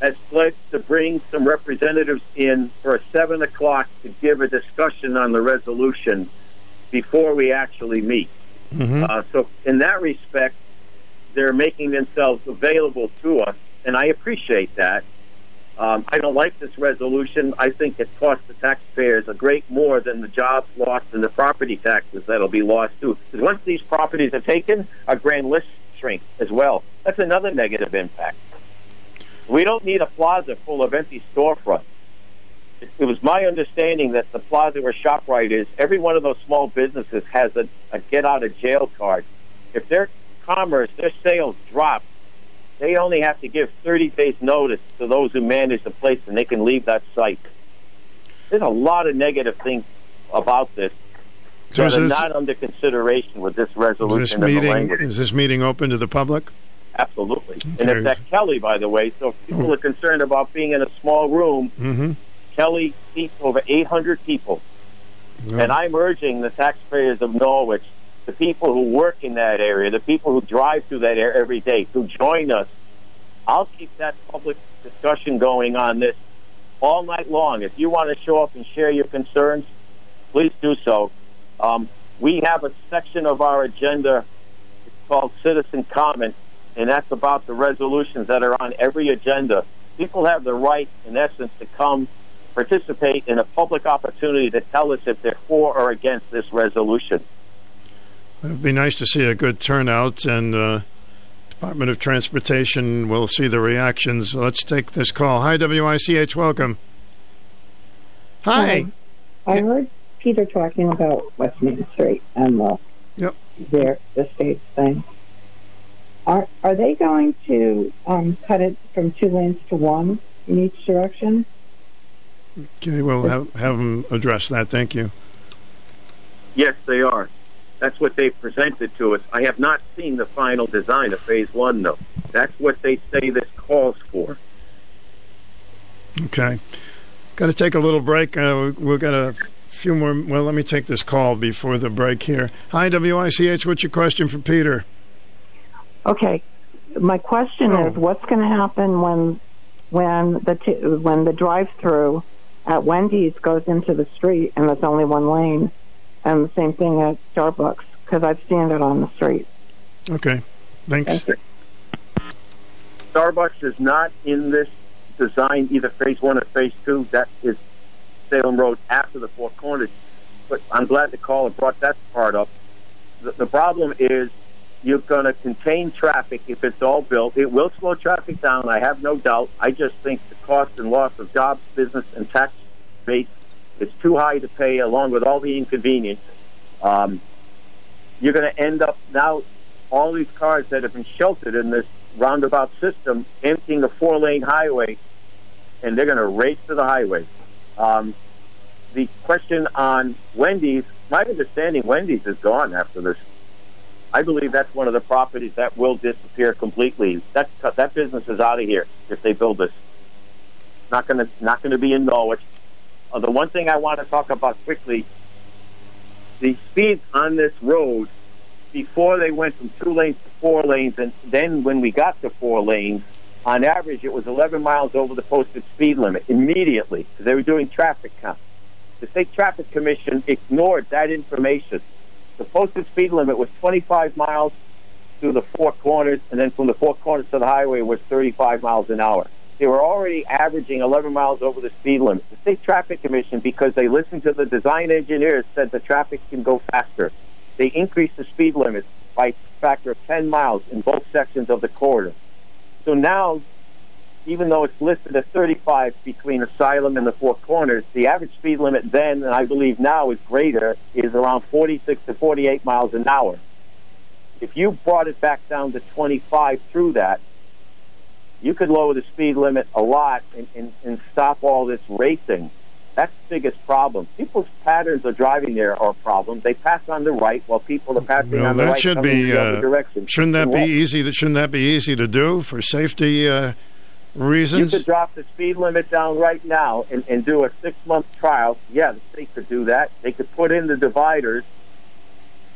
Speaker 31: has pledged to bring some representatives in for seven o'clock to give a discussion on the resolution before we actually meet.
Speaker 7: Mm-hmm.
Speaker 31: Uh, so, in that respect, they're making themselves available to us, and I appreciate that. Um, I don't like this resolution. I think it costs the taxpayers a great more than the jobs lost and the property taxes that'll be lost too. Because once these properties are taken, our grand list shrinks as well. That's another negative impact. We don't need a plaza full of empty storefronts. It, was my understanding that the plaza where ShopRite is, every one of those small businesses has a, a get out of jail card. If their commerce, their sales drop, they only have to give 30 days notice to those who manage the place and they can leave that site. There's a lot of negative things about this
Speaker 7: So
Speaker 31: that
Speaker 7: is
Speaker 31: are
Speaker 7: this-
Speaker 31: not under consideration with this
Speaker 7: Is
Speaker 31: resolution
Speaker 7: this
Speaker 31: and the
Speaker 7: meeting is this meeting open to the public?
Speaker 31: Absolutely. And
Speaker 7: Okay.
Speaker 31: if that Kelly, by the way, so if people are concerned about being in a small room,
Speaker 7: Mm-hmm.
Speaker 31: Kelly seats over 800 people. And I'm urging the taxpayers of Norwich, the people who work in that area, the people who drive through that area every day, to join us. I'll keep that public discussion going on this all night long. If you want to show up and share your concerns, please do so. Um, we have a section of our agenda it's called Citizen Comment, and that's about the resolutions that are on every agenda. People have the right, in essence, to come participate in a public opportunity to tell us if they're for or against this resolution.
Speaker 7: It'd be nice to see a good turnout, and uh, Department of Transportation will see the reactions. Let's take this call. Hi, WICH. Welcome. Hi.
Speaker 41: I heard Peter talking about West Main Street and the
Speaker 7: yep.
Speaker 41: their the state thing. Are are they going to um, cut it from two lanes to one in each direction?
Speaker 7: Okay, we'll have, have them address that. Thank you.
Speaker 31: Yes, they are. That's what they've presented to us. I have not seen the final design of Phase One, though. That's what they say this calls for.
Speaker 7: Okay. Got to take a little break. Uh, we've got a few more. Well, let me take this call before the break here. Hi, WICH. What's your question for Peter?
Speaker 41: Okay. My question
Speaker 7: Oh.
Speaker 41: is, what's going to happen when when the t- when the drive-through at Wendy's goes into the street and there's only one lane, and the same thing at Starbucks because I've seen it on the street.
Speaker 7: Okay. Thanks.
Speaker 31: Starbucks is not in this design, either Phase One or Phase Two. That is Salem Road after the Four Corners. But I'm glad the caller brought that part up. The, the problem is you're going to contain traffic if it's all built. It will slow traffic down, I have no doubt. I just think the cost and loss of jobs, business, and tax base is too high to pay, along with all the inconvenience. Um, you're going to end up now, all these cars that have been sheltered in this roundabout system emptying a four lane highway, and they're going to race to the highway. Um, the question on Wendy's, my understanding, Wendy's is gone after this. I believe that's one of the properties that will disappear completely. That that business is out of here if they build this. Not going to not going to be in Norwich. Uh, the one thing I want to talk about quickly, the speeds on this road before they went from two lanes to four lanes, and then when we got to four lanes, on average it was 11 miles over the posted speed limit immediately because they were doing traffic counts. The state traffic commission ignored that information. The posted speed limit was 25 miles through the four corners, and then from the four corners to the highway was 35 miles an hour. They were already averaging 11 miles over the speed limit. The state traffic commission, because they listened to the design engineers, said the traffic can go faster. They increased the speed limit by a factor of 10 miles in both sections of the corridor. So now, even though it's listed at 35 between Asylum and the Four Corners, the average speed limit then, and I believe now is greater, is around 46 to 48 miles an hour. If you brought it back down to 25 through that, you could lower the speed limit a lot and, and, and stop all this racing. That's the biggest problem. People's patterns of driving there are a problem. They pass on the right while people are passing
Speaker 7: Well,
Speaker 31: on the
Speaker 7: that
Speaker 31: right
Speaker 7: should be.
Speaker 31: the other
Speaker 7: Uh,
Speaker 31: direction.
Speaker 7: shouldn't that be easy? That shouldn't that be easy to do for safety uh,
Speaker 31: You could drop the speed limit down right now and, and do a six month trial. Yeah, the state could do that. They could put in the dividers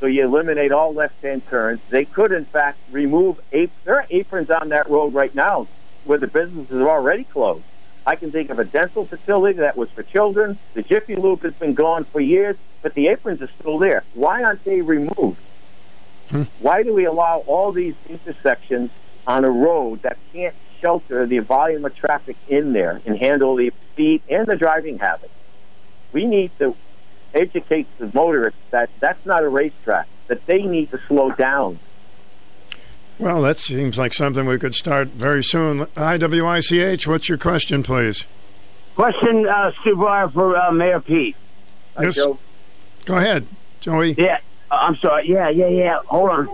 Speaker 31: so you eliminate all left hand turns. They could, in fact, remove ap- there are aprons on that road right now where the businesses are already closed. I can think of a dental facility that was for children. The Jiffy Lube has been gone for years, but the aprons are still there. Why aren't they removed? Hmm. Why do we allow all these intersections on a road that can't shelter the volume of traffic in there and handle the speed and the driving habits? We need to educate the motorists that that's not a racetrack, that they need to slow down.
Speaker 7: Well, that seems like something we could start very soon. IWICH, what's your question, please?
Speaker 42: Question, uh, Stu Bryer for uh, Mayor Pete.
Speaker 7: Yes. Go ahead, Joey.
Speaker 42: Yeah, I'm sorry. Yeah, yeah, yeah. Hold on.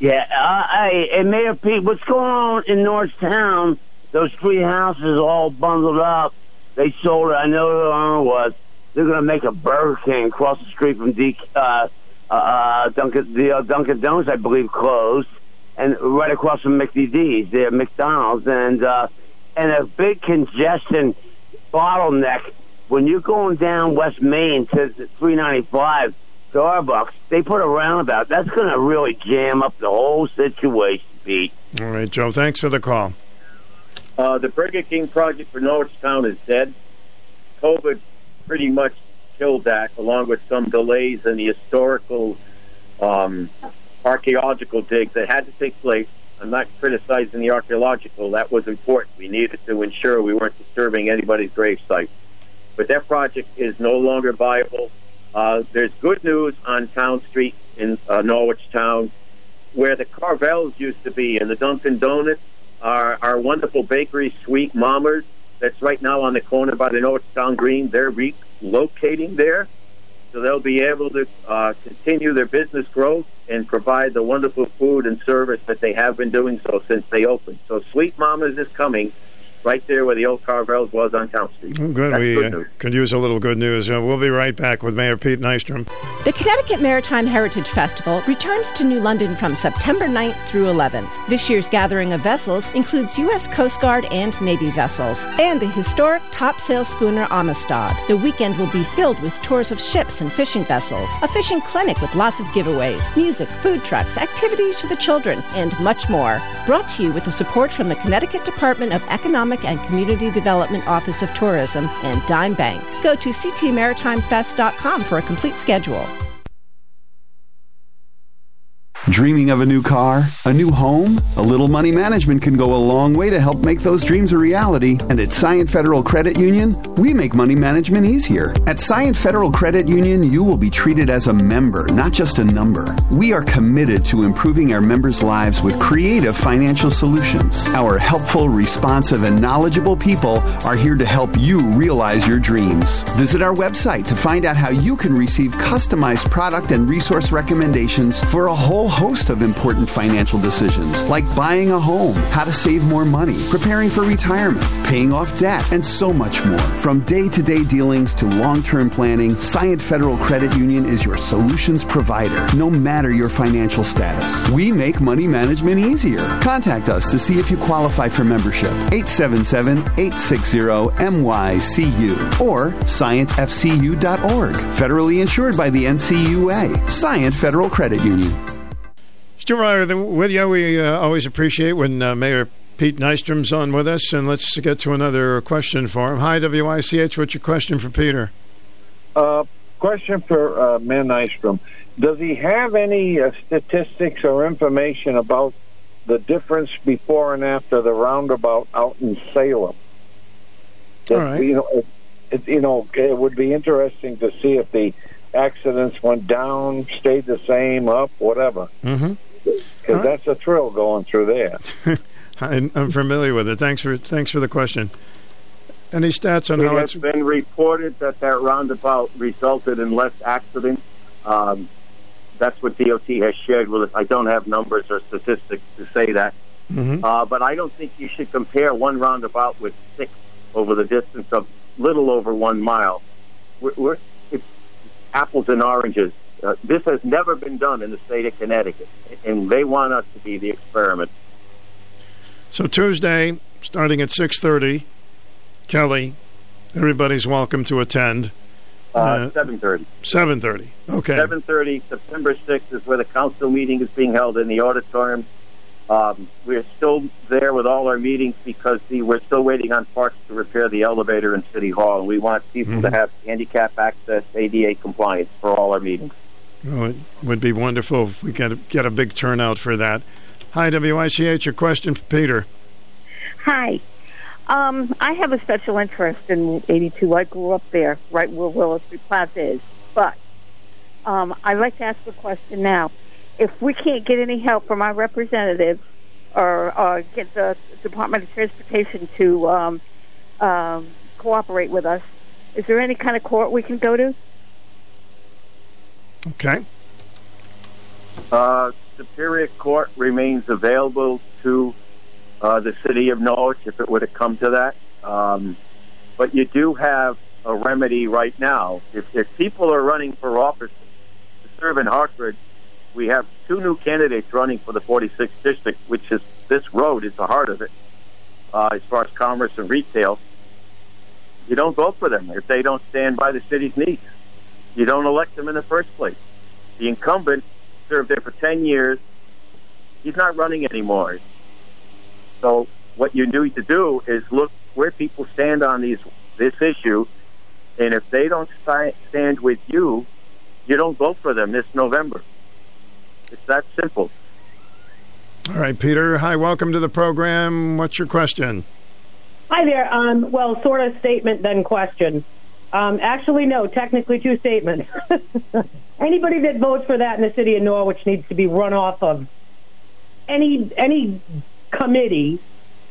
Speaker 42: Yeah, uh, hey, Mayor Pete, what's going on in Norwichtown? Those three houses all bundled up. They sold it. I know who the owner was. They're going to make a Burger King across the street from D, uh, uh, Dunkin', the uh, Dunkin' Donuts, I believe, closed, and right across from McDD's, there, McDonald's, and uh, and a big congestion bottleneck when you're going down West Main to 395 Starbucks. They put a roundabout. That's going to really jam up the whole situation, Pete.
Speaker 7: All right, Joe. Thanks for the call.
Speaker 31: Uh, the Burger King project for Norwichtown is dead. COVID pretty much killed that, along with some delays in the historical um, archaeological digs that had to take place. I'm not criticizing the archaeological. That was important. We needed to ensure we weren't disturbing anybody's grave site. But that project is no longer viable. Uh, there's good news on Town Street in uh, Norwich Town, where the Carvels used to be, and the Dunkin' Donuts, our, our wonderful bakery, Sweet Mamas, that's right now on the corner by the Norwich Town Green. They're relocating there, so they'll be able to uh, continue their business growth and provide the wonderful food and service that they have been doing so since they opened. So Sweet Mamas is coming right there where the old Carvels was on Town Street.
Speaker 7: Oh, good.
Speaker 31: That's
Speaker 7: we
Speaker 31: good
Speaker 7: uh, could use a little good news. Uh, we'll be right back with Mayor Pete Nystrom.
Speaker 43: The Connecticut Maritime Heritage Festival returns to New London from September 9th through 11th. This year's gathering of vessels includes U.S. Coast Guard and Navy vessels and the historic topsail schooner Amistad. The weekend will be filled with tours of ships and fishing vessels, a fishing clinic with lots of giveaways, music, food trucks, activities for the children, and much more. Brought to you with the support from the Connecticut Department of Economic and Community Development Office of Tourism and Dime Bank. Go to ctmaritimefest.com for a complete schedule.
Speaker 44: Dreaming of a new car? A new home? A little money management can go a long way to help make those dreams a reality. And at Science Federal Credit Union, we make money management easier. At Science Federal Credit Union, you will be treated as a member, not just a number. We are committed to improving our members' lives with creative financial solutions. Our helpful, responsive, and knowledgeable people are here to help you realize your dreams. Visit our website to find out how you can receive customized product and resource recommendations for a whole host of important financial decisions, like buying a home, how to save more money, preparing for retirement, paying off debt, and so much more. From day to day dealings to long term planning, Science Federal Credit Union is your solutions provider, no matter your financial status. We make money management easier. Contact us to see if you qualify for membership. 877 860 MYCU or sciencefcu.org. Federally insured by the NCUA. Science Federal Credit Union.
Speaker 7: Ryer the- with you. We uh, always appreciate when uh, Mayor Pete Nystrom's on with us. And let's get to another question for him. Hi, WICH. What's your question for Peter?
Speaker 45: Uh, question for uh, Mayor Nystrom. Does he have any uh, statistics or information about the difference before and after the roundabout out in Salem?
Speaker 7: All right.
Speaker 45: You know, it, it, you know, it would be interesting to see if the accidents went down, stayed the same, up, whatever.
Speaker 7: Mm-hmm.
Speaker 45: Because that's a thrill going through there.
Speaker 7: I'm familiar with it. Thanks for thanks for the question. Any stats on
Speaker 31: It
Speaker 7: how it's
Speaker 31: been reported that that roundabout resulted in less accidents. Um, that's what DOT has shared with us. I don't have numbers or statistics to say that,
Speaker 7: Mhm.
Speaker 31: uh, but I don't think you should compare one roundabout with six over the distance of little over one mile. We're, we're it's apples and oranges. Uh, this has never been done in the state of Connecticut, and they want us to be the experiment.
Speaker 7: So Tuesday, starting at six thirty, Kelly, everybody's welcome to attend.
Speaker 31: Uh, Seven thirty.
Speaker 7: Seven thirty. Okay.
Speaker 31: Seven thirty, September sixth is where the council meeting is being held in the auditorium. Um, we're still there with all our meetings because the, we're still waiting on parts to repair the elevator in City Hall, and we want people to
Speaker 7: Mhm.
Speaker 31: have handicap access, ADA compliance for all our meetings.
Speaker 7: Well, it would be wonderful if we get get a big turnout for that. Hi, WICH. Your question for Peter.
Speaker 46: Hi. Um, I have a special interest in 82. I grew up there, right where Street Plaza is. But um, I'd like to ask a question now. If we can't get any help from our representatives or, or get the Department of Transportation to um, um, cooperate with us, is there any kind of court we can go to?
Speaker 7: Okay.
Speaker 31: Uh, Superior Court remains available to uh, the city of Norwich if it were to come to that. Um, but you do have a remedy right now. If, if people are running for office to serve in Hartford, we have two new candidates running for the 46th district, which is this road is the heart of it uh, as far as commerce and retail. You don't vote for them if they don't stand by the city's needs. You don't elect them in the first place. The incumbent served there for 10 years. He's not running anymore. So what you need to do is look where people stand on these this issue, and if they don't stand with you, you don't vote for them this November. It's that simple.
Speaker 7: All right, Peter. Hi, welcome to the program. What's your question?
Speaker 47: Hi there. Um, well, sort of statement then question. Um, actually, no. Technically, two statements. Anybody that votes for that in the city of Norwich needs to be run off of any any committee,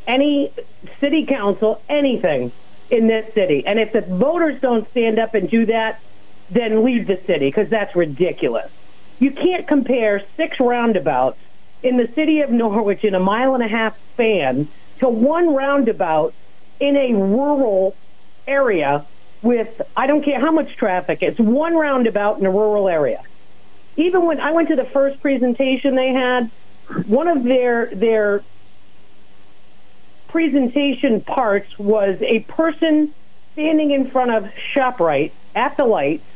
Speaker 47: any city council, anything in this city. And if the voters don't stand up and do that, then leave the city because that's ridiculous. You can't compare six roundabouts in the city of Norwich in a mile and a half span to one roundabout in a rural area with I don't care how much traffic. It's one roundabout in a rural area. Even when I went to the first presentation they had, one of their their presentation parts was a person standing in front of ShopRite at the lights,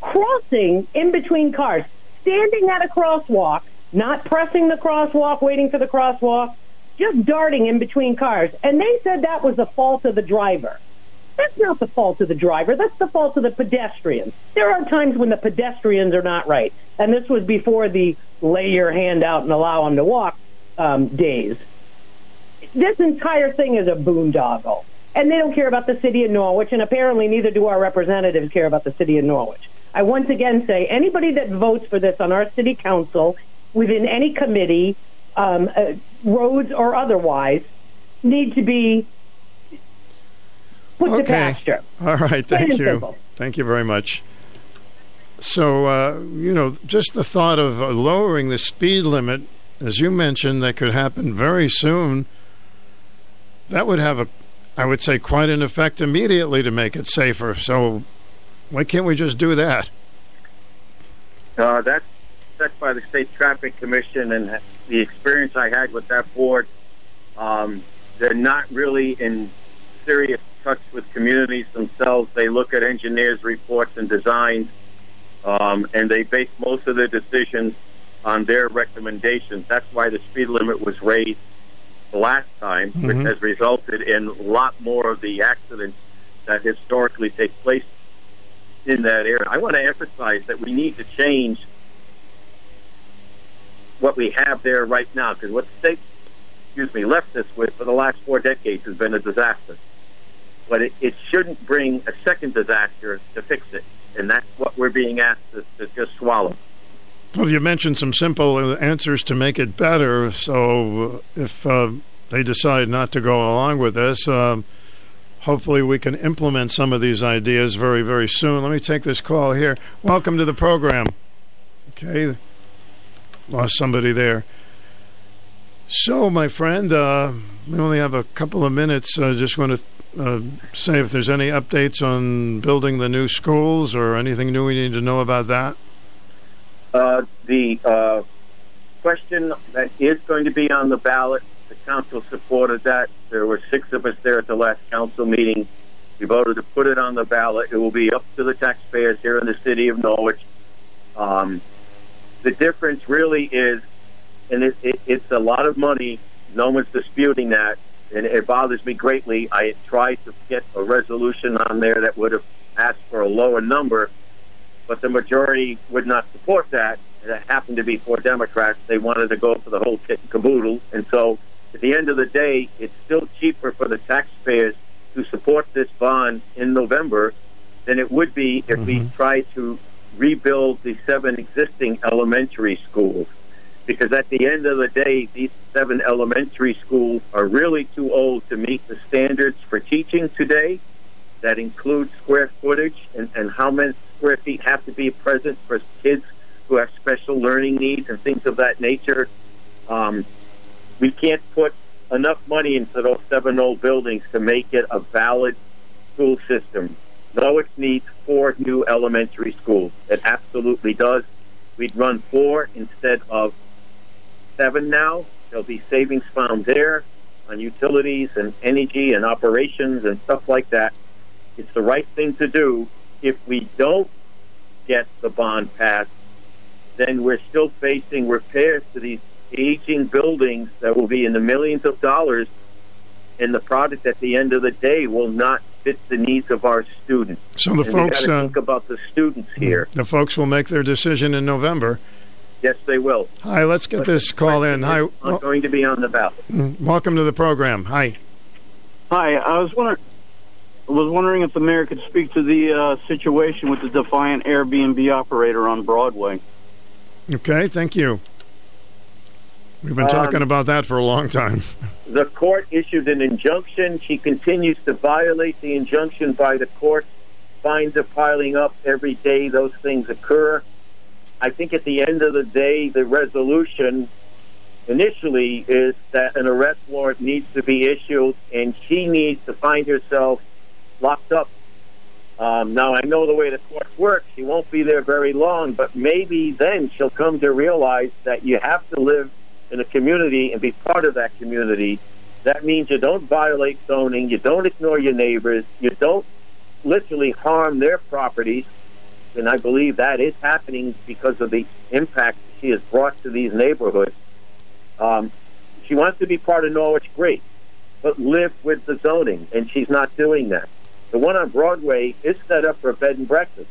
Speaker 47: crossing in between cars, standing at a crosswalk, not pressing the crosswalk, waiting for the crosswalk, just darting in between cars. And they said that was the fault of the driver. That's not the fault of the driver. That's the fault of the pedestrians. There are times when the pedestrians are not right. And this was before the lay your hand out and allow them to walk um, days. This entire thing is a boondoggle. And they don't care about the city of Norwich, and apparently neither do our representatives care about the city of Norwich. I once again say anybody that votes for this on our city council, within any committee, um, uh, roads or otherwise, need to be put to pasture.
Speaker 7: All right. Thank you.
Speaker 47: simple.
Speaker 7: Thank you very much. So, uh, you know, just the thought of uh, lowering the speed limit, as you mentioned, that could happen very soon, that would have a, I would say, quite an effect immediately to make it safer. So, why can't we just do that?
Speaker 31: Uh, that's set by the State Traffic Commission, and the experience I had with that board, um, they're not really in serious touch with communities themselves. They look at engineers' reports and designs, um, and they base most of their decisions on their recommendations. That's why the speed limit was raised last time,
Speaker 7: Mhm.
Speaker 31: which has resulted in a lot more of the accidents that historically take place in that area. I want to emphasize that we need to change what we have there right now because what the state, excuse me, left us with for the last four decades has been a disaster. But it, it shouldn't bring a second disaster to fix it, and that's what we're being asked to, to just swallow.
Speaker 7: Well, you mentioned some simple answers to make it better. So, uh, if uh, they decide not to go along with this, um, hopefully we can implement some of these ideas very, very soon. Let me take this call here. Welcome to the program. Okay, lost somebody there. So, my friend, uh, we only have a couple of minutes. I just want to uh, say if there's any updates on building the new schools or anything new we need to know about that.
Speaker 31: Uh, the uh, question that is going to be on the ballot, the council supported that. There were six of us there at the last council meeting. We voted to put it on the ballot. It will be up to the taxpayers here in the city of Norwich. Um, the difference really is, and it, it, it's a lot of money. No one's disputing that, and it bothers me greatly. I tried to get a resolution on there that would have asked for a lower number, but the majority would not support that. And it happened to be four Democrats. They wanted to go for the whole kit and caboodle. And so, at the end of the day, it's still cheaper for the taxpayers to support this bond in November than it would be if we mm-hmm. tried to rebuild the seven existing elementary schools. Because at the end of the day, these seven elementary schools are really too old to meet the standards for teaching today that includes square footage and, and how many square feet have to be present for kids who have special learning needs and things of that nature. Um, we can't put enough money into those seven old buildings to make it a valid school system. Norwich needs four new elementary schools. It absolutely does. We'd run four instead of seven now. There'll be savings found there on utilities and energy and operations and stuff like that. It's the right thing to do. If we don't get the bond passed, then we're still facing repairs to these aging buildings that will be in the millions of dollars, and the product at the end of the day will not fit the needs of our students.
Speaker 7: So the
Speaker 31: And
Speaker 7: folks, uh,
Speaker 31: think about the students here.
Speaker 7: The folks will make their decision in November.
Speaker 31: Yes, they will.
Speaker 7: Hi, let's get
Speaker 31: But
Speaker 7: this call in. Hi,
Speaker 31: question is not going to be on the ballot.
Speaker 7: mm, welcome to the program. Hi.
Speaker 48: Hi, I was wondering, was wondering if the mayor could speak to the uh, situation with the Defiant Airbnb operator on Broadway.
Speaker 7: Okay, thank you. We've been
Speaker 31: Um,
Speaker 7: talking about that for a long time.
Speaker 31: The court issued an injunction. She continues to violate the injunction by the court. Fines are piling up every day. Those things occur. I think at the end of the day, the resolution initially is that an arrest warrant needs to be issued, and she needs to find herself locked up. Um, now, I know the way the courts work. She won't be there very long, but maybe then she'll come to realize that you have to live in a community and be part of that community. That means you don't violate zoning, you don't ignore your neighbors, you don't literally harm their properties. And I believe that is happening because of the impact she has brought to these neighborhoods. Um, she wants to be part of Norwich, great, but live with the zoning, and she's not doing that. The one on Broadway is set up for a bed and breakfast.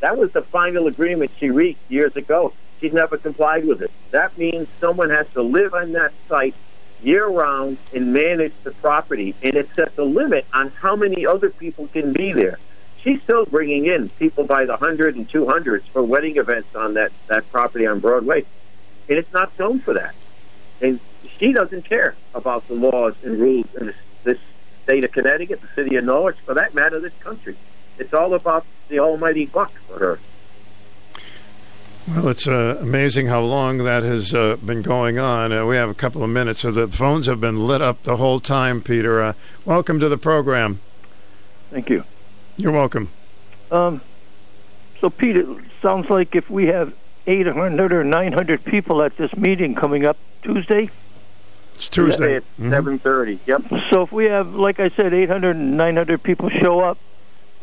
Speaker 31: That was the final agreement she reached years ago. She's never complied with it. That means someone has to live on that site year round and manage the property, and it sets a limit on how many other people can be there. She's still bringing in people by the hundred and two hundreds for wedding events on that, that property on Broadway, and it's not zoned for that. And she doesn't care about the laws and rules in this, this state of Connecticut, the city of Norwich, for that matter, this country. It's all about the almighty buck for her.
Speaker 7: Well, it's uh, amazing how long that has uh, been going on. Uh, we have a couple of minutes, so the phones have been lit up the whole time, Peter. Uh, welcome to the program.
Speaker 49: Thank you.
Speaker 7: You're welcome.
Speaker 49: Um, so, Pete, it sounds like if we have 800 or 900 people at this meeting coming up Tuesday.
Speaker 7: It's Tuesday.
Speaker 31: At 7.30, yep.
Speaker 49: So if we have, like I said, 800 and 900 people show up,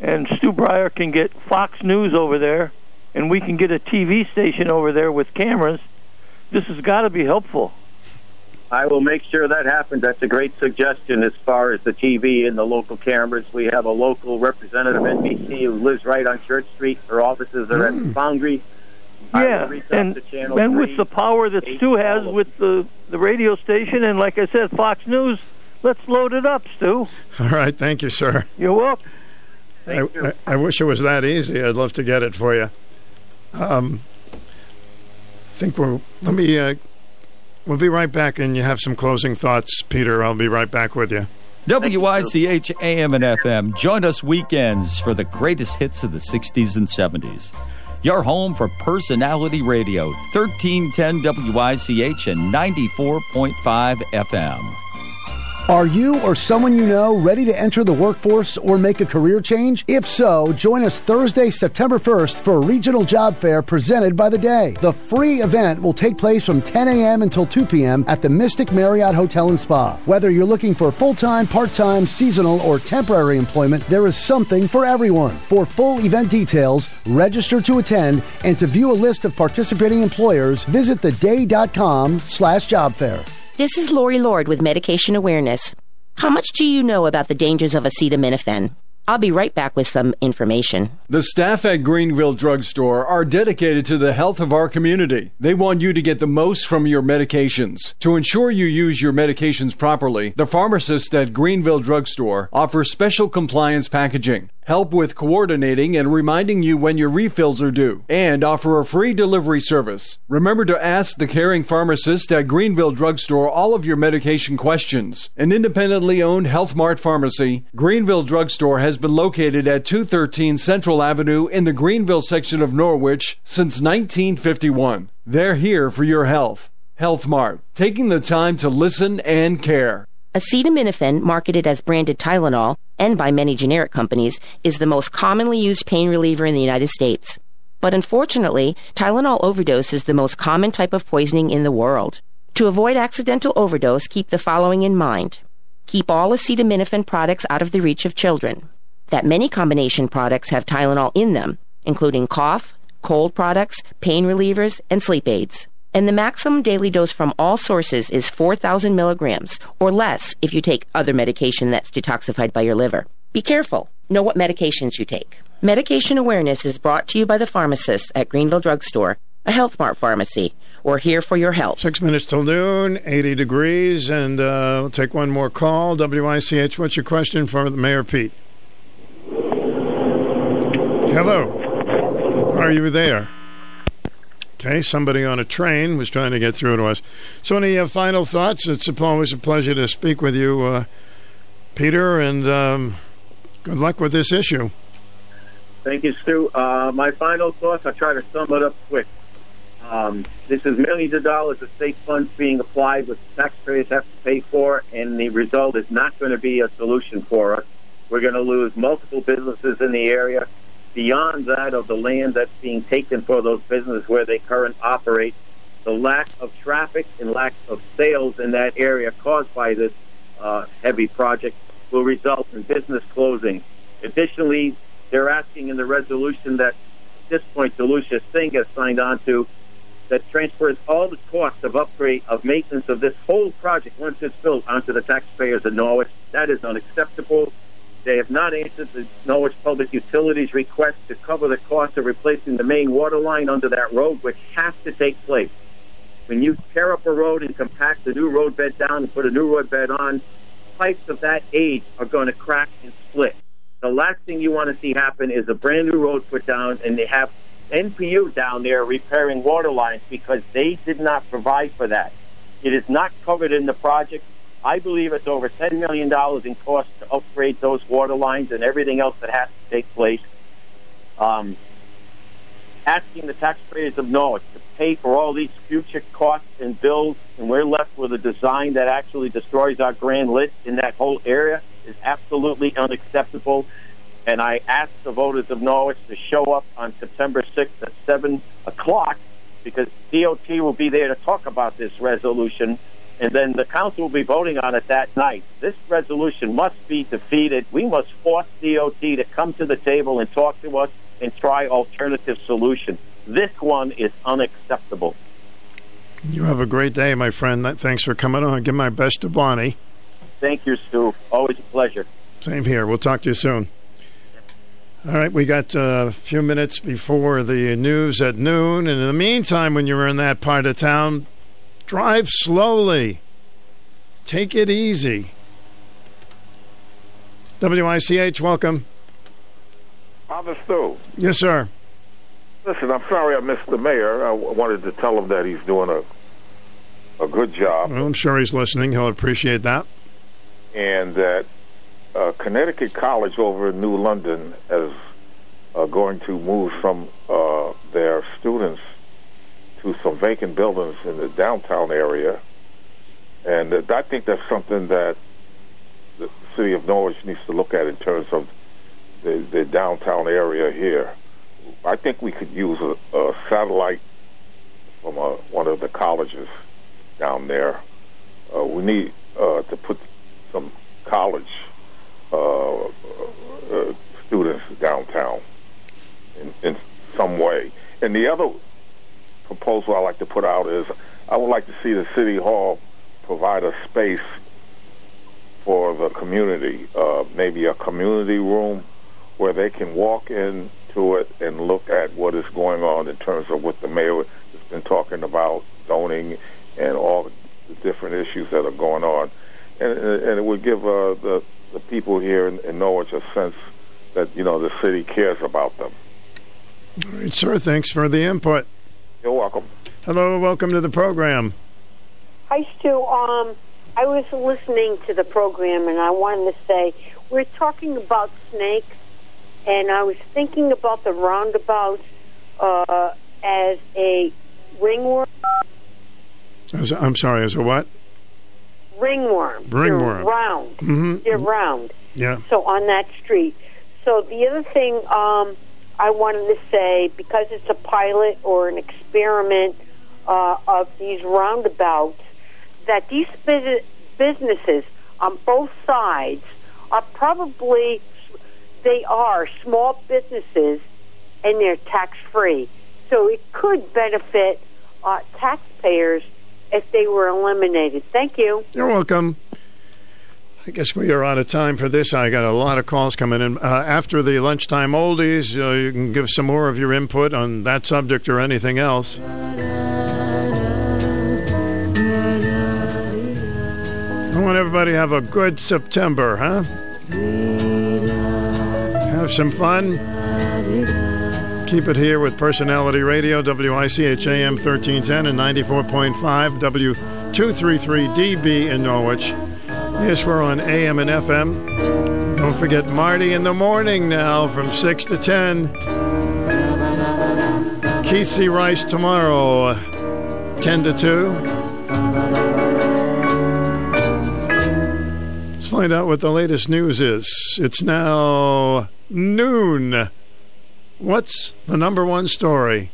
Speaker 49: and Stu Bryer can get Fox News over there, and we can get a TV station over there with cameras, this has got to be helpful.
Speaker 31: I will make sure that happens. That's a great suggestion as far as the TV and the local cameras. We have a local representative, NBC, who lives right on Church Street. Her offices are at the Foundry.
Speaker 49: Yeah, and and
Speaker 31: 3.
Speaker 49: with the power that Stu has with the the radio station, and like I said, Fox News, let's load it up, Stu.
Speaker 7: All right, thank you, sir.
Speaker 49: You're welcome.
Speaker 7: I, I, I wish it was that easy. I'd love to get it for you. Um, I think we're. Let me. Uh, we'll be right back, and you have some closing thoughts, Peter. I'll be right back with you.
Speaker 50: WICH AM and FM. Join us weekends for the greatest hits of the 60s and 70s. Your home for personality radio, 1310 WICH and 94.5 FM.
Speaker 51: Are you or someone you know ready to enter the workforce or make a career change? If so, join us Thursday, September 1st for a regional job fair presented by the Day. The free event will take place from 10 a.m. until 2 p.m. at the Mystic Marriott Hotel and Spa. Whether you're looking for full time, part time, seasonal, or temporary employment, there is something for everyone. For full event details, register to attend, and to view a list of participating employers, visit theday.com slash job fair.
Speaker 52: This is Lori Lord with Medication Awareness. How much do you know about the dangers of acetaminophen? I'll be right back with some information.
Speaker 53: The staff at Greenville Drugstore are dedicated to the health of our community. They want you to get the most from your medications. To ensure you use your medications properly, the pharmacists at Greenville Drugstore offer special compliance packaging, help with coordinating and reminding you when your refills are due, and offer a free delivery service. Remember to ask the caring pharmacist at Greenville Drugstore all of your medication questions. An independently owned Health Mart pharmacy, Greenville Drugstore has been located at 213 Central Avenue in the Greenville section of Norwich since 1951. They're here for your health. Health Mart, taking the time to listen and care.
Speaker 52: Acetaminophen, marketed as branded Tylenol and by many generic companies, is the most commonly used pain reliever in the United States. But unfortunately, Tylenol overdose is the most common type of poisoning in the world. To avoid accidental overdose, keep the following in mind. Keep all acetaminophen products out of the reach of children. That many combination products have Tylenol in them, including cough, cold products, pain relievers, and sleep aids. And the maximum daily dose from all sources is 4,000 milligrams, or less if you take other medication that's detoxified by your liver. Be careful. Know what medications you take. Medication awareness is brought to you by the pharmacists at Greenville Drugstore a Health Mart pharmacy. We're here for your help.
Speaker 7: Six minutes till noon, 80 degrees, and uh, we'll take one more call. WICH, what's your question for the Mayor Pete? Hello. Are you there? Okay, somebody on a train was trying to get through to us. So, any uh, final thoughts? It's always a pleasure to speak with you, uh, Peter, and um, good luck with this issue.
Speaker 31: Thank you, Stu. Uh, my final thoughts, I'll try to sum it up quick. Um, this is millions of dollars of state funds being applied, which taxpayers have to pay for, and the result is not going to be a solution for us. We're going to lose multiple businesses in the area. Beyond that, of the land that's being taken for those businesses where they currently operate, the lack of traffic and lack of sales in that area caused by this uh, heavy project will result in business closing. Additionally, they're asking in the resolution that at this point DeLucia Singh has signed on to that transfers all the costs of upgrade of maintenance of this whole project once it's built onto the taxpayers of Norwich. That is unacceptable. They have not answered the Norwich Public Utilities request to cover the cost of replacing the main water line under that road, which has to take place. When you tear up a road and compact the new road bed down and put a new road bed on, pipes of that age are going to crack and split. The last thing you want to see happen is a brand new road put down and they have NPU down there repairing water lines because they did not provide for that. It is not covered in the project. I believe it's over $10 million in cost to upgrade those water lines and everything else that has to take place. Um, asking the taxpayers of Norwich to pay for all these future costs and bills, and we're left with a design that actually destroys our grand list in that whole area is absolutely unacceptable. And I ask the voters of Norwich to show up on September 6th at 7 o'clock because DOT will be there to talk about this resolution and then the council will be voting on it that night. This resolution must be defeated. We must force DOT to come to the table and talk to us and try alternative solutions. This one is unacceptable.
Speaker 7: You have a great day, my friend. Thanks for coming on. Give my best to Bonnie.
Speaker 31: Thank you, Stu. Always a pleasure.
Speaker 7: Same here. We'll talk to you soon. All right, we got uh, a few minutes before the news at noon. And in the meantime, when you're in that part of town, Drive slowly. Take it easy. WICH, welcome.
Speaker 18: Father Stu.
Speaker 7: Yes, sir.
Speaker 18: Listen, I'm sorry I missed the mayor. I wanted to tell him that he's doing a a good job.
Speaker 7: Well, I'm sure he's listening. He'll appreciate that.
Speaker 18: And that uh, Connecticut College over in New London is uh, going to move some uh, their students to some vacant buildings in the downtown area, and I think that's something that the city of Norwich needs to look at in terms of the, the downtown area here. I think we could use a, a satellite from a, one of the colleges down there. Uh, we need uh, to put some college uh, uh students downtown in, in some way. And the other proposal I like to put out is I would like to see the city hall provide a space for the community, uh, maybe a community room where they can walk into it and look at what is going on in terms of what the mayor has been talking about, zoning, and all the different issues that are going on. And, and it would give uh, the, the people here in, in Norwich a sense that, you know, the city cares about them.
Speaker 7: All right, sir. Thanks for the input.
Speaker 18: You're welcome.
Speaker 7: Hello, welcome to the program.
Speaker 49: Hi, Stu. Um, I was listening to the program, and I wanted to say we're talking about snakes, and I was thinking about the roundabouts uh, as a ringworm.
Speaker 7: As a, I'm sorry, as a what?
Speaker 49: Ringworm.
Speaker 7: Ringworm.
Speaker 49: They're round.
Speaker 7: Mm-hmm.
Speaker 49: They're round.
Speaker 7: Yeah.
Speaker 49: So on that street. So the other thing, um, I wanted to say because it's a pilot or an experiment uh, of these roundabouts, that these businesses on both sides are probably they are small businesses and they're tax free. So it could benefit uh, taxpayers if they were eliminated. Thank you.
Speaker 7: You're welcome. I guess we are out of time for this. I got a lot of calls coming in. Uh, after the lunchtime oldies, uh, you can give some more of your input on that subject or anything else. I want everybody to have a good September, huh? Have some fun. Keep it here with Personality Radio, WICHAM 1310 and 94.5, W233DB in Norwich. Yes, we're on AM and FM. Don't forget Marty in the morning now from 6 to 10. Keith. Rice tomorrow, 10 to 2. Let's find out what the latest news is. It's now noon. What's the number one story?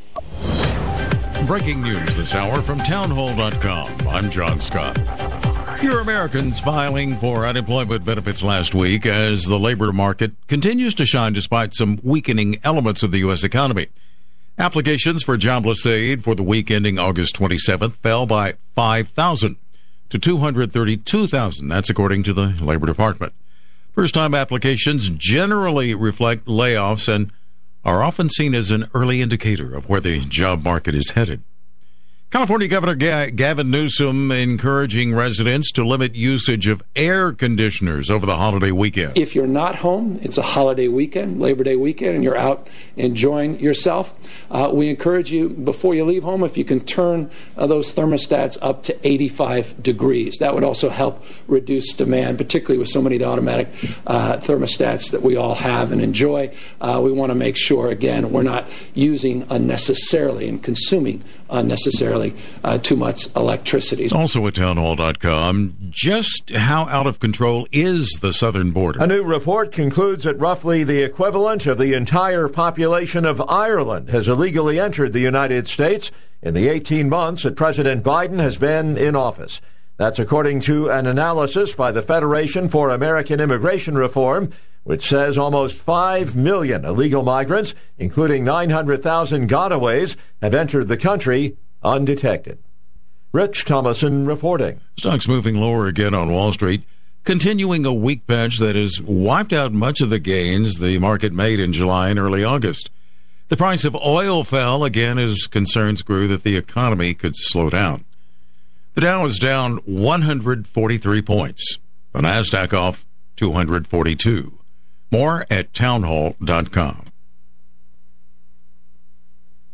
Speaker 54: Breaking news this hour from townhall.com. I'm John Scott. Fewer Americans filing for unemployment benefits last week as the labor market continues to shine despite some weakening elements of the U.S. economy. Applications for jobless aid for the week ending August 27th fell by 5,000 to 232,000. That's according to the Labor Department. First time applications generally reflect layoffs and are often seen as an early indicator of where the job market is headed. California Governor Gavin Newsom encouraging residents to limit usage of air conditioners over the holiday weekend.
Speaker 53: If you're not home, it's a holiday weekend, Labor Day weekend, and you're out enjoying yourself, uh, we encourage you before you leave home if you can turn uh, those thermostats up to 85 degrees. That would also help reduce demand, particularly with so many of the automatic uh, thermostats that we all have and enjoy. Uh, we want to make sure, again, we're not using unnecessarily and consuming unnecessarily uh, too much electricity.
Speaker 54: Also at townhall.com, just how out of control is the southern border?
Speaker 1: A new report concludes that roughly the equivalent of the entire population of Ireland has illegally entered the United States in the 18 months that President Biden has been in office. That's according to an analysis by the Federation for American Immigration Reform, which says almost 5 million illegal migrants, including 900,000 gotaways, have entered the country undetected. Rich Thomason reporting.
Speaker 54: Stocks moving lower again on Wall Street, continuing a weak patch that has wiped out much of the gains the market made in July and early August. The price of oil fell again as concerns grew that the economy could slow down. The Dow is down 143 points. The Nasdaq off 242. More at townhall.com.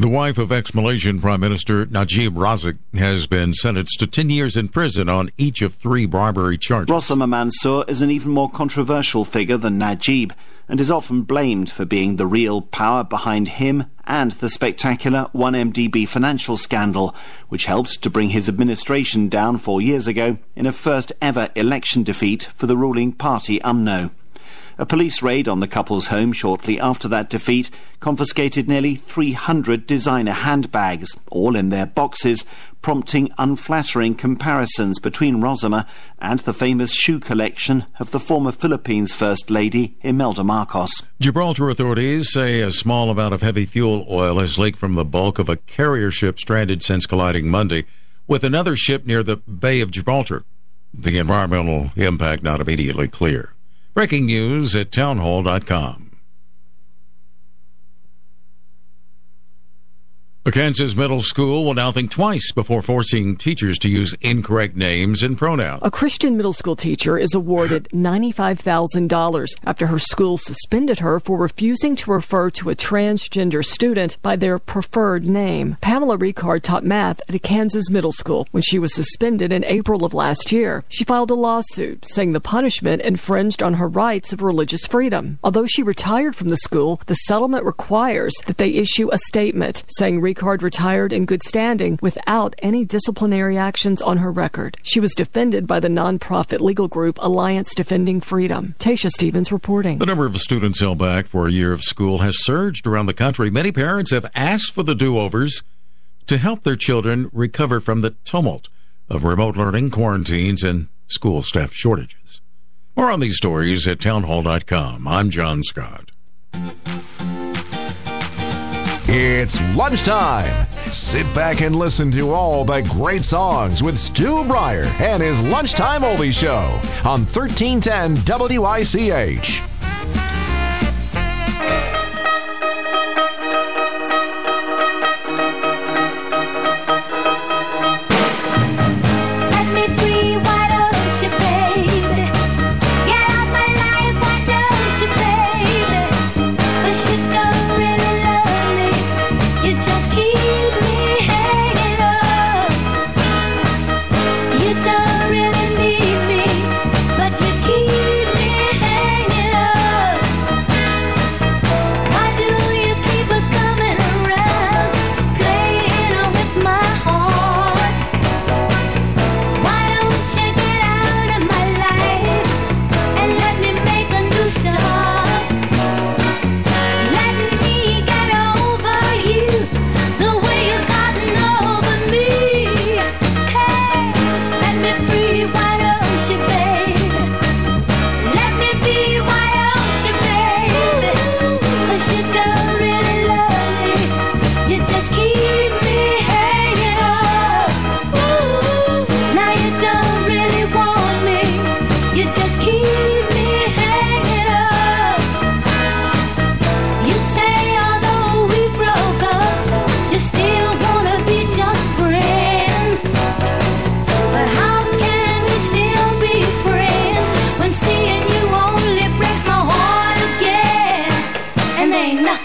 Speaker 54: The wife of ex Malaysian Prime Minister Najib Razak has been sentenced to 10 years in prison on each of three bribery charges.
Speaker 55: Rosmah Mansor is an even more controversial figure than Najib and is often blamed for being the real power behind him and the spectacular 1MDB financial scandal, which helped to bring his administration down four years ago in a first ever election defeat for the ruling party UMNO. A police raid on the couple's home shortly after that defeat confiscated nearly 300 designer handbags, all in their boxes, prompting unflattering comparisons between Rosmah and the famous shoe collection of the former Philippines First Lady, Imelda Marcos.
Speaker 54: Gibraltar authorities say a small amount of heavy fuel oil has leaked from the bulk of a carrier ship stranded since colliding Monday with another ship near the Bay of Gibraltar. The environmental impact not immediately clear. Breaking news at townhall.com.
Speaker 56: A Kansas middle school will now think twice before forcing teachers to use incorrect names and pronouns.
Speaker 57: A Christian middle school teacher is awarded $95,000 after her school suspended her for refusing to refer to a transgender student by their preferred name. Pamela Ricard taught math at a Kansas middle school when she was suspended in April of last year. She filed a lawsuit saying the punishment infringed on her rights of religious freedom. Although she retired from the school, the settlement requires that they issue a statement saying Ricard retired in good standing without any disciplinary actions on her record. She was defended by the nonprofit legal group Alliance Defending Freedom. Tasha Stevens reporting.
Speaker 56: The number of students held back for a year of school has surged around the country. Many parents have asked for the do overs to help their children recover from the tumult of remote learning, quarantines, and school staff shortages. More on these stories at townhall.com. I'm John Scott.
Speaker 58: It's lunchtime. Sit back and listen to all the great songs with Stu Bryer and his Lunchtime Oldie Show on 1310 WICH.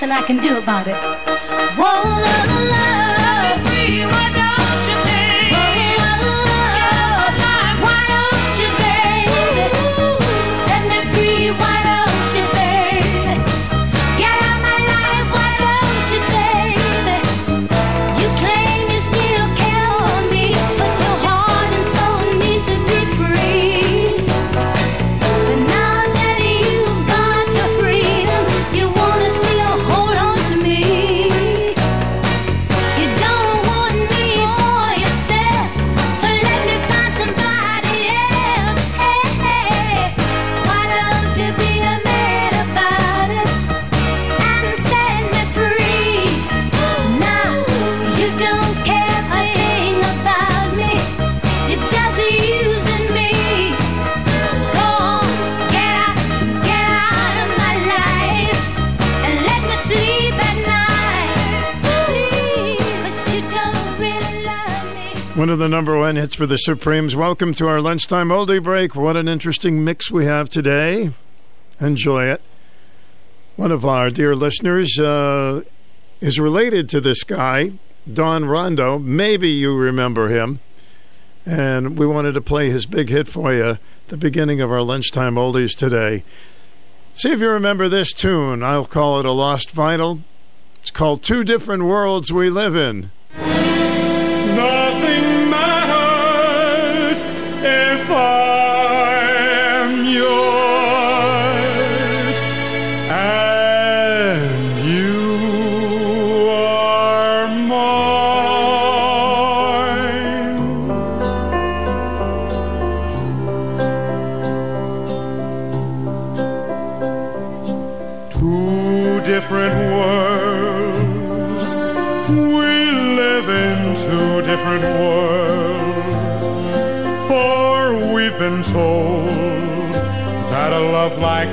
Speaker 59: Nothing I can do about it.
Speaker 7: One of the number one hits for the Supremes. Welcome to our lunchtime oldie break. What an interesting mix we have today. Enjoy it. One of our dear listeners uh, is related to this guy, Don Rondo. Maybe you remember him. And we wanted to play his big hit for you, the beginning of our lunchtime oldies today. See if you remember this tune. I'll call it a lost vinyl. It's called Two Different Worlds We Live In.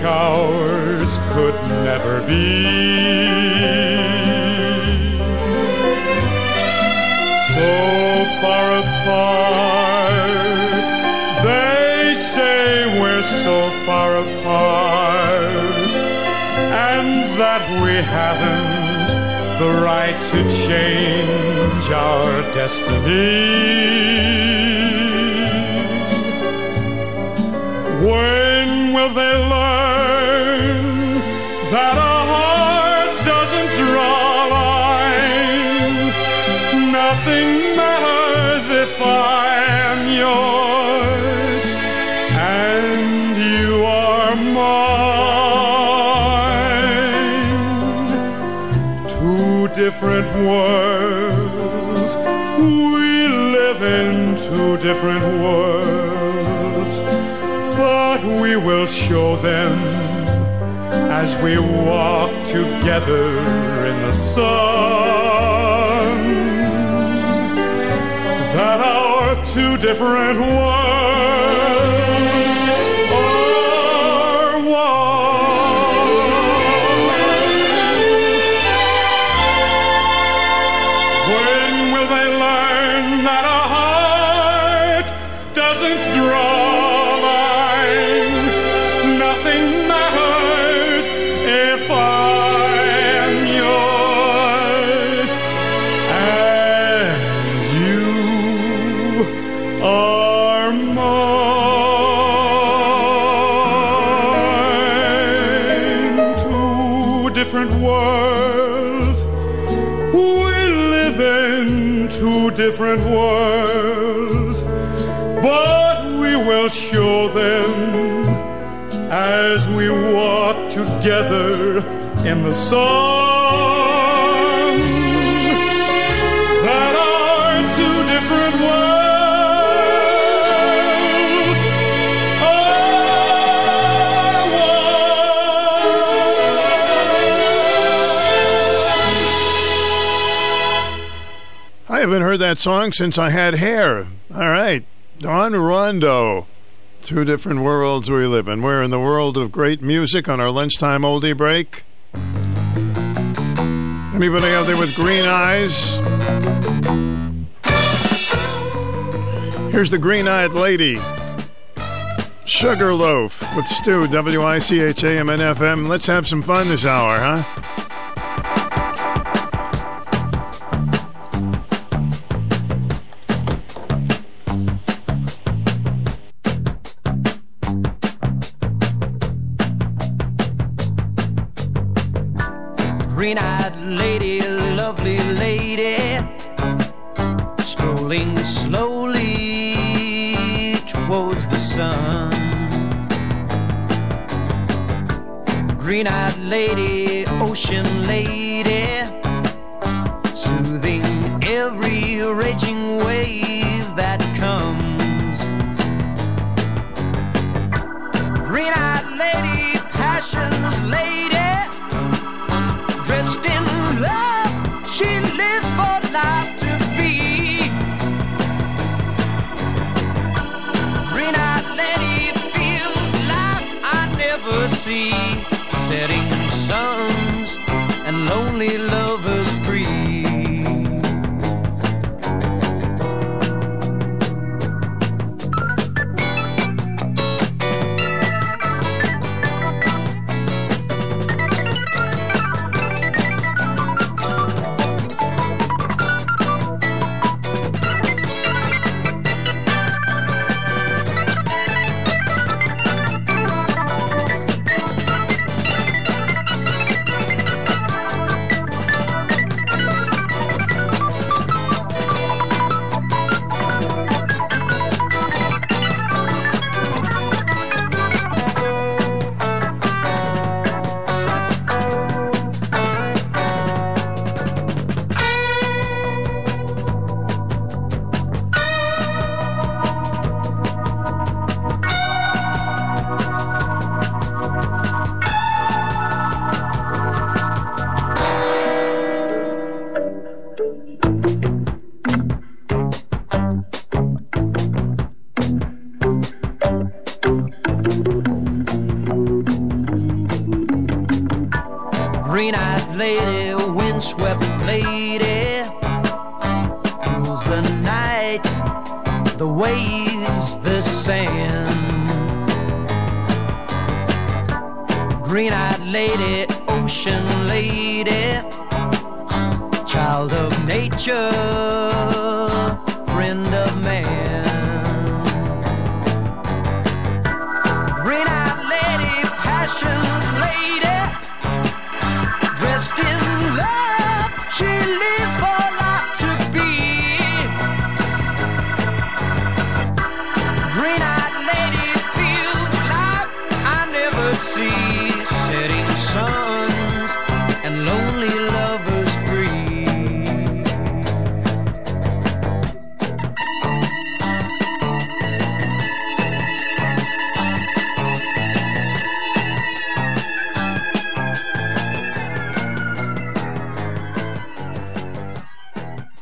Speaker 60: Like ours could never be. so far apart. They say we're so far apart, and that we haven't the right to change our destiny. When will they learn that a heart doesn't draw a line? Nothing matters if I am yours and you are mine. Two different worlds. We live in two different worlds, but we will show them as we walk together in the sun. That our two different worlds together in the sun that our two different worlds are
Speaker 61: I haven't heard that song since I had hair. All right. Don Rondo. Two different worlds we live in. We're in the world of great music on our lunchtime oldie break. Anybody out there with green eyes? Here's the green eyed lady. Sugarloaf with Stu, W I C H A M N F M. Let's have some fun this hour, huh?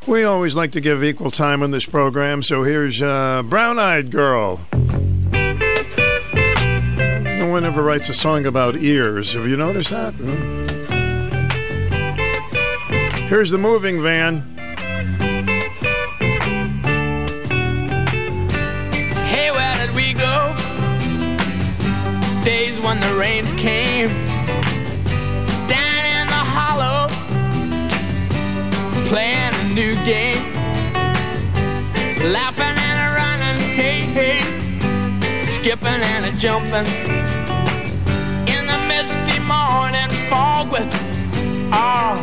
Speaker 7: We always like to give equal time on this program, so here's uh, Brown Eyed Girl. No one ever writes a song about ears. Have you noticed that? Hmm. Here's the moving van.
Speaker 62: Laughing and a running, hey, hey. Skipping and a jumping. In the misty morning fog with, oh,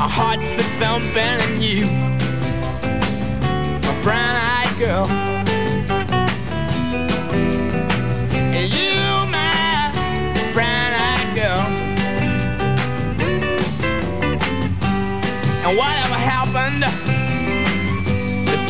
Speaker 62: our hearts a thumping and you, a brown eyed girl.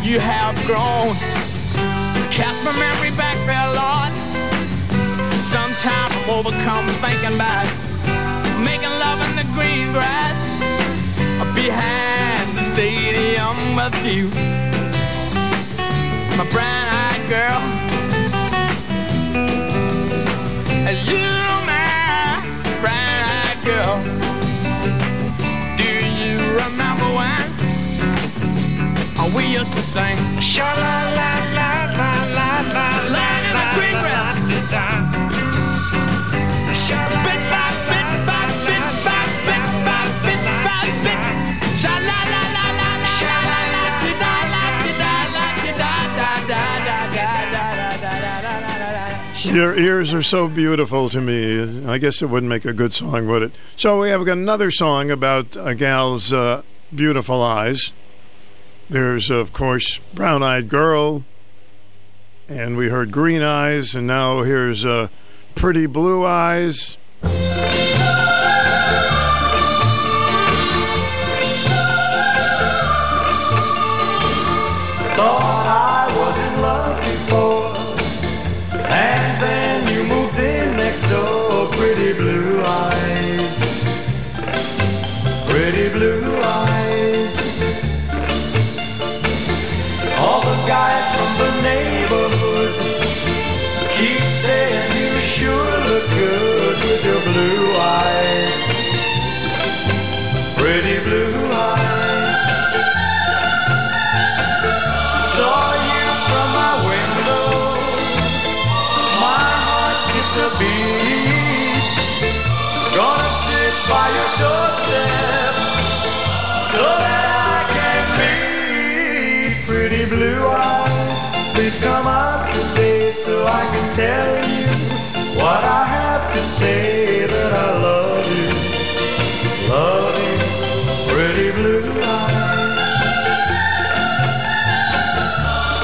Speaker 62: You have grown. Cast my memory back there, Lord. Sometimes I'm overcome thinking about making love in the green grass behind the stadium with you, my brown-eyed girl. You, we used to sing? Sha la la la la la la la in the green grass. Bit by bit by bit by bit by bit by bit. Sha la la la la la la la la da la da la da da da da da da da da da da da.
Speaker 7: Your ears are so beautiful to me. I guess it wouldn't make a good song, would it? So we have another song about a gal's uh, beautiful eyes. There's, of course, Brown Eyed Girl, and we heard Green Eyes, and now here's uh, Pretty Blue Eyes.
Speaker 63: Say that I love you. Love you, pretty blue eyes.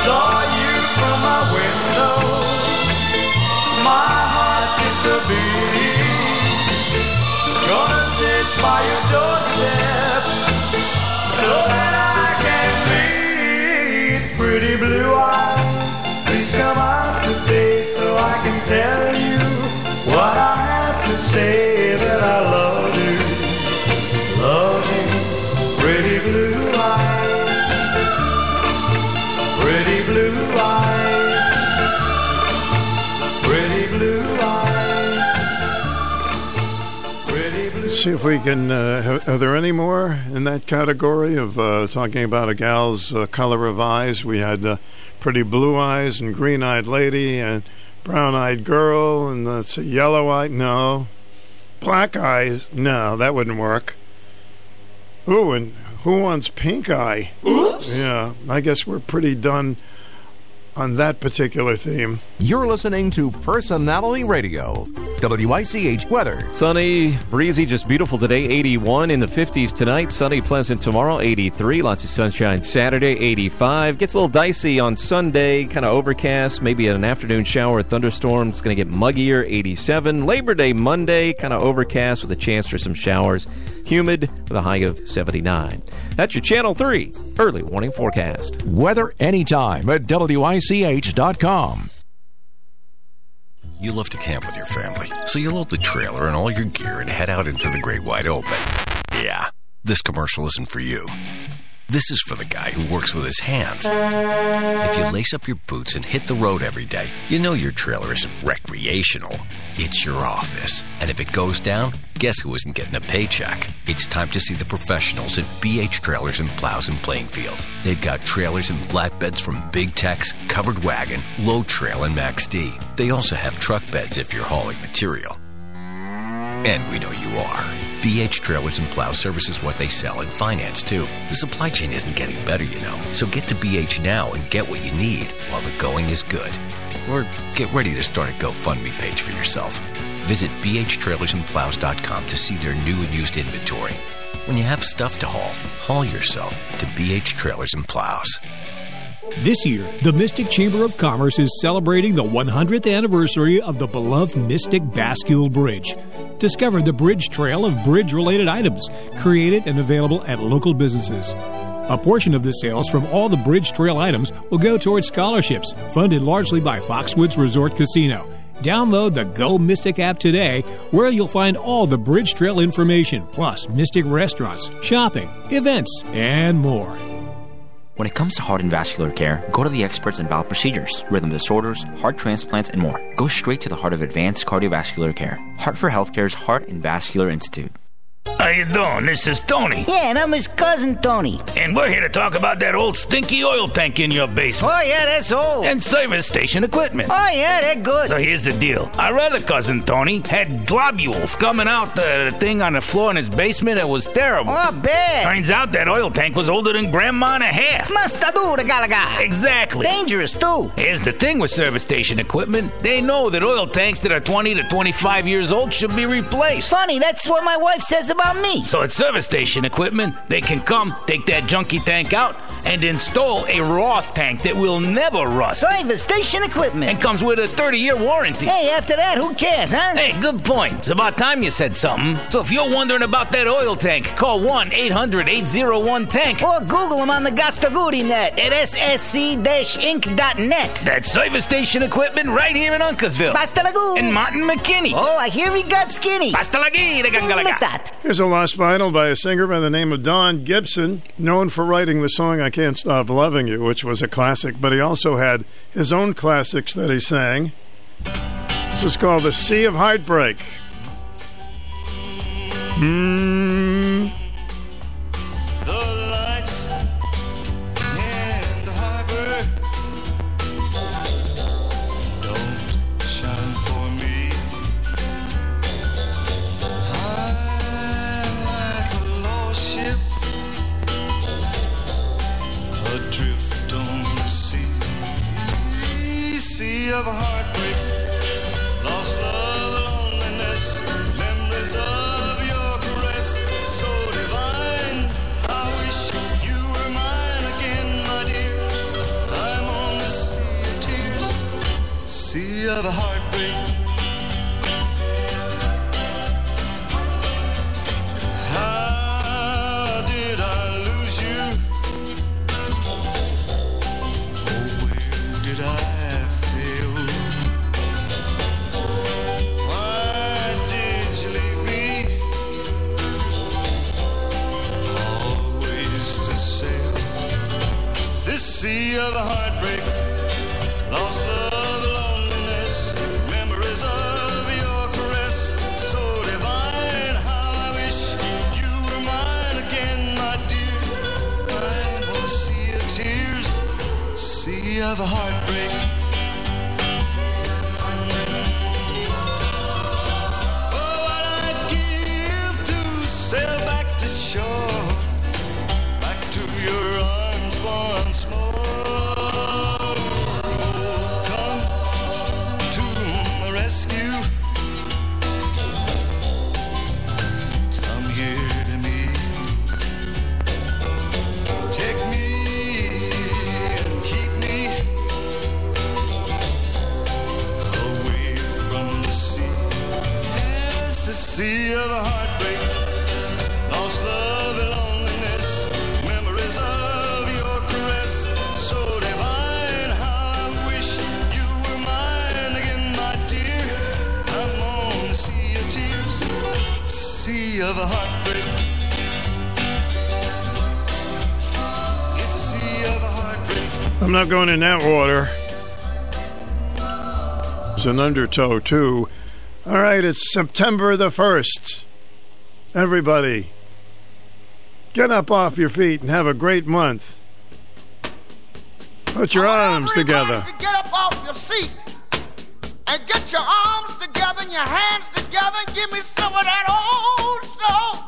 Speaker 63: Saw you from my window. My heart skipped a beat. Gonna sit by your doorstep so that I can meet pretty blue eyes. Please come out today so I can tell Blue
Speaker 7: See if we can. Uh, are there any more in that category of uh, talking about a gal's uh, color of eyes? We had uh, pretty blue eyes and green eyed lady and brown eyed girl and let's see, yellow eyed. No. Black eyes. No, that wouldn't work. Ooh, and who wants pink eye?
Speaker 58: Oops.
Speaker 7: Yeah, I guess we're pretty done on that particular theme.
Speaker 58: You're listening to Personality Radio, WICH weather.
Speaker 6: Sunny, breezy, just beautiful today. 81 in the 50s tonight. Sunny, pleasant tomorrow. 83. Lots of sunshine Saturday. 85. Gets a little dicey on Sunday. Kind of overcast. Maybe an afternoon shower, thunderstorm. It's going to get muggier. 87. Labor Day Monday. Kind of overcast with a chance for some showers. Humid with a high of 79. That's your Channel 3 early warning forecast.
Speaker 58: Weather anytime at WICH.com.
Speaker 35: You love to camp with your family, so you load the trailer and all your gear and head out into the great wide open. Yeah, this commercial isn't for you. This is for the guy who works with his hands. If you lace up your boots and hit the road every day, you know your trailer isn't recreational. It's your office. And if it goes down, guess who isn't getting a paycheck? It's time to see the professionals at BH Trailers and Plows in Plainfield. They've got trailers and flatbeds from Big Tex, Covered Wagon, Load Trail, and MAXXD. They also have truck beds if you're hauling material. And we know you are. BH Trailers and Plow services what they sell and finance too. The supply chain isn't getting better, you know. So get to BH now and get what you need while the going is good. Or get ready to start a GoFundMe page for yourself. Visit bhtrailersandplows.com to see their new and used inventory. When you have stuff to haul, haul yourself to BH Trailers and Plows.
Speaker 64: This year, the Mystic Chamber of Commerce is celebrating the 100th anniversary of the beloved Mystic Bascule Bridge. Discover the bridge trail of bridge related items created and available at local businesses. A portion of the sales from all the Bridge Trail items will go towards scholarships funded largely by Foxwoods Resort Casino. Download the Go Mystic app today, where you'll find all the Bridge Trail information, plus Mystic restaurants, shopping, events, and more.
Speaker 65: When it comes to heart and vascular care, go to the experts in valve procedures, rhythm disorders, heart transplants, and more. Go straight to the heart of advanced cardiovascular care. Hartford HealthCare's Heart and Vascular Institute.
Speaker 60: How you doing? This is Tony.
Speaker 66: Yeah, and I'm his cousin Tony.
Speaker 60: And we're here to talk about that old stinky oil tank in your basement.
Speaker 66: Oh yeah, that's old.
Speaker 60: And service station equipment.
Speaker 66: Oh yeah, they're good.
Speaker 60: So here's the deal. Our other cousin Tony had globules coming out the, the thing on the floor in his basement. It was terrible.
Speaker 66: Oh, bad.
Speaker 60: Turns out that oil tank was older than grandma and a half.
Speaker 66: Mastadura galaga.
Speaker 60: Exactly.
Speaker 66: Dangerous too.
Speaker 60: Here's the thing with service station equipment. They know that oil tanks that are 20 to 25 years old should be replaced.
Speaker 66: Funny, that's what my wife says about me.
Speaker 60: So at service station equipment, they can come, take that junky tank out, and install a Roth tank that will never rust.
Speaker 66: Service station equipment.
Speaker 60: And comes with a 30 year warranty.
Speaker 66: Hey, after that, who cares, huh?
Speaker 60: Hey, good point. It's about time you said something. So if you're wondering about that oil tank, call 1 800 801 Tank.
Speaker 66: Or Google them on the Gastaguri net at ssc-inc.net.
Speaker 60: That's service station equipment right here in Uncasville.
Speaker 66: Basta lagoon.
Speaker 60: And Martin McKinney.
Speaker 66: Oh, I hear he got skinny.
Speaker 60: Basta lagi, de gangalaga.
Speaker 7: Here's a lost vinyl by a singer by the name of Don Gibson, known for writing the song I Can't Stop Loving You, which was a classic, but he also had his own classics that he sang. This is called The Sea of Heartbreak. Hmm.
Speaker 63: of a
Speaker 67: heartbreak, lost love, loneliness, memories of your caress, so divine. I wish you were mine again, my dear. I'm on the sea of tears, sea of a heartbreak. of a heartbreak.
Speaker 7: I'm not going in that water. There's an undertow, too. All right, it's September the 1st. Everybody, get up off your feet and have a great month. Put your arms together.
Speaker 60: To get up off your seat and get your arms together and your hands together and give me some of that old soul.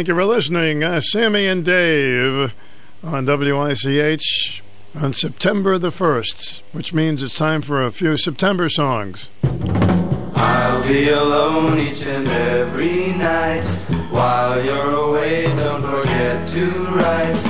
Speaker 60: Thank you for
Speaker 7: listening. Uh, Sammy and Dave on WICH on September the 1st, which means it's time for a few September songs.
Speaker 68: I'll be alone each and every night. While you're away, don't forget to write.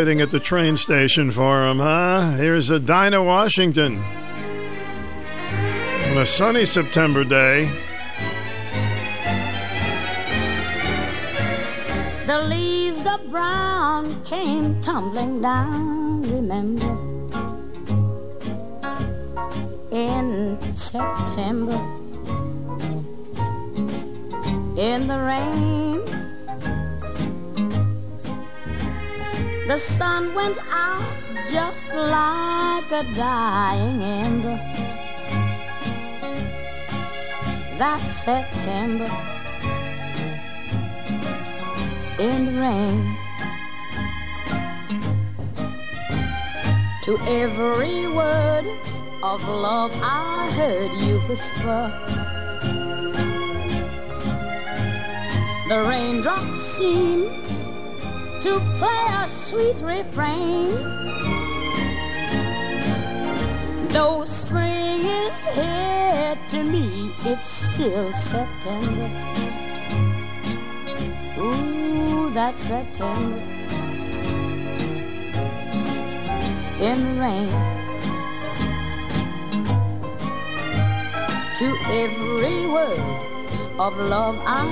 Speaker 7: Waiting at the train station for him, huh? Here's a Dinah Washington. On a sunny September day,
Speaker 59: The leaves of brown came tumbling down, remember, in September. In the rain, the sun went out just like a dying ember. That September in the rain. To every word of love I heard you whisper. The raindrops seem to play a sweet refrain. Though spring is here to me, it's still September. Ooh, that's September. In the rain. To every word of love I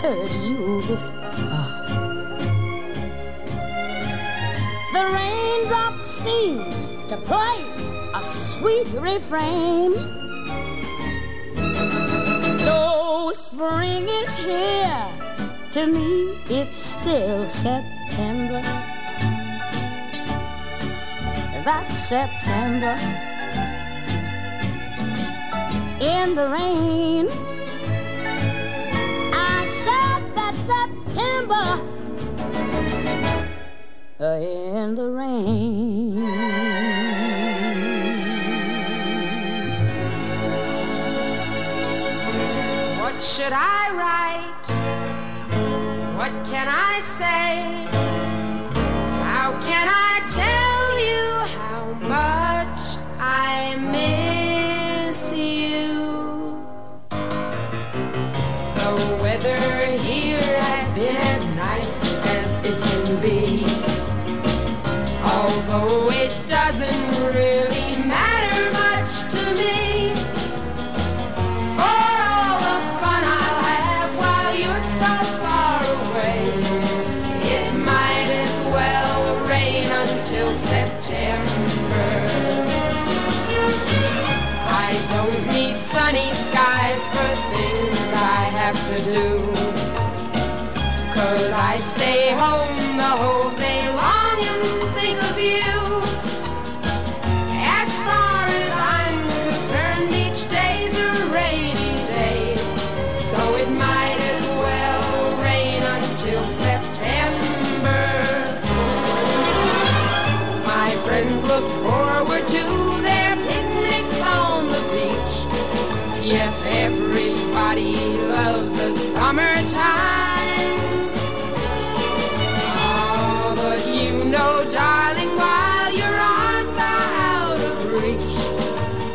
Speaker 59: heard you whisper. The raindrops seem to play a sweet refrain. Though spring is here, to me it's still September. That's September. In the rain, I said that September. In the rain.
Speaker 69: What should I write? What can I say? Although summertime. Oh, but you know, darling, while your arms are out of reach,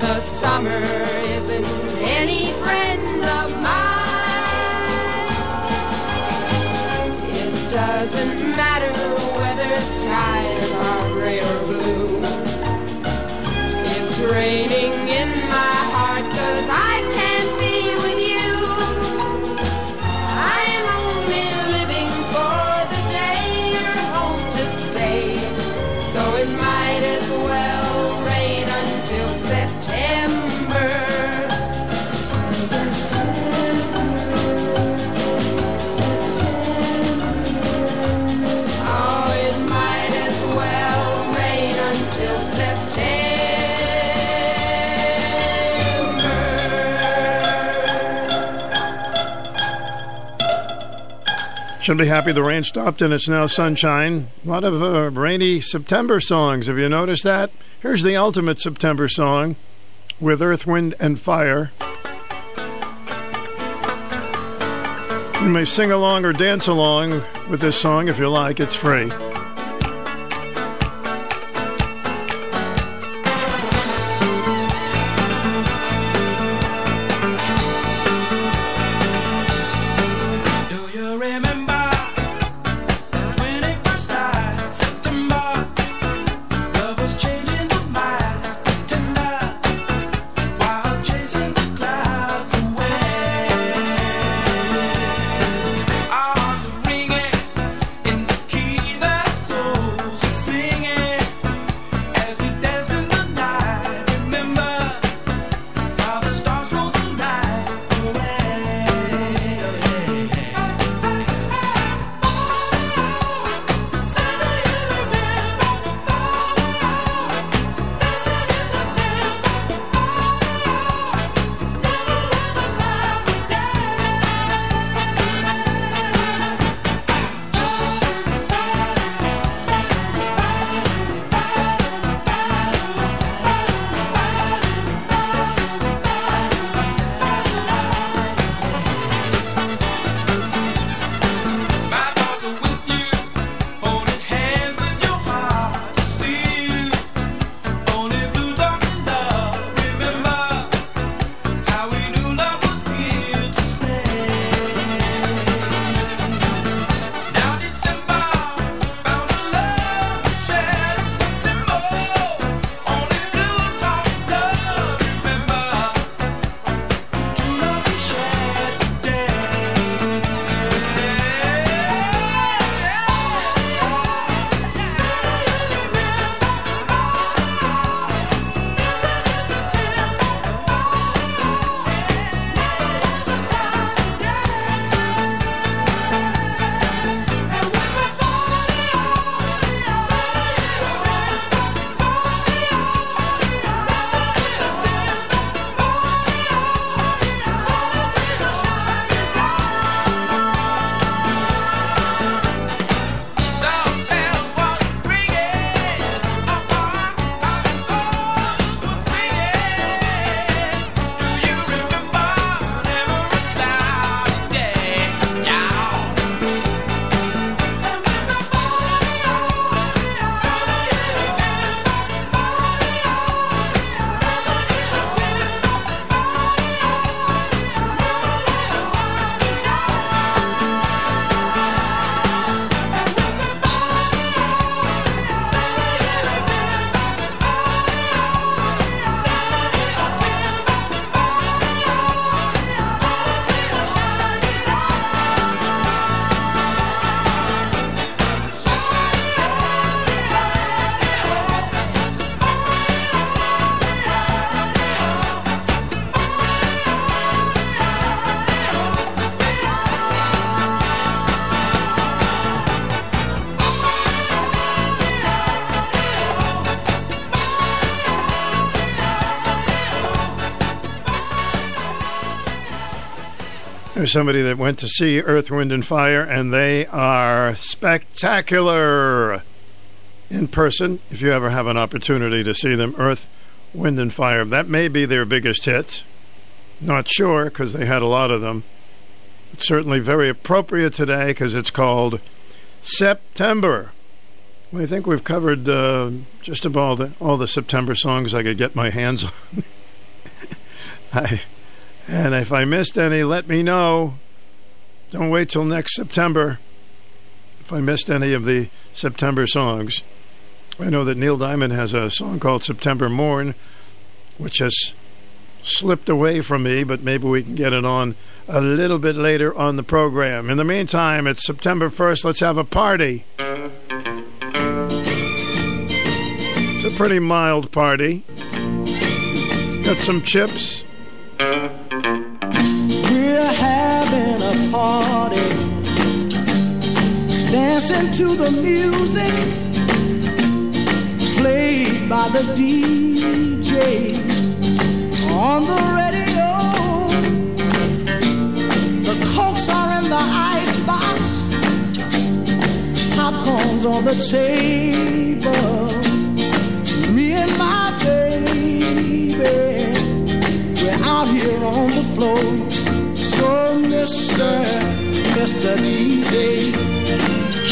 Speaker 69: the summer isn't any friend of mine. It doesn't matter whether skies are gray or blue. It's raining Be
Speaker 7: happy the rain stopped and it's now sunshine. A lot of uh, rainy September songs. Have you noticed that? Here's the ultimate September song with Earth, Wind, and Fire. You may sing along or dance along with this song if you like, it's free. Somebody that went to see Earth, Wind, and Fire, and they are spectacular in person. If you ever have an opportunity to see them, Earth, Wind, and Fire. That may be their biggest hit. Not sure because they had a lot of them. It's certainly very appropriate today because it's called September. I think we've covered uh, just about all the, all the September songs I could get my hands on. I, and if I missed any, let me know. Don't wait till next September. If I missed any of the September songs, I know that Neil Diamond has a song called September Morn, which has slipped away from me, but maybe we can get it on a little bit later on the program. In the meantime, it's September 1st. Let's have a party. It's a pretty mild party. Got some chips.
Speaker 68: Party, dancing to the music played by the DJ on the radio. The cokes are in the icebox, popcorn's on the table. Me and my baby, we're out here on the floor. So, Mr. Mr. DJ,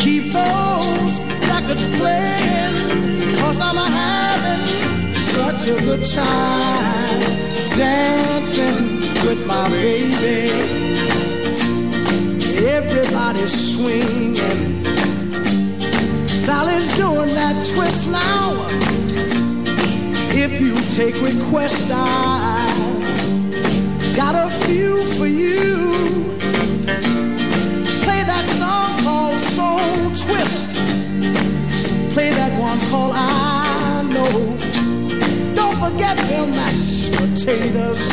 Speaker 68: keep those records playing, cause I'm having such a good time dancing with my baby. Everybody's swinging. Sally's doing that twist now. If you take requests, I got a few for you. Play that song called Soul Twist. Play that one called I Know. Don't forget them mashed potatoes.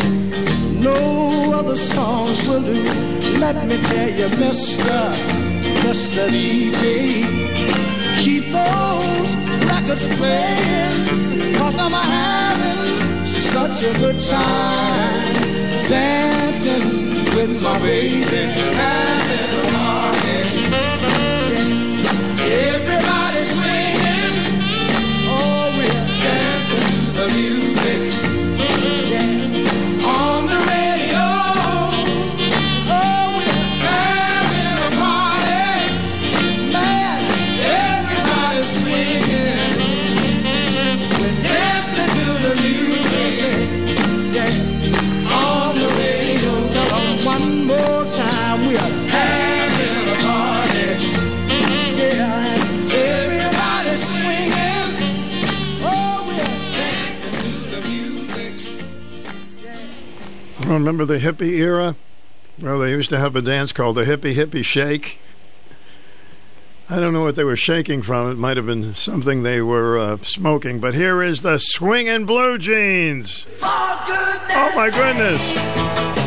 Speaker 68: No other songs will do. Let me tell you, Mr. Mr. DJ, keep those records playing. Cause I'm having such a good time dancing with my baby. Having a party. Everybody's swinging. Oh, we're dancing to the music.
Speaker 7: Remember the hippie era? Well, they used to have a dance called the Hippie Hippie Shake. I don't know what they were shaking from. It might have been something they were uh, smoking. But here is the Swingin' Blue Jeans. Oh, my goodness.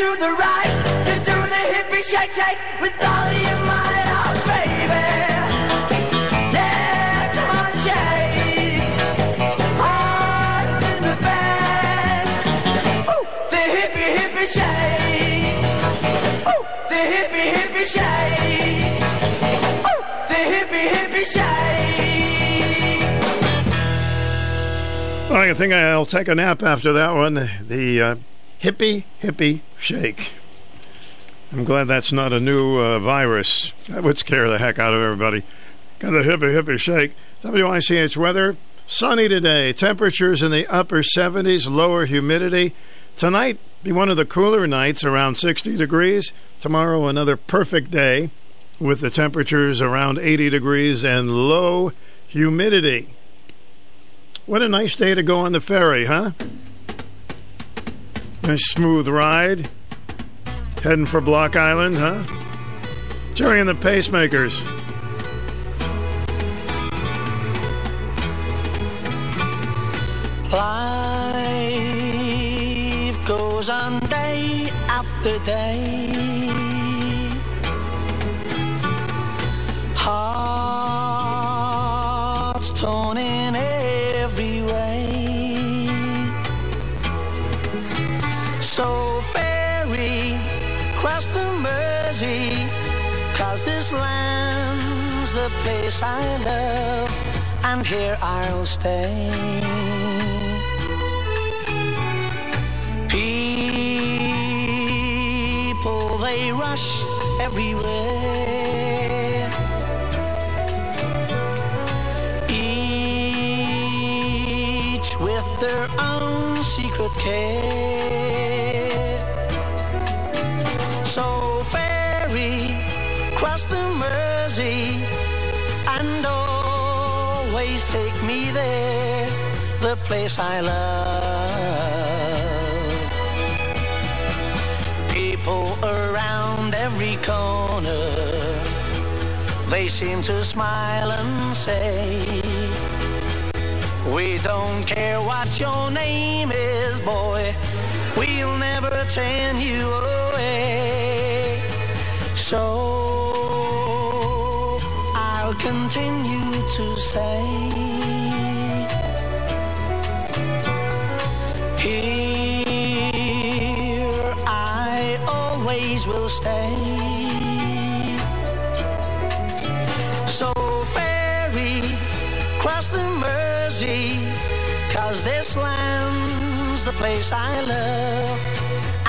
Speaker 68: to the right. You do the hippie shake shake with all your might, oh baby. Yeah, come on, shake. Harder than the band. Ooh, the hippie hippie shake. Ooh, the hippie hippie shake. Ooh, the hippie hippie shake.
Speaker 7: I think I'll take a nap after that one. The uh hippie hippie shake. I'm glad that's not a new uh, virus. That would scare the heck out of everybody. Got a hippie hippie shake. WICH weather. Sunny today. Temperatures in the upper 70s, lower humidity. Tonight, be one of the cooler nights, around 60 degrees. Tomorrow, another perfect day with the temperatures around 80 degrees and low humidity. What a nice day to go on the ferry, huh? Nice smooth ride. Heading for Block Island, huh? Gerry and the Pacemakers.
Speaker 70: Life goes on day after day. Hearts torn in the place I love, and here I'll stay. People, they rush everywhere. Each with their own secret care. Take me there, the place I love. People around every corner, they seem to smile and say, We don't care what your name is, boy, we'll never turn you away. So continue to say, Here I always will stay. So ferry, cross the Mersey, cause this land's the place I love,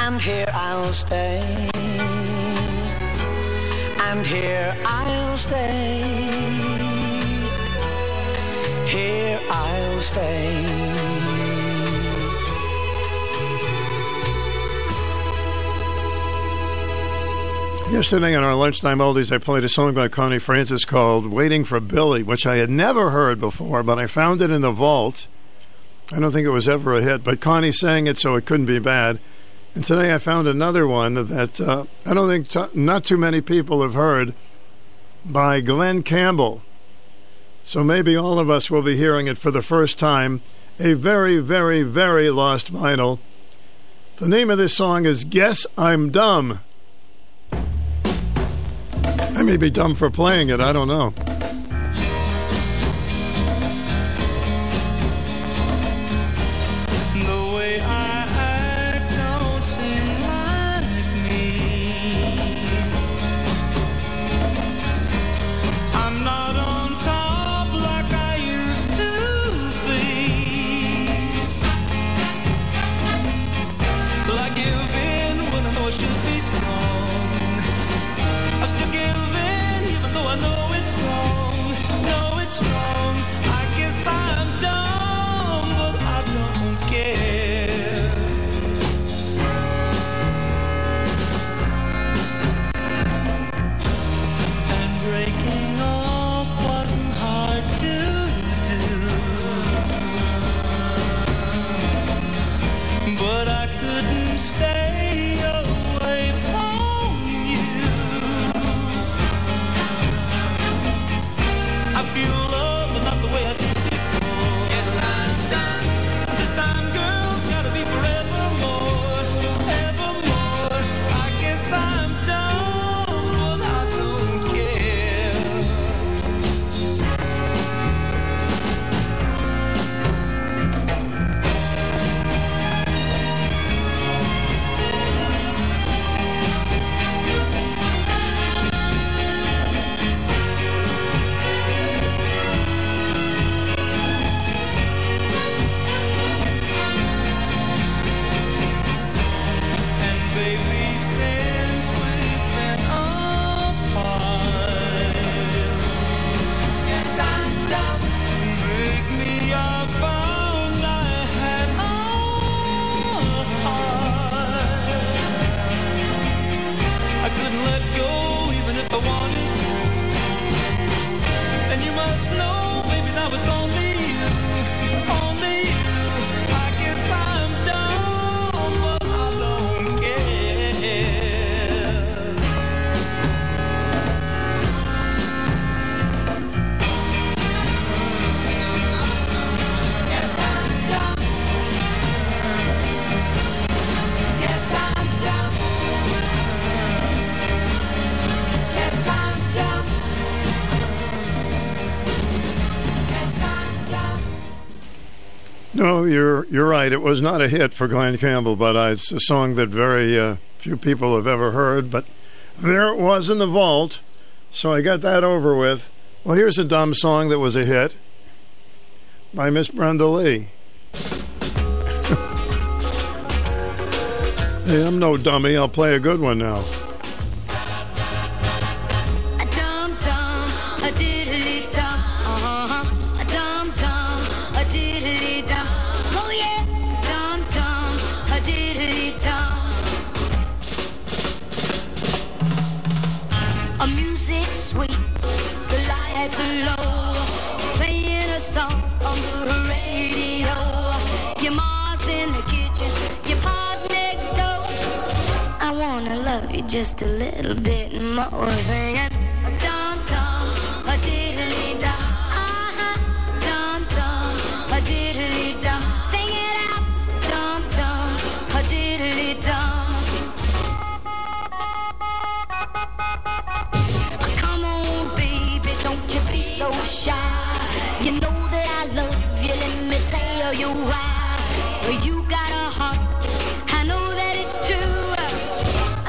Speaker 70: and here I'll stay. And here I'll stay. Here I'll stay.
Speaker 7: Yesterday on our lunchtime oldies, I played a song by Connie Francis called Waiting for Billy, which I had never heard before, but I found it in the vault. I don't think it was ever a hit, but Connie sang it, so it couldn't be bad. And today I found another one that uh, I don't think t- not too many people have heard by Glen Campbell. So maybe all of us will be hearing it for the first time. A very, very, very lost vinyl. The name of this song is Guess I'm Dumb. I may be dumb for playing it, I don't know. You're you're right. It was not a hit for Glen Campbell, but uh, it's a song that very uh, few people have ever heard. But there it was in the vault, so I got that over with. Well, here's a dumb song that was a hit by Miss Brenda Lee. hey, I'm no dummy. I'll play a good one now.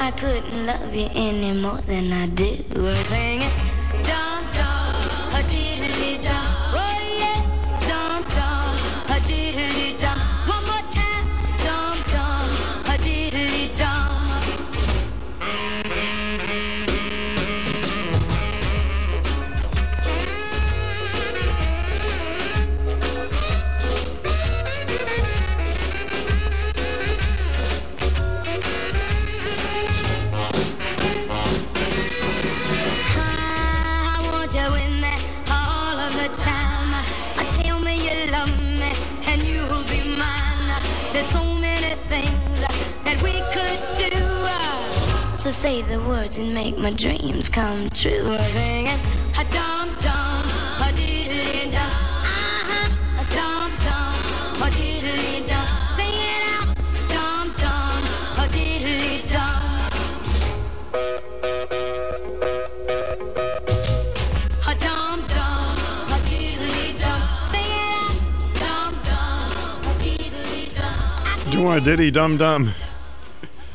Speaker 70: I couldn't love you any more than I do. Say the words and make my dreams come true. Sing it, a dum dum, a diddly dum. Uh-huh, a dum dum, a diddly dum. Sing it out, dum dum, a diddly dum.
Speaker 7: Diddy Dum Dum.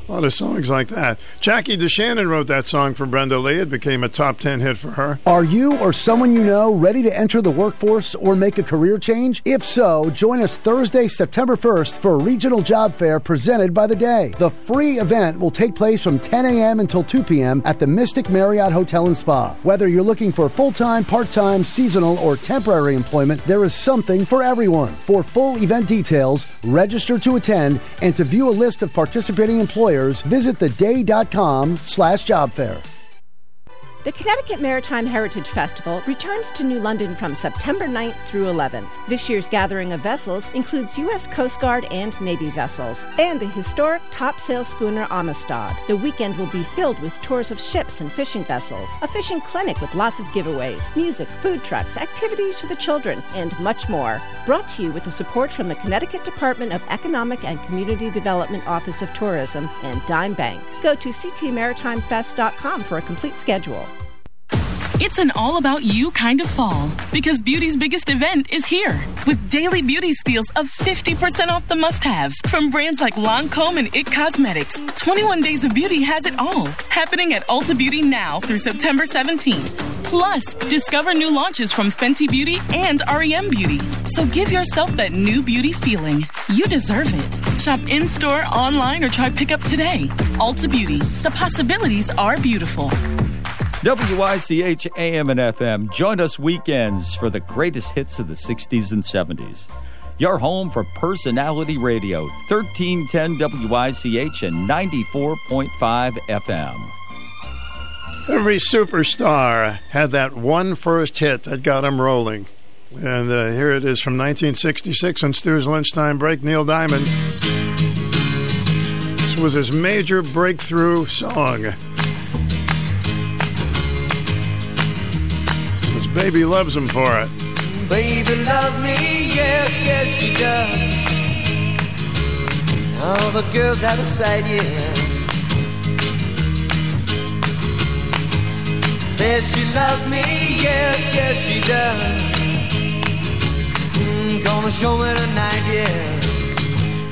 Speaker 7: A lot of songs like that. Jackie DeShannon wrote that song for Brenda Lee. It became a top 10 hit for her.
Speaker 71: Are you or someone you know ready to enter the workforce or make a career change? If so, join us Thursday, September 1st for a regional job fair presented by the Day. The free event will take place from 10 a.m. until 2 p.m. at the Mystic Marriott Hotel and Spa. Whether you're looking for full time, part time, seasonal, or temporary employment, there is something for everyone. For full event details, register to attend, and to view a list of participating employers, visit theday.com slash job fair.
Speaker 72: The Connecticut Maritime Heritage Festival returns to New London from September 9th through 11th. This year's gathering of vessels includes U.S. Coast Guard and Navy vessels and the historic topsail schooner Amistad. The weekend will be filled with tours of ships and fishing vessels, a fishing clinic with lots of giveaways, music, food trucks, activities for the children, and much more. Brought to you with the support from the Connecticut Department of Economic and Community Development Office of Tourism and Dime Bank. Go to ctmaritimefest.com for a complete schedule.
Speaker 73: It's an all about you kind of fall because beauty's biggest event is here with daily beauty steals of 50% off the must haves from brands like Lancome and It Cosmetics. 21 Days of Beauty has it all happening at Ulta Beauty now through September 17th. Plus, discover new launches from Fenty Beauty and REM Beauty. So give yourself that new beauty feeling. You deserve it. Shop in store, online, or try pickup today. Ulta Beauty. The possibilities are beautiful.
Speaker 74: WICH AM and FM. Join us weekends for the greatest hits of the 60s and 70s. Your home for personality radio, 1310 WICH and 94.5 FM.
Speaker 7: Every superstar had that one first hit that got him rolling. And uh, here it is from 1966 on Stu's Lunchtime Break. Neil Diamond. This was his major breakthrough song. Baby loves him for it.
Speaker 61: Baby loves me, yes, yes she does. All the girls out of sight, yeah. Says she loves me, yes, yes she does. Mm, gonna show me tonight, yeah.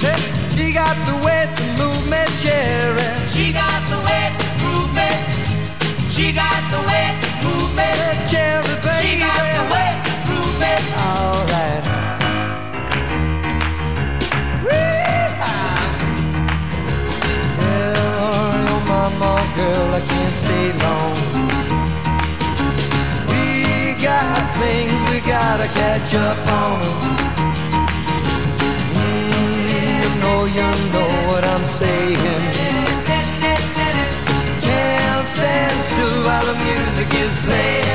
Speaker 61: Hey, she got the way to move me, cherry.
Speaker 75: She got the way to prove me. She got the way
Speaker 61: baby.
Speaker 75: She got the way to.
Speaker 61: All right. Tell your mama, girl, I can't stay long. We got things we gotta catch up on. Mm, you know, you know what I'm saying. Can't stand still while the music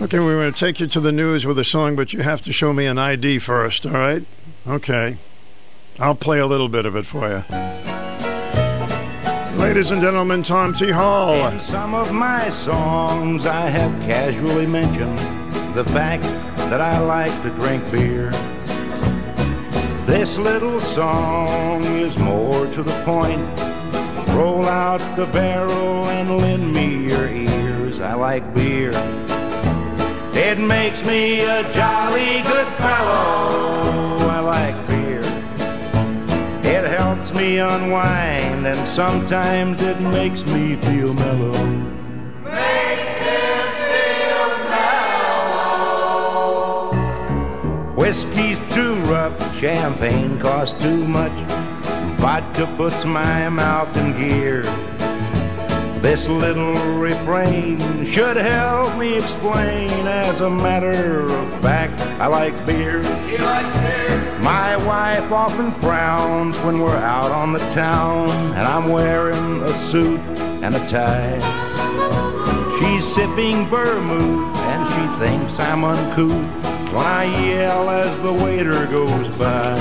Speaker 7: Okay, we're going to take you to the news with a song, but you have to show me an ID first, all right? Okay. I'll play a little bit of it for you. Ladies and gentlemen, Tom T. Hall.
Speaker 76: In some of my songs, I have casually mentioned the fact that I like to drink beer. This little song is more to the point. Roll out the barrel and lend me your ears. I like beer. It makes me a jolly good fellow. I like beer. It helps me unwind, and sometimes it makes me feel mellow. Makes him feel mellow. Whiskey's too rough, champagne costs too much. Vodka puts my mouth in gear. This little refrain should help me explain. As a matter of fact, I like beer. He likes beer. My wife often frowns when we're out on the town and I'm wearing a suit and a tie. She's sipping vermouth and she thinks I'm uncouth when I yell as the waiter goes by.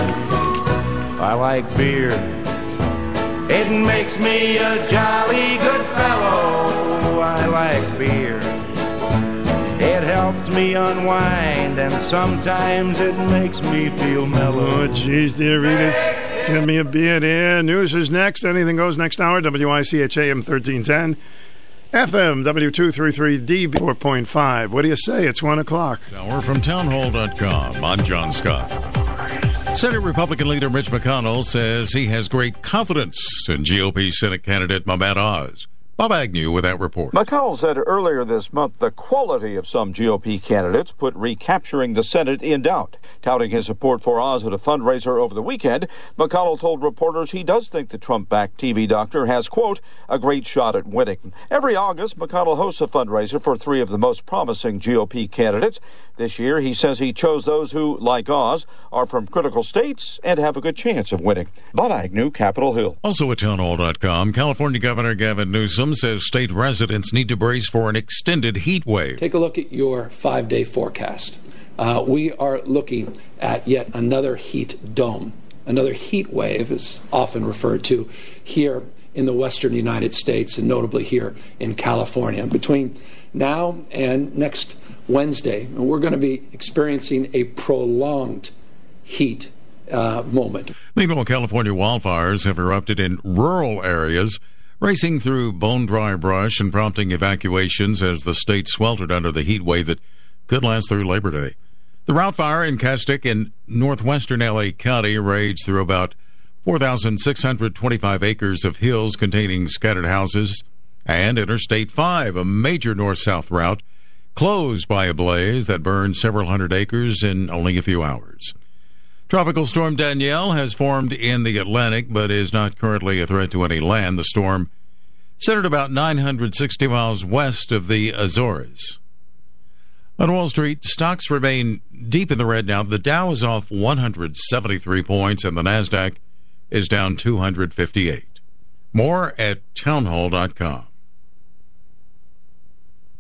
Speaker 76: I like beer. It makes me a jolly good fellow. I like beer. It helps me unwind, and sometimes it makes me feel mellow.
Speaker 7: Oh, jeez, dear Edith. Give me a beer there. News is next. Anything goes next hour. WICHAM 1310. FM W233 DB 4.5. What do you say? It's 1 o'clock.
Speaker 56: Hour from townhall.com. I'm John Scott. Senate Republican leader Mitch McConnell says he has great confidence in GOP Senate candidate Mehmet Oz. Bob Agnew with that report.
Speaker 71: McConnell said earlier this month the quality of some GOP candidates put recapturing the Senate in doubt. Touting his support for Oz at a fundraiser over the weekend, McConnell told reporters he does think the Trump backed TV doctor has, quote, a great shot at winning. Every August, McConnell hosts a fundraiser for three of the most promising GOP candidates. This year, he says he chose those who, like Oz, are from critical states and have a good chance of winning. Bob Agnew, Capitol Hill.
Speaker 56: Also at townhall.com, California Governor Gavin Newsom says state residents need to brace for an extended heat wave.
Speaker 77: Take a look at your five day forecast. Uh, we are looking at yet another heat dome. Another heat wave is often referred to here in the western United States and notably here in California. Between now and next Wednesday, we're going to be experiencing a prolonged heat
Speaker 78: uh, moment.
Speaker 56: Meanwhile, California wildfires have erupted in rural areas, racing through bone dry brush and prompting evacuations as the state sweltered under the heat wave that could last through Labor Day. The route fire in Castaic in northwestern LA County raged through about 4,625 acres of hills containing scattered houses, and Interstate 5, a major north south route, closed by a blaze that burned several hundred acres in only a few hours. Tropical storm Danielle has formed in the Atlantic but is not currently a threat to any land. The storm centered about 960 miles west of the Azores. On Wall Street, stocks remain deep in the red now. The Dow is off 173 points and the Nasdaq is down 258. More at townhall.com.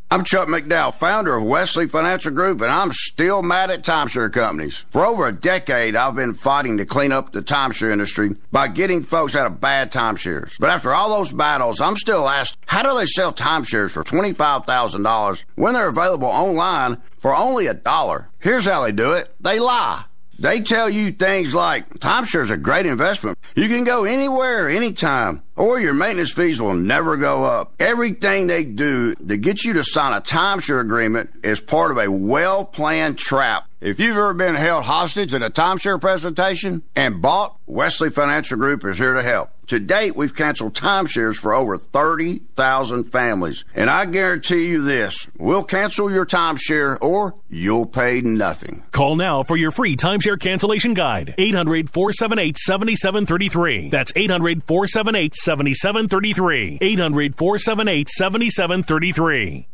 Speaker 79: I'm Chuck McDowell, founder of Wesley Financial Group, and I'm still mad at timeshare companies. For over a decade, I've been fighting to clean up the timeshare industry by getting folks out of bad timeshares. But after all those battles, I'm still asked, how do they sell timeshares for $25,000 when they're available online for only a dollar? Here's how they do it. They lie. They tell you things like timeshare's a great investment. You can go anywhere, anytime, or your maintenance fees will never go up. Everything they do to get you to sign a timeshare agreement is part of a well planned trap. If you've ever been held hostage at a timeshare presentation and bought, Wesley Financial Group is here to help. To date, we've canceled timeshares for over 30,000 families. And I guarantee you this we'll cancel your timeshare or you'll pay nothing.
Speaker 80: Call now for your free timeshare cancellation guide. 800 478 7733. That's 800 478 7733. 800 478 7733.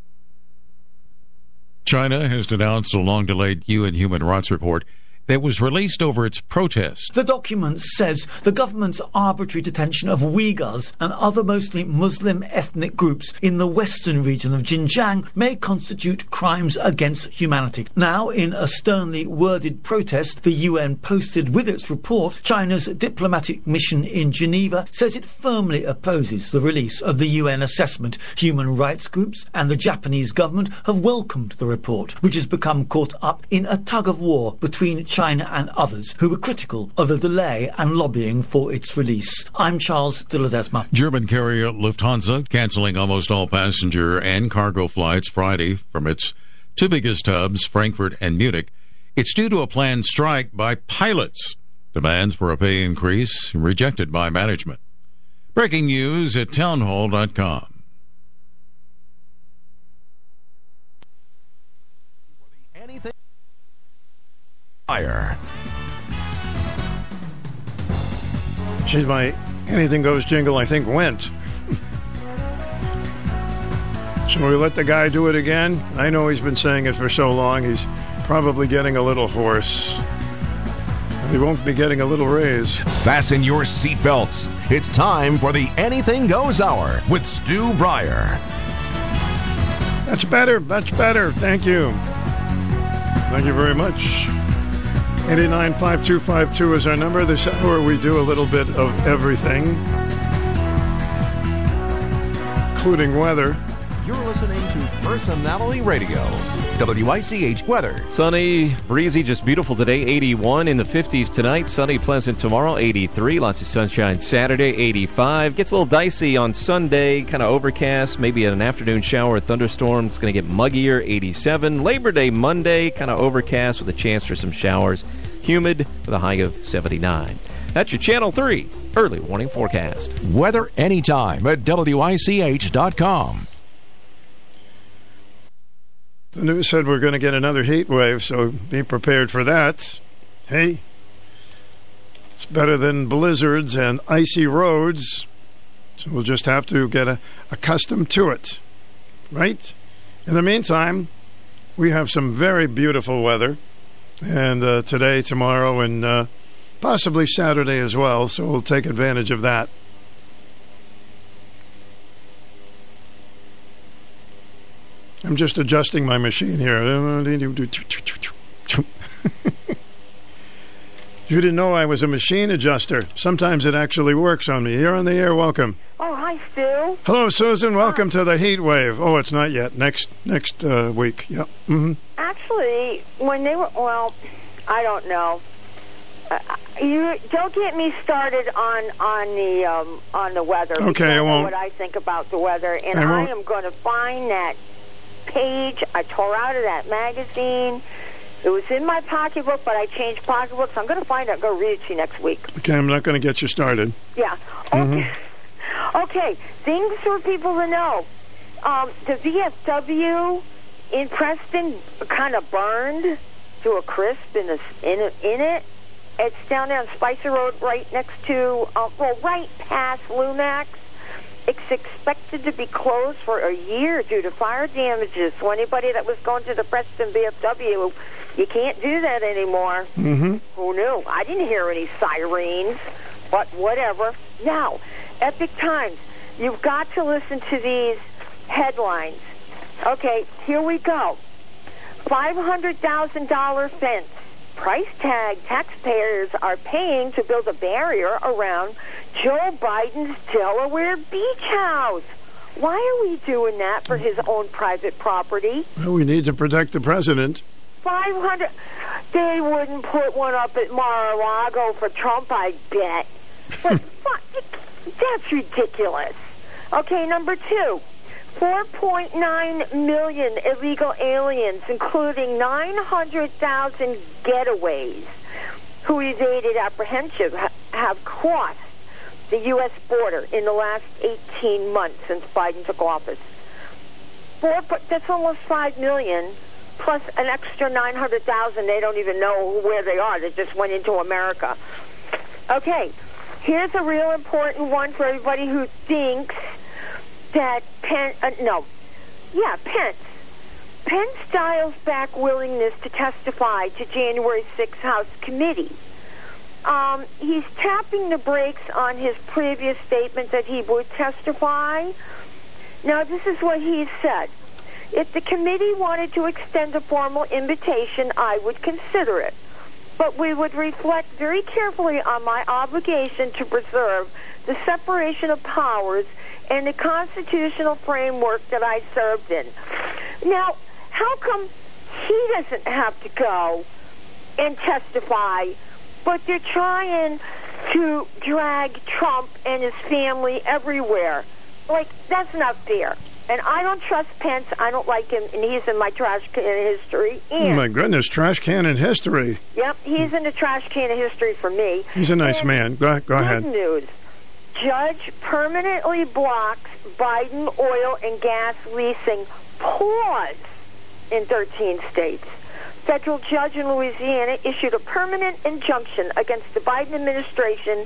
Speaker 56: China has denounced a long delayed UN human rights report that was released over its protest.
Speaker 71: The document says the government's arbitrary detention of Uyghurs and other mostly Muslim ethnic groups in the western region of Xinjiang may constitute crimes against humanity. Now, in a sternly worded protest, the UN posted with its report, China's diplomatic mission in Geneva says it firmly opposes the release of the UN assessment. Human rights groups and the Japanese government have welcomed the report, which has become caught up in a tug of war between China and others who were critical of the delay and lobbying for its release. I'm Charles de.
Speaker 56: German carrier Lufthansa canceling almost all passenger and cargo flights Friday from its two biggest hubs, Frankfurt and Munich. It's due to a planned strike by pilots. Demands for a pay increase rejected by management. Breaking news at townhall.com.
Speaker 7: Fire. She's my anything goes jingle, I think went. Shall we let the guy do it again? I know he's been saying it for so long, he's probably getting a little hoarse. He won't be getting a little raise.
Speaker 81: Fasten your seatbelts. It's time for the Anything Goes Hour with Stu Bryer.
Speaker 7: That's better, much better. Thank you. Thank you very much. 895252 is our number. This hour we do a little bit of everything, including weather.
Speaker 82: You're listening to Personality Radio. WICH weather.
Speaker 83: Sunny, breezy, just beautiful today. 81 in the 50s tonight. Sunny, pleasant tomorrow. 83. Lots of sunshine Saturday. 85. Gets a little dicey on Sunday. Kind of overcast. Maybe an afternoon shower, thunderstorm. It's going to get muggier. 87. Labor Day Monday. Kind of overcast with a chance for some showers. Humid with a high of 79. That's your Channel 3 early warning forecast.
Speaker 81: Weather anytime at WICH.com.
Speaker 7: The news said we're going to get another heat wave, so be prepared for that. Hey, it's better than blizzards and icy roads, so we'll just have to get a, accustomed to it, right? In the meantime, we have some very beautiful weather, and uh, today, tomorrow, and uh, possibly Saturday as well, so we'll take advantage of that. I'm just adjusting my machine here. you didn't know I was a machine adjuster. Sometimes it actually works on me. You're on the air. Welcome.
Speaker 84: Oh, hi, Stu.
Speaker 7: Hello, Susan. Welcome to the heat wave. Oh, it's not yet. Next next uh, week. Yep. hmm
Speaker 84: Actually, when they were, well, I don't know.
Speaker 14: Uh, you don't get me started on on the um, on the weather.
Speaker 7: Okay, I won't.
Speaker 14: What I think about the weather, and
Speaker 7: I
Speaker 14: I, am going to find that page I tore out of that magazine. It was in my pocketbook, but I changed pocketbooks. I'm going to find it. Go read it to you next week.
Speaker 7: Okay, I'm not going to get you started.
Speaker 14: Yeah.
Speaker 7: Mhm.
Speaker 14: Okay, things for people to know. Um, the VFW in Preston kind of burned to a crisp in, the, in, it- in it. It's down there on Spicer Road, right next to, uh, well, right past Lumax. It's expected to be closed for a year due to fire damages. So anybody that was going to the Preston VFW, you can't do that anymore.
Speaker 7: Mm-hmm.
Speaker 14: Who knew? I didn't hear any sirens, but whatever. Now, Epoch Times, you've got to listen to these headlines. Okay, here we go. $500,000 fence. Price tag taxpayers are paying to build a barrier around Joe Biden's Delaware beach house. Why are we doing that for his own private property?
Speaker 7: Well, we need to protect the president.
Speaker 14: 500 they wouldn't put one up at mar-a-lago for trump i bet but that's ridiculous okay number two 4.9 million illegal aliens including 900000 getaways who evaded apprehension have crossed the u.s border in the last 18 months since biden took office Four, that's almost five million, plus an extra nine hundred thousand. They don't even know where they are. They just went into America. Okay, here's a real important one for everybody who thinks that Penn. Uh, no, yeah, Pence. Pence dials back willingness to testify to January 6th House committee. Um, he's tapping the brakes on his previous statement that he would testify. Now, this is what he said. If the committee wanted to extend a formal invitation, I would consider it. But we would reflect very carefully on my obligation to preserve the separation of powers and the constitutional framework that I served in. Now, how come he doesn't have to go and testify, but they're trying to drag Trump and his family everywhere? Like, that's not fair. And I don't trust Pence. I don't like him, and he's in my trash can of history.
Speaker 7: Oh, my goodness, trash can in history.
Speaker 14: yep, he's in the trash can of history for me.
Speaker 7: He's a nice
Speaker 14: And
Speaker 7: man. Go, go
Speaker 14: Good
Speaker 7: ahead.
Speaker 14: news. Judge permanently blocks Biden oil and gas leasing pause in 13 states. Federal judge in Louisiana issued a permanent injunction against the Biden administration.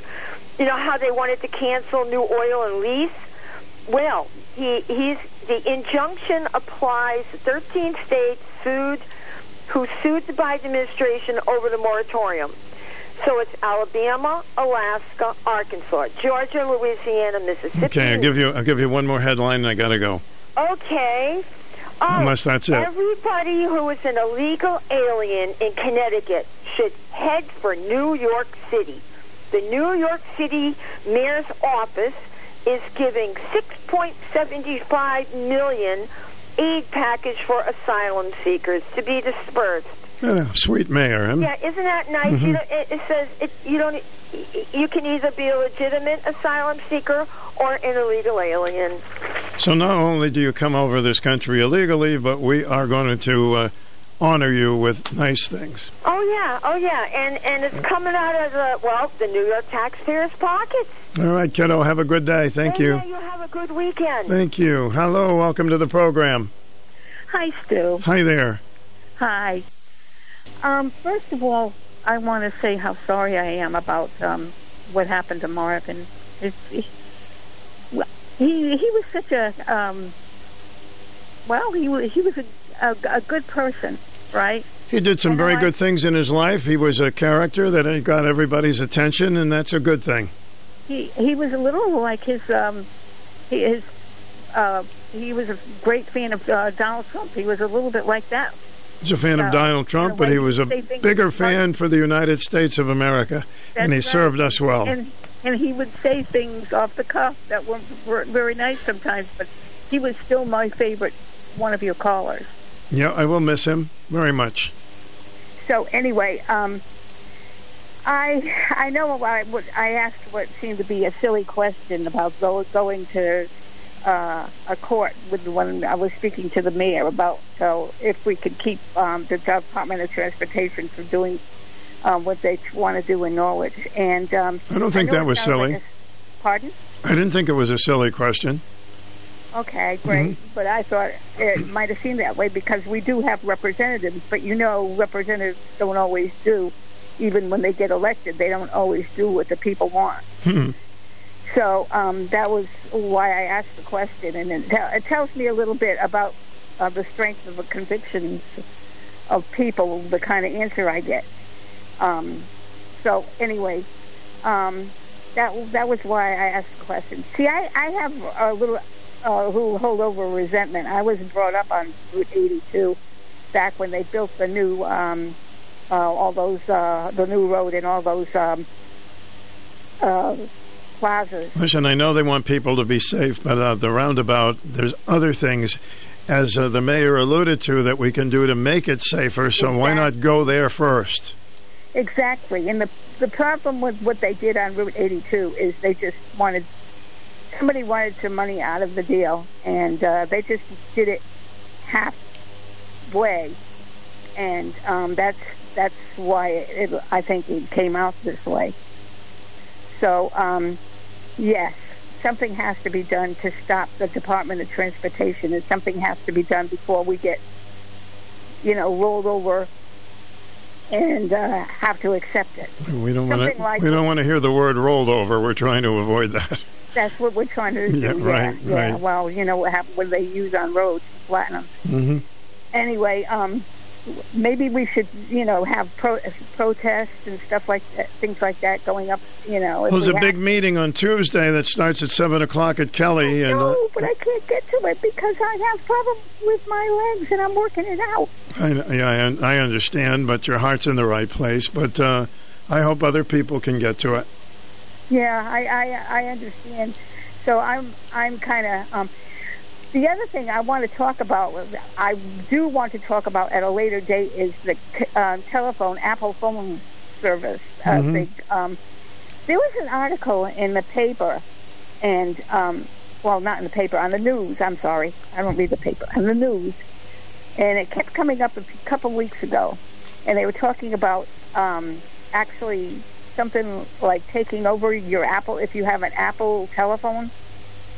Speaker 14: You know how they wanted to cancel new oil and lease? Well, he, he's the injunction applies to 13 states sued who sued the Biden administration over the moratorium. So it's Alabama, Alaska, Arkansas, Georgia, Louisiana, Mississippi.
Speaker 7: Okay, I'll give you. I'll give you one more headline, and I got to go.
Speaker 14: Okay. Oh,
Speaker 7: Unless that's it.
Speaker 14: Everybody who is an illegal alien in Connecticut should head for New York City. The New York City mayor's office is giving 6.75 million aid package for asylum seekers to be dispersed.
Speaker 7: Yeah, sweet mayor. Huh?
Speaker 14: Yeah, isn't that nice?
Speaker 7: Mhm.
Speaker 14: You know, it, it says it, you don't. You can either be a legitimate asylum seeker or an illegal alien.
Speaker 7: So not only do you come over this country illegally, but we are going to uh, honor you with nice things.
Speaker 14: Oh yeah, oh yeah, and and it's coming out of the well, the New York taxpayers' pockets.
Speaker 7: All right, kiddo. Have a good day. Thank
Speaker 14: Hey,
Speaker 7: you.
Speaker 14: yeah, you have a good weekend.
Speaker 7: Thank you. Hello. Welcome to the program.
Speaker 85: Hi, Stu.
Speaker 7: Hi there.
Speaker 85: Hi. Um, first of all, I want to say how sorry I am about um, what happened to Marvin. It's, he, he he was such a um, well, he was he was a, a, a good person, right?
Speaker 7: He did some
Speaker 85: And
Speaker 7: very
Speaker 85: I-
Speaker 7: good things in his life. He was a character that got everybody's attention, and that's a good thing.
Speaker 85: He he was a little like his um, he, his uh, he was a great fan of uh, Donald Trump. He was a little bit like that.
Speaker 7: He's a fan
Speaker 85: Uh,
Speaker 7: of Donald Trump, but he was a bigger fan for the United States of America, and he
Speaker 85: right.
Speaker 7: served us well.
Speaker 85: And and he would say things off the cuff that were, were very nice sometimes, but he was still my favorite one of your callers.
Speaker 7: Yeah, I will miss him very much.
Speaker 85: So anyway, um, I I know I what I asked what seemed to be a silly question about go, going to uh, a court with the one I was speaking to the mayor about so if we could keep um, the Department of Transportation from doing um, what they want to do in Norwich and um,
Speaker 7: I don't think
Speaker 85: know
Speaker 7: that was
Speaker 85: sounds like
Speaker 7: silly.
Speaker 85: a- pardon?
Speaker 7: I didn't think it was a silly question.
Speaker 85: Okay, great.
Speaker 7: Mm-hmm.
Speaker 85: But I thought it might have seemed that way because we do have representatives, but you know, representatives don't always do, even when they get elected, they don't always do what the people want.
Speaker 7: Hmm.
Speaker 85: So um, that was why I asked the question, and it, tell it tells me a little bit about uh, the strength of the convictions of people, the kind of answer I get. Um, so anyway, um, that that was why I asked the question. See, I, I have a little uh, who hold over resentment. I was brought up on Route 82 back when they built the new um, uh, all those uh, the new road and all those um, uh, plazas.
Speaker 7: Listen, I know they want people to be safe, but uh, the roundabout, there's other things, as uh, the mayor alluded to, that we can do to make it safer. So why not go there first?
Speaker 85: Exactly. And the the problem with what they did on Route 82 is they just wanted somebody wanted some money out of the deal, and uh, they just did it halfway, and um, that's that's why it, I think it came out this way. So um, yes, something has to be done to stop the Department of Transportation, and something has to be done before we get, you know, rolled over and uh, have to accept it.
Speaker 7: We don't want to.
Speaker 85: like-
Speaker 7: we don't want to hear the word rolled over. We're trying to avoid that.
Speaker 85: That's what we're trying to do.
Speaker 7: Yeah, right,
Speaker 85: yeah.
Speaker 7: right.
Speaker 85: Well, you know what happened when they use on roads, flatten them.
Speaker 7: hmm
Speaker 85: Anyway, um, maybe we should, you know, have pro- protests and stuff like that, things like that going up. You know,
Speaker 7: Well, there's
Speaker 85: we
Speaker 7: a big meeting on Tuesday that starts at seven o'clock at Kelly, and uh,
Speaker 85: No, but I can't get to it because I have problems with my legs and I'm working it out.
Speaker 7: I, yeah, I, I understand, but your heart's in the right place. But uh, I hope other people can get to it.
Speaker 85: Yeah, I I, I understand. So I'm I'm kind of um, the other thing I want to talk about. I do want to talk about at a later date is the uh, telephone Apple phone service. Uh,
Speaker 86: Mhm.
Speaker 85: thing. Um, there was an article in the paper, and um, well, not in the paper, on the news. I'm sorry, I don't read the paper. On the news, and it kept coming up a couple weeks ago, and they were talking about um, actually something like taking over your Apple if you have an Apple telephone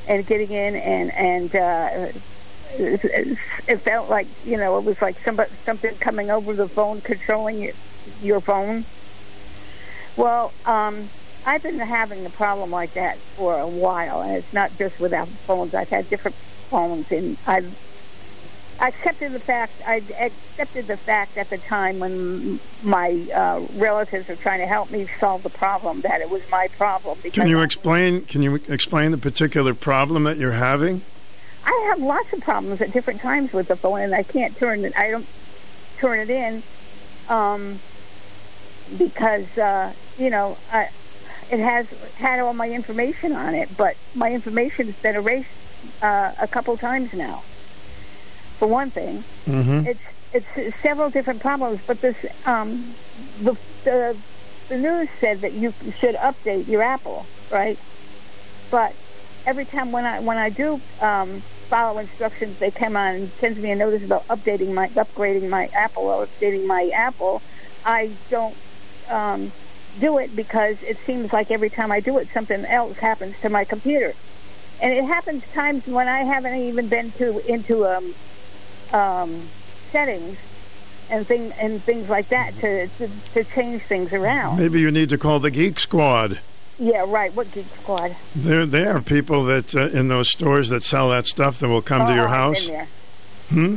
Speaker 85: and getting in and and uh, it, felt like you know it was like somebody something coming over the phone controlling your, your phone. Well, um, I've been having a problem like that for a while, and it's not just with Apple phones. I've had different phones, and I've accepted the fact. I accepted the fact at the time when my uh, relatives were trying to help me solve the problem that it was my problem because
Speaker 7: Can you explain? Can you explain the particular problem that you're having?
Speaker 85: I have lots of problems at different times with the phone, and I can't turn it. I don't turn it in um, because uh, you know I, it has had all my information on it, but my information has been erased uh, a couple times now. For one thing,
Speaker 86: Mhm.
Speaker 85: it's it's several different problems, but this um, the, the the news said that you should update your Apple, right? But every time when I when I do um, follow instructions, they come on and sends me a notice about updating my upgrading my Apple or updating my Apple. I don't um, do it because it seems like every time I do it, something else happens to my computer, and it happens times when I haven't even been to into um, um, settings and thing and things like that to, to to change things around.
Speaker 7: Maybe you need to call the Geek Squad.
Speaker 85: Yeah, right. What Geek Squad?
Speaker 7: There, there are people that uh, in those stores that sell that stuff that will come to
Speaker 85: Oh,
Speaker 7: your
Speaker 85: I've
Speaker 7: house.
Speaker 85: been there.
Speaker 7: Hmm.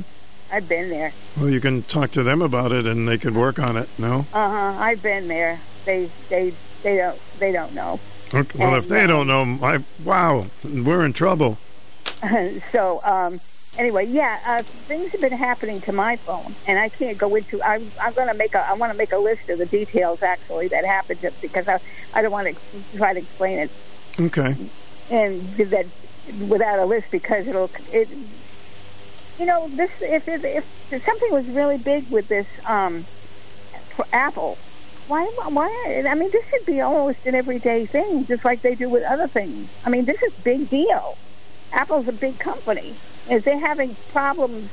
Speaker 85: I've been there.
Speaker 7: Well, you can talk to them about it, and they could work on it. No.
Speaker 85: Uh huh. I've been there. They they they don't they don't know.
Speaker 7: Okay. Well, if they
Speaker 85: uh,
Speaker 7: don't know, I wow, we're in trouble.
Speaker 85: so um, anyway, yeah, uh, things have been happening to my phone, and I can't go into. I'm I'm going to make a. I want to make a list of the details actually that happened to, because I I don't want to try to explain it
Speaker 7: Okay.
Speaker 85: and that without a list because it'll it. You know, this if if, if something was really big with this um, for Apple, Why? Why? I mean, this should be almost an everyday thing, just like they do with other things. I mean, this is big deal. Apple's a big company. If they're having problems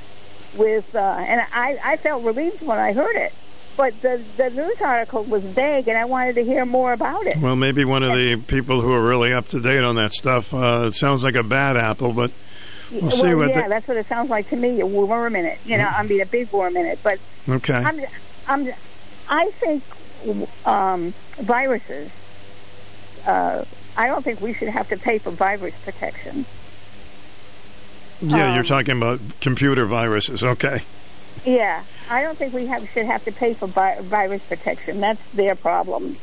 Speaker 85: with, uh, and I, I felt relieved when I heard it. But the the news article was vague, and I wanted to hear more about it.
Speaker 7: Well, maybe one of the people who are really up to date on that stuff. Uh, it sounds like a bad apple, but we'll,
Speaker 85: well,
Speaker 7: see what.
Speaker 85: yeah,
Speaker 7: the-
Speaker 85: that's what it sounds like to me. A worm in it, you know. I mean, a big worm in it. But
Speaker 7: okay.
Speaker 85: I'm, I'm, I think um, viruses. Uh, I don't think we should have to pay for virus protection.
Speaker 7: Yeah, you're
Speaker 85: um,
Speaker 7: talking about computer viruses. Okay.
Speaker 85: Yeah, I don't think we have should have to pay for vi- virus protection. That's their problem.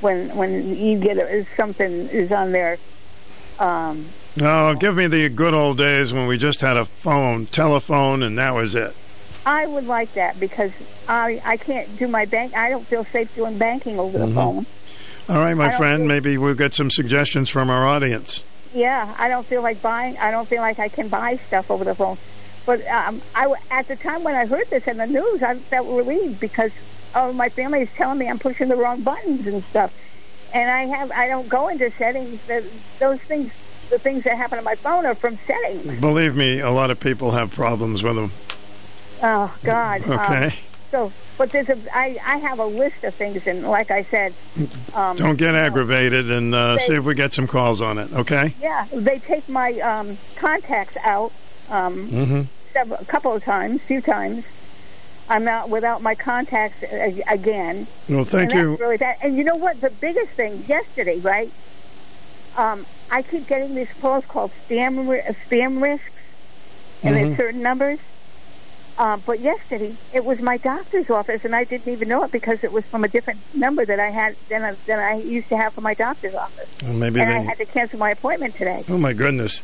Speaker 85: When when you get a, something is on their um,
Speaker 7: No, give me the good old days when we just had a phone, telephone, and that was it.
Speaker 85: I would like that because I I can't do my bank. I don't feel safe doing banking over the
Speaker 7: Mhm.
Speaker 85: phone.
Speaker 7: All right, my friend. Maybe we'll get some suggestions from our audience.
Speaker 85: Yeah, I don't feel like buying. I don't feel like I can buy stuff over the phone. But um, I at the time when I heard this in the news, I felt relieved because oh, my family is telling me I'm pushing the wrong buttons and stuff. And I have I don't go into settings. The, those things, the things that happen on my phone are from settings.
Speaker 7: Believe me, a lot of people have problems with them.
Speaker 85: Oh God. Um,
Speaker 7: Okay.
Speaker 85: so, but there's a I I have a list of things, and like I said, um,
Speaker 7: Don't get aggravated and uh,
Speaker 85: they-
Speaker 7: see if we get some calls on it. Okay.
Speaker 85: Yeah, they take my um, contacts out um,
Speaker 7: Mm-hmm.
Speaker 85: several, a couple of times, few times. I'm out without my contacts again.
Speaker 7: Well, thank
Speaker 85: and
Speaker 7: you.
Speaker 85: Really bad. And you know what? The biggest thing yesterday, right? Um, I keep getting these calls called spam spam risks, and
Speaker 7: Mhm.
Speaker 85: there's certain numbers. Uh, but yesterday, it was my doctor's office, and I didn't even know it because it was from a different number that I had than I, than I used to have for my doctor's office.
Speaker 7: Well, maybe
Speaker 85: and
Speaker 7: they.
Speaker 85: I had to cancel my appointment today.
Speaker 7: Oh my goodness.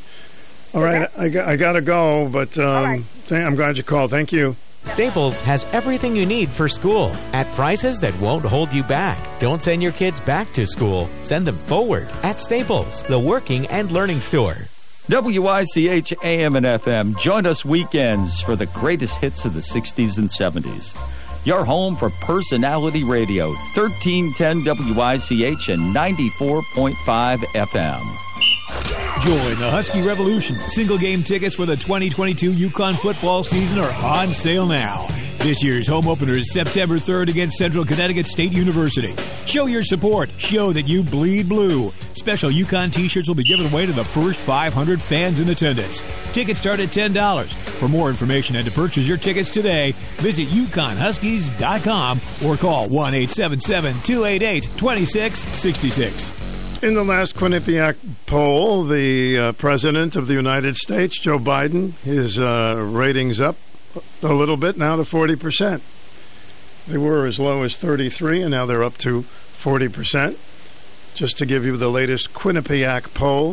Speaker 7: All right, I, got, I gotta go, but um, th- I'm glad you called. Thank you.
Speaker 86: Staples has everything you need for school at prices that won't hold you back. Don't send your kids back to school. Send them forward at Staples, the working and learning store.
Speaker 87: WICH AM and FM. Join us weekends for the greatest hits of the 60s and 70s. Your home for personality radio, 1310 WICH and 94.5 FM.
Speaker 88: Join the Husky Revolution. Single game tickets for the 2022 UConn football season are on sale now. This year's home opener is September 3rd against Central Connecticut State University. Show your support. Show that you bleed blue. Special UConn t-shirts will be given away to the first 500 fans in attendance. Tickets start at $10. For more information and to purchase your tickets today, visit uconnhuskies.com or call 1-877-288-2666.
Speaker 7: In the last Quinnipiac poll, the uh, president of the United States, Joe Biden, his uh, ratings up a little bit now to 40%. They were as low as 33 and now they're up to 40%. Just to give you the latest Quinnipiac poll.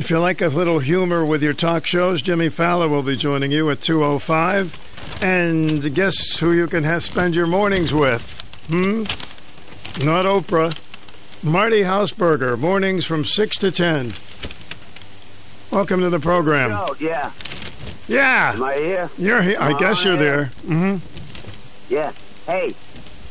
Speaker 7: If you like a little humor with your talk shows, Jimmy Fallon will be joining you at 205. And guess who you can have spend your mornings with? Hmm? Not Oprah. Marty Hausberger, mornings from 6 to 10. Welcome to the program.
Speaker 16: Oh, yeah.
Speaker 7: Yeah.
Speaker 16: Am I here?
Speaker 7: You're here. I guess you're there.
Speaker 16: air?
Speaker 7: hmm
Speaker 16: Yeah. Hey,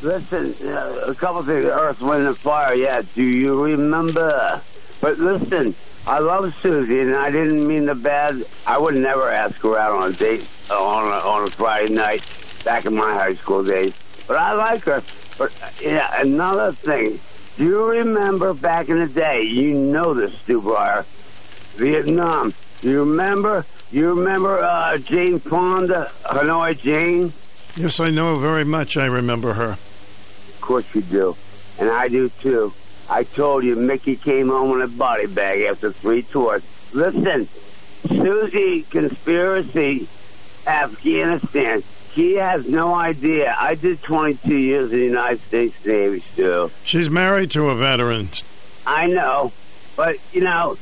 Speaker 16: listen, uh, a couple things. Earth, Wind, and Fire. Yeah, do you remember? But listen, I love Susie, and I didn't mean the bad. I would never ask her out on a date uh, on a, on a Friday night back in my high school days. But I like her. But yeah, another thing. Do you remember back in the day? You know this, Stu Bryer. Vietnam. You remember? You remember uh, Jane Fonda, Hanoi Jane?
Speaker 7: Yes, I know very much. I remember her.
Speaker 16: Of course you do. And I do too. I told you Mickey came home in a body bag after three tours. Listen, Susie Conspiracy, Afghanistan. She has no idea. I did 22 years in the United States Navy, Stu.
Speaker 7: She's married to a veteran.
Speaker 16: I know, but you know,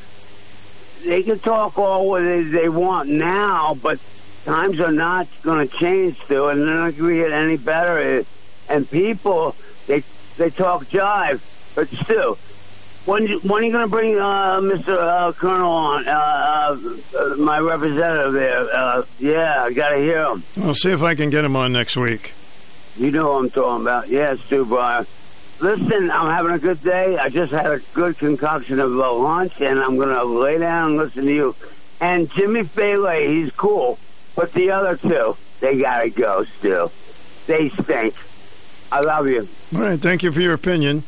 Speaker 16: they can talk all what they, want now, but times are not going to change, Stu, and they're not going to get any better. And people, they they talk jive, but Stu, when when are you going to bring uh, Mr. Uh, Colonel on? Uh, uh, uh, my representative there. Uh, yeah, I got to hear him.
Speaker 7: I'll see if I can get him on next week.
Speaker 89: You know what I'm talking about. Yeah, Stu Bryer. Listen, I'm having a good day. I just had a good concoction of a lunch, and I'm going to lay down and listen to you. And Jimmy Bailey, he's cool. But the other two, they got to go, Stu. They stink. I love you.
Speaker 7: All right, thank you for your opinion.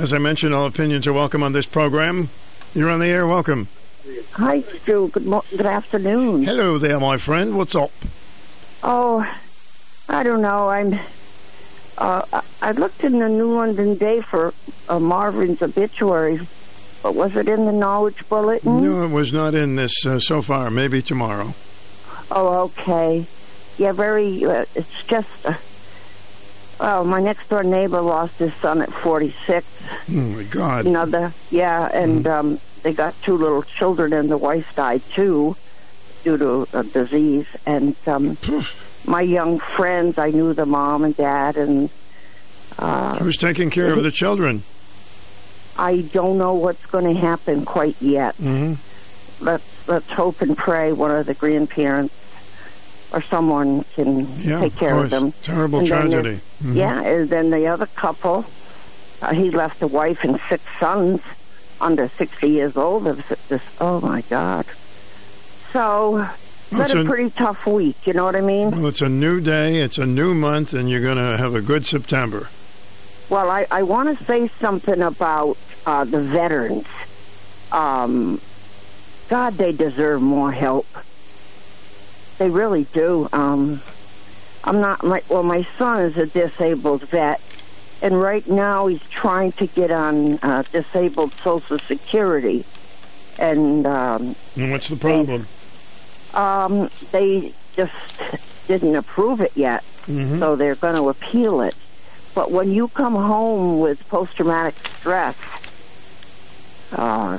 Speaker 7: As I mentioned, all opinions are welcome on this program. You're on the air. Welcome.
Speaker 90: Hi, Stu. Good, mo- good afternoon.
Speaker 7: Hello there, my friend. What's up?
Speaker 90: Oh, I don't know. I'm. Uh, I- looked in the New London Day for uh, Marvin's obituary, but was it in the Norwich Bulletin?
Speaker 7: No, it was not in this uh, so far. Maybe tomorrow.
Speaker 90: Oh, okay. Yeah, very. Uh, it's just. Well, my next door neighbor lost his son at 46.
Speaker 7: Oh my God.
Speaker 90: You know the yeah, and
Speaker 7: Mm-hmm.
Speaker 90: um, they got two little children, and the wife died too due to a disease. And um, my young friends, I knew the mom and dad, and uh,
Speaker 7: Who's taking care of the children?
Speaker 90: I don't know what's going to happen quite yet.
Speaker 7: Mm-hmm.
Speaker 90: Let's let's hope and pray one of the grandparents or someone can
Speaker 7: Yeah,
Speaker 90: take
Speaker 7: of
Speaker 90: care of
Speaker 7: course.
Speaker 90: them.
Speaker 7: Terrible
Speaker 90: And
Speaker 7: tragedy. Mhm.
Speaker 90: Yeah, and then the other couple, uh, he left a wife and six sons under 60 years old. This, oh, my God. So, it's
Speaker 7: Well,
Speaker 90: been a
Speaker 7: so-
Speaker 90: pretty tough week, you know what I mean?
Speaker 7: Well, it's a new day. It's a new month, and you're going to have a good September.
Speaker 90: Well, I, I want to say something about uh, the veterans. Um, God, they deserve more help. They really do. Um, I'm not my well. My son is a disabled vet, and right now he's trying to get on uh, disabled Social Security, and um,
Speaker 7: And what's the problem?
Speaker 90: um, they just didn't approve it yet,
Speaker 7: Mhm.
Speaker 90: so they're going to appeal it. But when you come home with post traumatic stress, uh,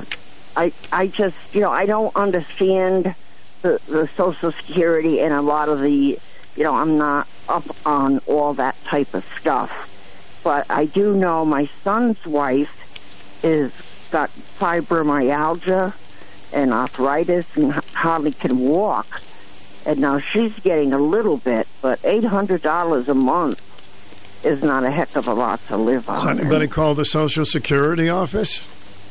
Speaker 90: I I just you know I don't understand the the Social Security and a lot of the you know I'm not up on all that type of stuff, but I do know my son's wife is got fibromyalgia and arthritis and hardly can walk. And now she's getting a little bit, but eight hundred dollars a month is not a heck of a lot to live on.
Speaker 7: Has
Speaker 90: on.
Speaker 7: anybody called the Social Security office?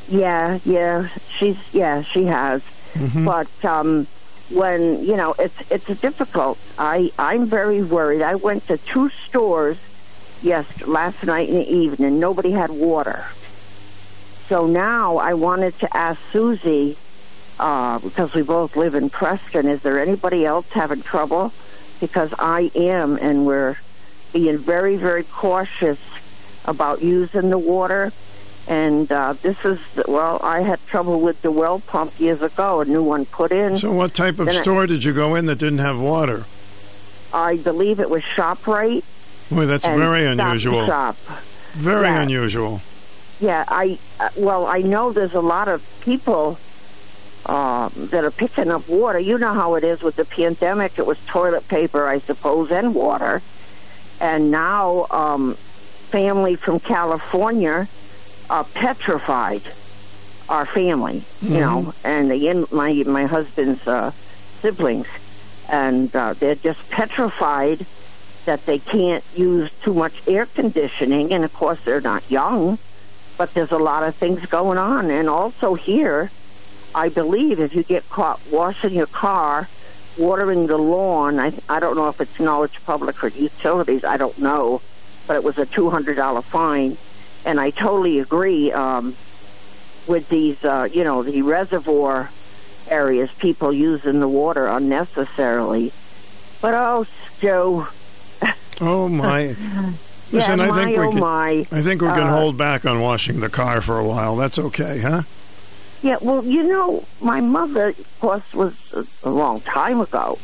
Speaker 90: Yeah, yeah, she's yeah, she has.
Speaker 7: Mm-hmm.
Speaker 90: But um when you know it's it's difficult. I I'm very worried. I went to two stores yes last night in the evening. Nobody had water. So now I wanted to ask Susie uh, because we both live in Preston. Is there anybody else having trouble? Because I am, and we're being very very cautious about using the water. And uh, this is well, I had trouble with the well pump years ago. A new one put in.
Speaker 7: So, what type of
Speaker 90: Then
Speaker 7: store did you go in that didn't have water?
Speaker 90: I believe it was Shoprite.
Speaker 7: Boy, that's very unusual.
Speaker 90: Shop.
Speaker 7: Very
Speaker 90: Yeah.
Speaker 7: unusual.
Speaker 90: Yeah, I uh, well, I know there's a lot of people um, that are picking up water. You know how it is with the pandemic. It was toilet paper, I suppose, and water. And now, um, family from California are petrified. Our family, you know, and the in my my husband's uh, siblings, and uh, they're just petrified that they can't use too much air conditioning. And of course, they're not young but there's a lot of things going on. And also here, I believe if you get caught washing your car, watering the lawn, I, I don't know if it's Norwich Public or Utilities, I don't know, but it was a $200 fine. And I totally agree um, with these, uh, you know, the reservoir areas, people using the water unnecessarily. But oh, Joe.
Speaker 7: Oh my! Listen,
Speaker 90: yeah,
Speaker 7: I think we
Speaker 90: oh
Speaker 7: can.
Speaker 90: my.
Speaker 7: I think we can
Speaker 90: Uh,
Speaker 7: hold back on washing the car for a while. That's okay, huh?
Speaker 90: Yeah, well, you know, my mother, of course, was a, a long time ago,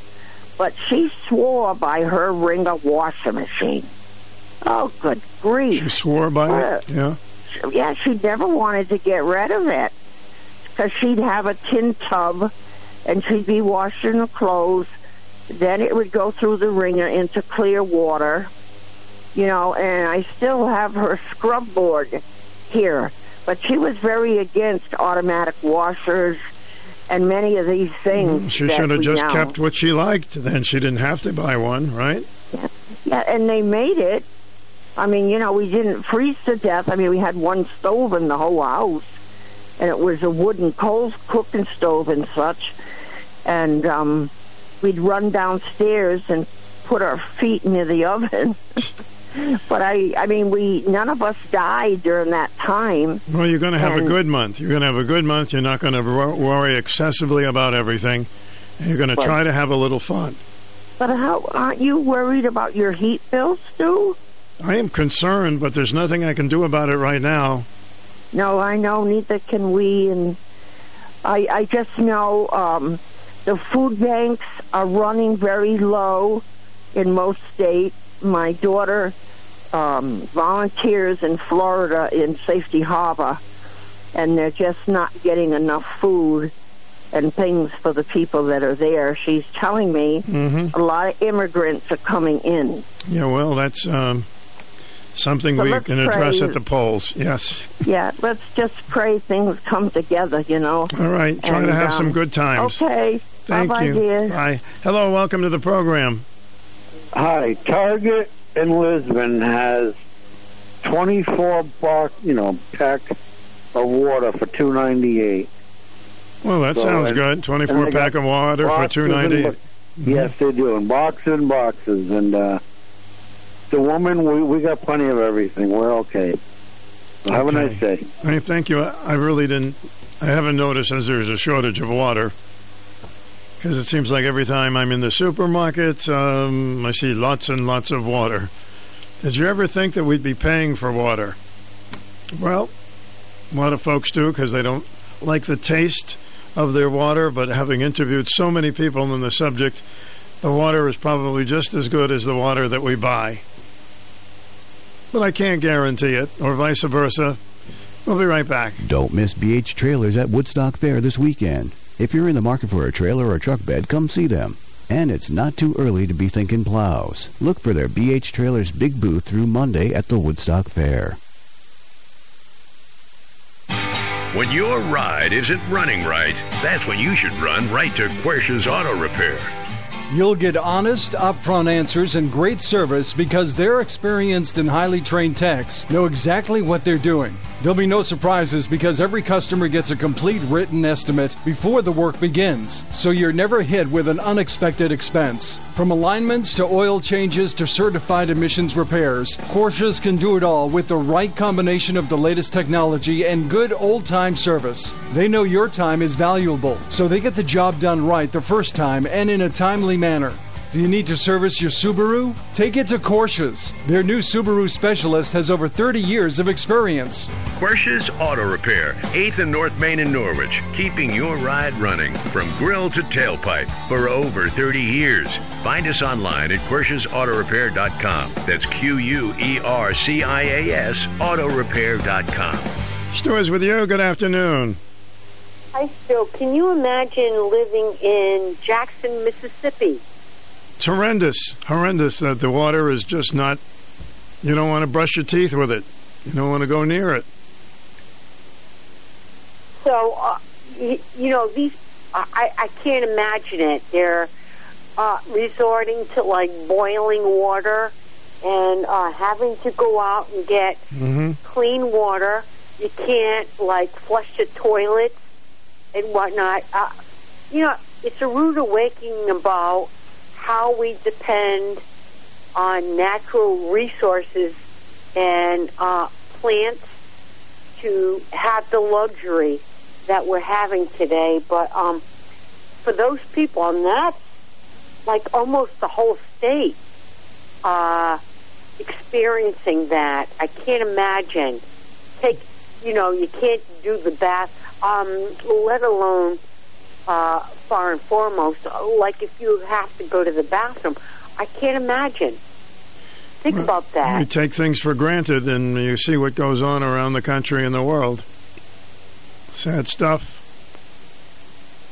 Speaker 90: but she swore by her Wringer washing machine. Oh, good grief.
Speaker 7: She swore by it. Yeah.
Speaker 90: Yeah, she never wanted to get rid of it because she'd have a tin tub and she'd be washing the clothes. Then it would go through the wringer into clear water, you know, and I still have her scrub board here. But she was very against automatic washers and many of these things.
Speaker 7: Mm,
Speaker 90: she
Speaker 7: should have just
Speaker 90: now-
Speaker 7: kept what she liked. Then she didn't have to buy one, right?
Speaker 90: Yeah. Yeah, and they made it I mean, you know, we didn't freeze to death. I mean, we had one stove in the whole house, and it was a wooden coal cooking stove and such. And um, we'd run downstairs and put our feet near the oven. but I, I mean, we none of us died during that time.
Speaker 7: Well, you're going to have a good month. You're going to have a good month. You're not going to wor- worry excessively about everything. And you're going to try to have a little fun.
Speaker 90: But how aren't you worried about your heat bill, Stu?
Speaker 7: I am concerned, but there's nothing I can do about it right now.
Speaker 90: No, I know. Neither can we. And I, I just know um, the food banks are running very low in most states. My daughter um, volunteers in Florida in Safety Harbor, and they're just not getting enough food and things for the people that are there. She's telling me
Speaker 7: Mhm.
Speaker 90: a lot of immigrants are coming in.
Speaker 7: Yeah, well, that's um, something
Speaker 90: So
Speaker 7: we can address
Speaker 90: pray.
Speaker 7: at the polls. Yes.
Speaker 90: Yeah, let's just pray things come together, you know.
Speaker 7: All right. Try to
Speaker 90: And,
Speaker 7: have some
Speaker 90: um,
Speaker 7: good times.
Speaker 90: Okay.
Speaker 7: Thank
Speaker 90: Bye-bye,
Speaker 7: you.
Speaker 90: dear.
Speaker 7: Bye. Hello. Welcome to the program.
Speaker 91: Hi, Target in Lisbon has 24 box, you know, pack of water for 298.
Speaker 7: Well, that
Speaker 91: So,
Speaker 7: sounds
Speaker 91: and-
Speaker 7: good. 24 pack of water for
Speaker 91: boxes and
Speaker 7: 290
Speaker 91: bo- Yes, they do, and boxes and boxes. And uh, the woman, we, we got plenty of everything. We're okay. So Have a nice day.
Speaker 7: Hey, thank you. I I really didn't. I haven't noticed as there's a shortage of water because it seems like every time I'm in the supermarket, um, I see lots and lots of water. Did you ever think that we'd be paying for water? Well, a lot of folks do because they don't like the taste of their water. But having interviewed so many people on the subject, the water is probably just as good as the water that we buy. But I can't guarantee it, or vice versa. We'll be right back.
Speaker 92: Don't miss BH Trailers at Woodstock Fair this weekend. If you're in the market for a trailer or truck bed, come see them. And it's not too early to be thinking plows. Look for their BH Trailers big booth through Monday at the Woodstock Fair.
Speaker 93: When your ride isn't running right, that's when you should run right to Quercia's Auto Repair.
Speaker 94: You'll get honest, upfront answers and great service because their experienced and highly trained techs know exactly what they're doing. There'll be no surprises because every customer gets a complete written estimate before the work begins, so you're never hit with an unexpected expense. From alignments to oil changes to certified emissions repairs, Quercia's can do it all with the right combination of the latest technology and good old time service. They know your time is valuable, so they get the job done right the first time and in a timely manner. Do you need to service your Subaru? Take it to Quercia's. Their new Subaru specialist has over 30 years of experience.
Speaker 93: Quercia's Auto Repair, 8th and North Main in Norwich, keeping your ride running from grill to tailpipe for over 30 years. Find us online at Quercia'sAutorepair.com. That's Q U E R C I A S Autorepair.com.
Speaker 7: Stuart's with you. Good afternoon.
Speaker 95: Hi, Stu. Can you imagine living in Jackson, Mississippi?
Speaker 7: It's horrendous. Horrendous that the water is just not. You don't want to brush your teeth with it. You don't want to go near it.
Speaker 95: So, uh, you, you know, these, I, I can't imagine it. They're uh, resorting to like boiling water and uh, having to go out and get
Speaker 7: Mm-hmm.
Speaker 95: clean water. You can't like flush the toilets and whatnot. Uh, you know, it's a rude awakening about how we depend on natural resources and uh, plants to have the luxury that we're having today. But um, for those people, and that's like almost the whole state uh, experiencing that. I can't imagine. Take, you know, you can't do the bath, um, let alone uh, far and foremost, like if you have to go to the bathroom. I can't imagine. Think about that.
Speaker 7: We take things for granted, and you see what goes on around the country and the world. Sad stuff.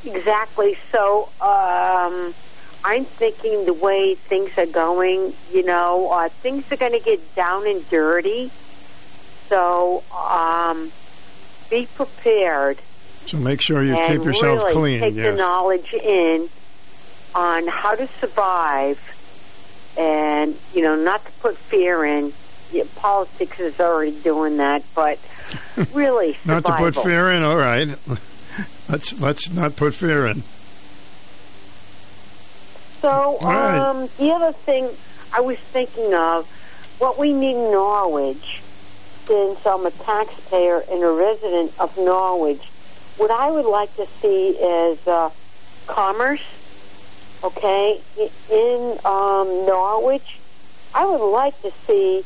Speaker 95: Exactly. So um, I'm thinking the way things are going, you know, uh, things are going to get down and dirty. So um, be prepared.
Speaker 7: So make sure you keep yourself
Speaker 95: really
Speaker 7: clean.
Speaker 95: Take
Speaker 7: yes.
Speaker 95: the knowledge in on how to survive, and you know, not to put fear in, yeah, politics is already doing that, but really,
Speaker 7: Not to put fear in. All right. let's let's not put fear in.
Speaker 95: So,
Speaker 7: right.
Speaker 95: um, the other thing I was thinking of, what we need in Norwich, since I'm a taxpayer and a resident of Norwich, what I would like to see is uh, commerce, okay, in um, Norwich. I would like to see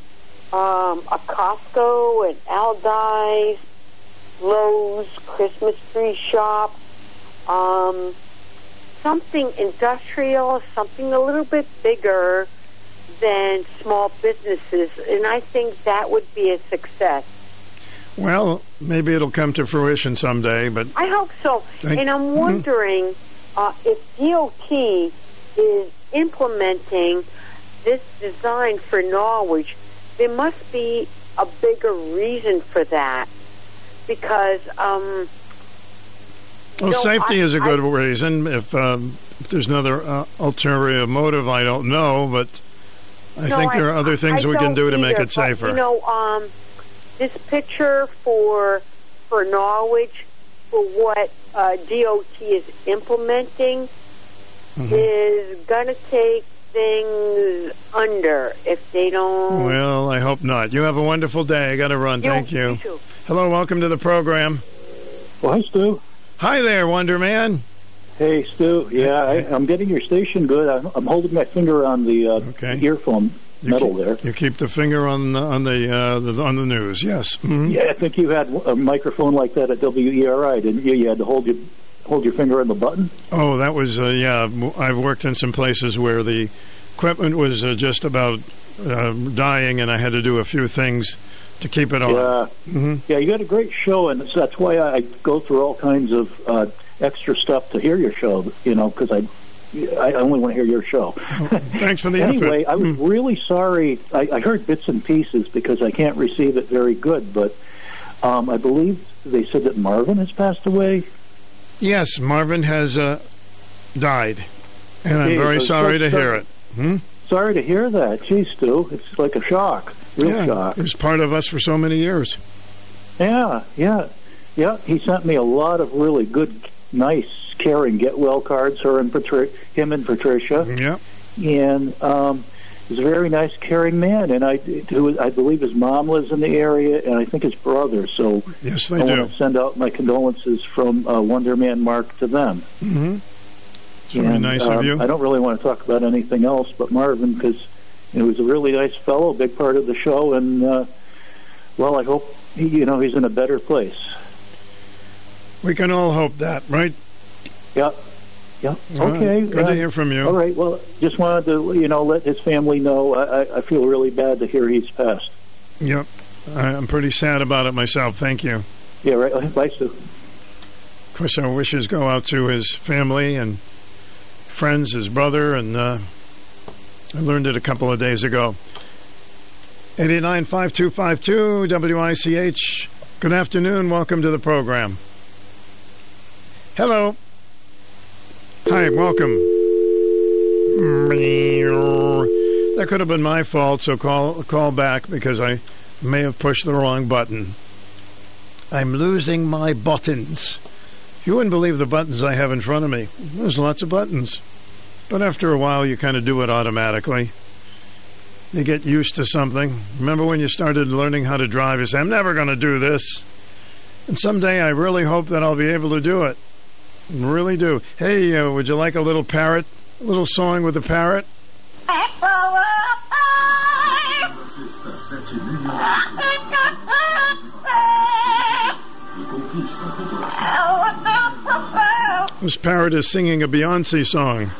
Speaker 95: um, a Costco and Aldi's, Lowe's, Christmas tree shop, um, something industrial, something a little bit bigger than small businesses, and I think that would be a success.
Speaker 7: Well, maybe it'll come to fruition someday, but
Speaker 95: I hope so.
Speaker 7: Thank-
Speaker 95: and I'm
Speaker 7: Mhm.
Speaker 95: wondering uh, if DOT is implementing this design for Norwich. There must be a bigger reason for that because um,
Speaker 7: well,
Speaker 95: No,
Speaker 7: safety
Speaker 95: I-
Speaker 7: is a good
Speaker 95: I-
Speaker 7: reason. If, um, if there's another uh, ulterior motive, I don't know, but I
Speaker 95: No,
Speaker 7: think there are other things
Speaker 95: I
Speaker 7: we can do to make it safer.
Speaker 95: But, you know, um, this picture for for Norwich for what uh, DOT is implementing
Speaker 7: Mm-hmm.
Speaker 95: is going to take things under if they don't.
Speaker 7: Well, I hope not. You have a wonderful day. I got to run.
Speaker 95: You-
Speaker 7: Thank you.
Speaker 95: you too.
Speaker 7: Hello, welcome to the program.
Speaker 96: Well, hi, Stu.
Speaker 7: Hi there, Wonder Man.
Speaker 96: Hey, Stu. Yeah, I, I'm getting your station good. I'm, I'm holding my finger on the uh, earphone metal there.
Speaker 7: You keep the finger on the, on the, uh, the on the news. Yes. Mhm.
Speaker 96: Yeah, I think you had a microphone like that at WERI, didn't you? You had to hold your hold your finger on the button.
Speaker 7: Oh, that was uh, yeah. I've worked in some places where the equipment was uh, just about uh, dying, and I had to do a few things to keep it on.
Speaker 96: Yeah,
Speaker 7: hmm
Speaker 96: yeah. You got a great show, and that's why I go through all kinds of uh, extra stuff to hear your show. You know, because I. I only want to hear your show.
Speaker 7: Thanks for the
Speaker 96: anyway,
Speaker 7: effort. Hmm.
Speaker 96: I was really sorry. I, I heard bits and pieces because I can't receive it very good. But um, I believe they said that Marvin has passed away.
Speaker 7: Yes, Marvin has uh, died, and I'm very
Speaker 96: so
Speaker 7: sorry to hear it. Hmm?
Speaker 96: Sorry to hear that. Geez, Stu, it's like a shock, real
Speaker 7: yeah,
Speaker 96: shock.
Speaker 7: He was part of us for so many years.
Speaker 96: Yeah, yeah, yeah. He sent me a lot of really good, nice, caring get well cards. Her and him and Patricia.
Speaker 7: Yeah.
Speaker 96: And um, he's a very nice, caring man. And I, who I believe his mom lives in the area, and I think his brother. So
Speaker 7: Yes, they
Speaker 96: I
Speaker 7: do.
Speaker 96: want to send out my condolences from uh, Wonder Man Mark to them.
Speaker 7: hmm It's very
Speaker 96: And,
Speaker 7: nice
Speaker 96: um,
Speaker 7: of you.
Speaker 96: I don't really want to talk about anything else but Marvin because he was a really nice fellow, a big part of the show, and uh, well, I hope he, you know he's in a better place.
Speaker 7: We can all hope that, right?
Speaker 96: Yeah. Yeah.
Speaker 7: All right.
Speaker 96: Okay.
Speaker 7: Good to
Speaker 96: uh,
Speaker 7: hear from you.
Speaker 96: All right. Well, just wanted to you know let his family know. I, I- I feel really bad to hear he's passed.
Speaker 7: Yep. I- I'm pretty sad about it myself. Thank you.
Speaker 96: Yeah. Right. Bye, Sue.
Speaker 7: Of course, our wishes go out to his family and friends, his brother, and uh, I learned it a couple of days ago. 889-5252, WICH. Good afternoon. Welcome to the program. Hello. Hi, welcome. That could have been my fault, so call call back because I may have pushed the wrong button. I'm losing my buttons. You wouldn't believe the buttons I have in front of me. There's lots of buttons. But after a while, you kind of do it automatically. You get used to something. Remember when you started learning how to drive, you say, I'm never going to do this. And someday I really hope that I'll be able to do it. Really do. Hey, uh, would you like a little parrot? A little song with a parrot? This parrot is singing a Beyonce song.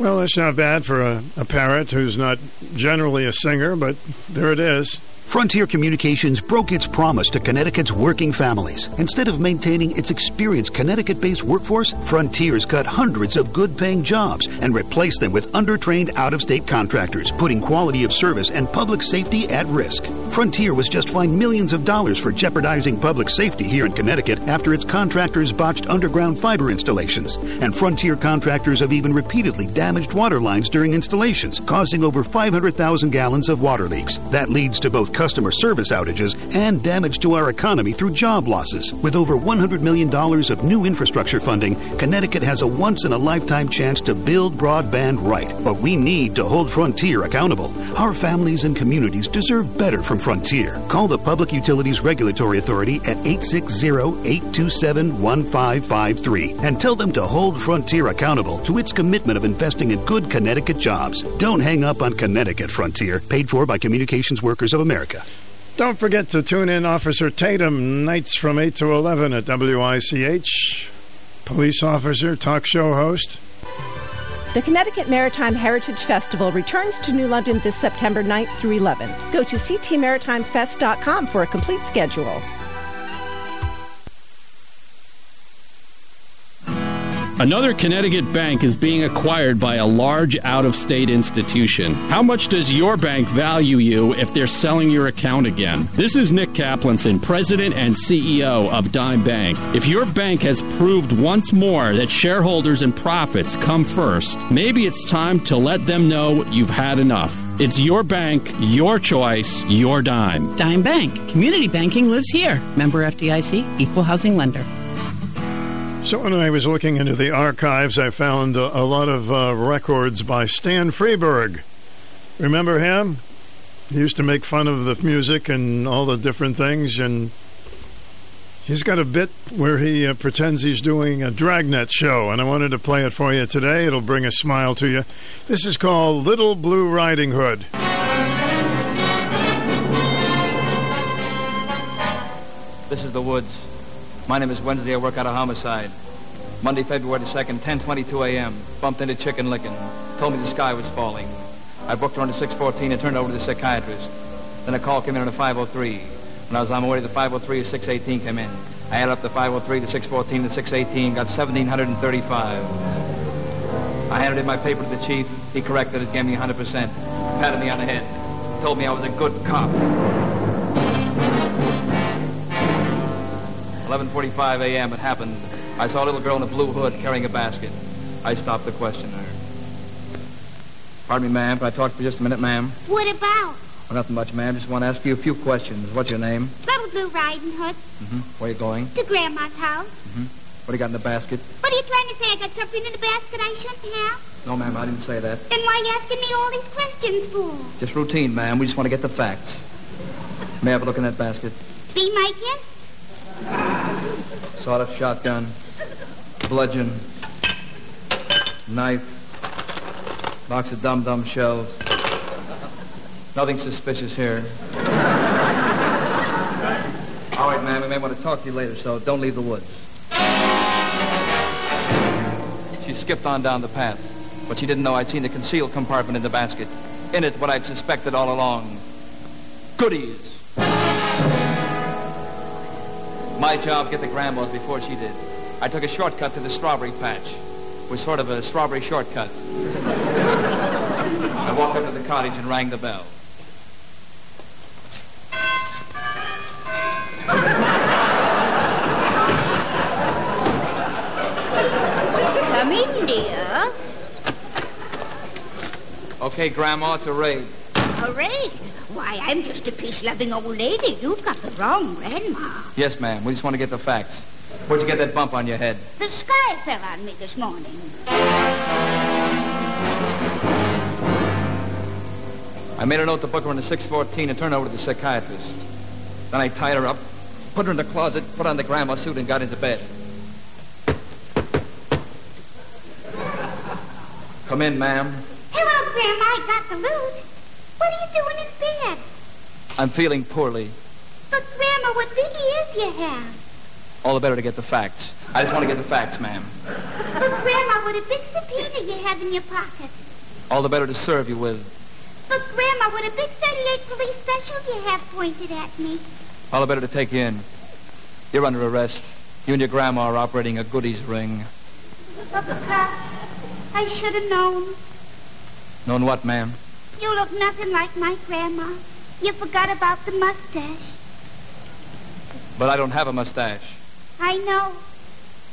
Speaker 7: Well, that's not bad for a, a parrot who's not generally a singer, but there it is.
Speaker 97: Frontier Communications broke its promise to Connecticut's working families. Instead of maintaining its experienced Connecticut based workforce, Frontier's cut hundreds of good paying jobs and replaced them with undertrained out of state contractors, putting quality of service and public safety at risk. Frontier was just fined millions of dollars for jeopardizing public safety here in Connecticut after its contractors botched underground fiber installations. And Frontier contractors have even repeatedly damaged water lines during installations, causing over 500,000 gallons of water leaks. That leads to both customer service outages and damage to our economy through job losses. With over $100 million of new infrastructure funding, Connecticut has a once in a lifetime chance to build broadband right. But we need to hold Frontier accountable. Our families and communities deserve better from Frontier. Call the Public Utilities Regulatory Authority at 860 827 1553 and tell them to hold Frontier accountable to its commitment of investing in good Connecticut jobs. Don't hang up on Connecticut Frontier, paid for by Communications Workers of America.
Speaker 7: Don't forget to tune in Officer Tatum nights from 8 to 11 at WICH. Police officer, talk show host.
Speaker 98: The Connecticut Maritime Heritage Festival returns to New London this September 9th through 11th. Go to ctmaritimefest.com for a complete schedule.
Speaker 99: Another Connecticut bank is being acquired by a large out of state institution. How much does your bank value you if they're selling your account again? This is Nick Kaplanson, President and CEO of Dime Bank. If your bank has proved once more that shareholders and profits come first, maybe it's time to let them know you've had enough. It's your bank, your choice, your dime.
Speaker 100: Dime Bank. Community banking lives here. Member FDIC, equal housing lender.
Speaker 7: So when I was looking into the archives, I found a, a lot of uh, records by Stan Freberg. Remember him? He used to make fun of the music and all the different things, and he's got a bit where he uh, pretends he's doing a dragnet show, and I wanted to play it for you today. It'll bring a smile to you. This is called Little Blue Riding Hood.
Speaker 101: This is the woods. My name is Wednesday. I work out a homicide. Monday, February 2nd, 10:22 a.m. Bumped into Chicken Licken. Told me the sky was falling. I booked her on the 614 and turned over to the psychiatrist. Then a call came in on the 503. When I was on my way to the 503, a 618 came in. I added up the 503, the 614, the 618, got 1,735. I handed in my paper to the chief. He corrected it, gave me 100%. Patted me on the head. Told me I was a good cop. 11:45 a.m. It happened. I saw a little girl in a blue hood carrying a basket. I stopped to question her. Pardon me, ma'am. Can I talk for just a minute, ma'am?
Speaker 102: What about?
Speaker 101: Well, nothing much, ma'am. Just want to ask you a few questions. What's your name?
Speaker 102: Little Blue Riding Hood
Speaker 101: Mm-hmm. Where you going?
Speaker 102: to Grandma's house.
Speaker 101: Mm-hmm. What do you got in the basket?
Speaker 102: What are you trying to say? I got something in the basket I shouldn't have?
Speaker 101: No, ma'am. I didn't say that.
Speaker 102: Then why are you asking me all these questions for?
Speaker 101: Just routine, ma'am. We just want to get the facts. May I have a look in that basket?
Speaker 102: Be my guest?
Speaker 101: Sawed-off shotgun, bludgeon, knife, box of dum-dum shells. Nothing suspicious here. All right, ma'am, we may want to talk to you later, so don't leave the woods. She skipped on down the path, but she didn't know I'd seen the concealed compartment in the basket. In it, what I'd suspected all along. Goodies. My job, get the grandmas before she did. I took a shortcut to the strawberry patch. It was sort of a strawberry shortcut. I walked up to the cottage and rang the bell.
Speaker 102: Come in, dear.
Speaker 101: Okay, Grandma, it's a raid.
Speaker 102: Hooray. Why, I'm just a peace-loving old lady. You've got the wrong grandma.
Speaker 101: Yes, ma'am. We just want to get the facts. Where'd you get that bump on your head?
Speaker 102: The sky fell on me this morning.
Speaker 101: I made a note to book her in the 614 and turn her over to the psychiatrist. Then I tied her up, put her in the closet, put on the grandma suit, and got into bed. Come in, ma'am.
Speaker 102: Hello, Grandma. I got the loot. What are you doing in bed?
Speaker 101: I'm feeling poorly.
Speaker 102: But, Grandma, what big ears you have.
Speaker 101: All the better to get the facts. I just want to get the facts, ma'am.
Speaker 102: But, Grandma, what a big subpoena you have in your pocket.
Speaker 101: All the better to serve you with.
Speaker 102: But, Grandma, what a big 38 police special you have pointed at me.
Speaker 101: All the better to take you in. You're under arrest. You and your grandma are operating a goodies ring.
Speaker 102: But, uh, I should have known.
Speaker 101: Known what, ma'am?
Speaker 102: You look nothing like my grandma. You forgot about the mustache.
Speaker 101: But I don't have a mustache.
Speaker 102: I know.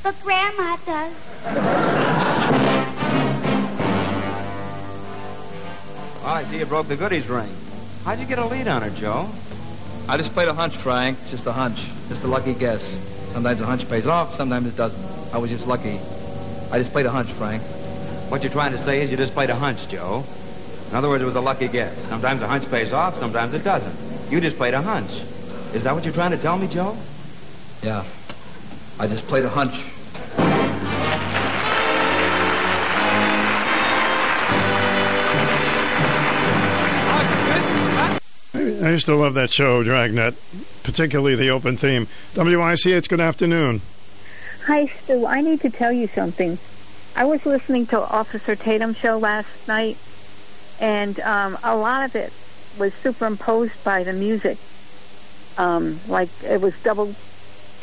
Speaker 102: But Grandma does.
Speaker 103: Oh, I see you broke the goodies ring. How'd you get a lead on her, Joe?
Speaker 101: I just played a hunch, Frank. Just a hunch. Just a lucky guess. Sometimes a hunch pays off, sometimes it doesn't. I was just lucky. I just played a hunch, Frank.
Speaker 103: What you're trying to say is you just played a hunch, Joe. In other words, it was a lucky guess. Sometimes a hunch pays off, sometimes it doesn't. You just played a hunch. Is that what you're trying to tell me, Joe?
Speaker 101: Yeah. I just played a hunch.
Speaker 7: I used to love that show, Dragnet, particularly the open theme. WICH, good afternoon.
Speaker 85: Hi, Stu. I need to tell you something. I was listening to Officer Tatum's show last night, and um, a lot of it was superimposed by the music. Um, like it was double.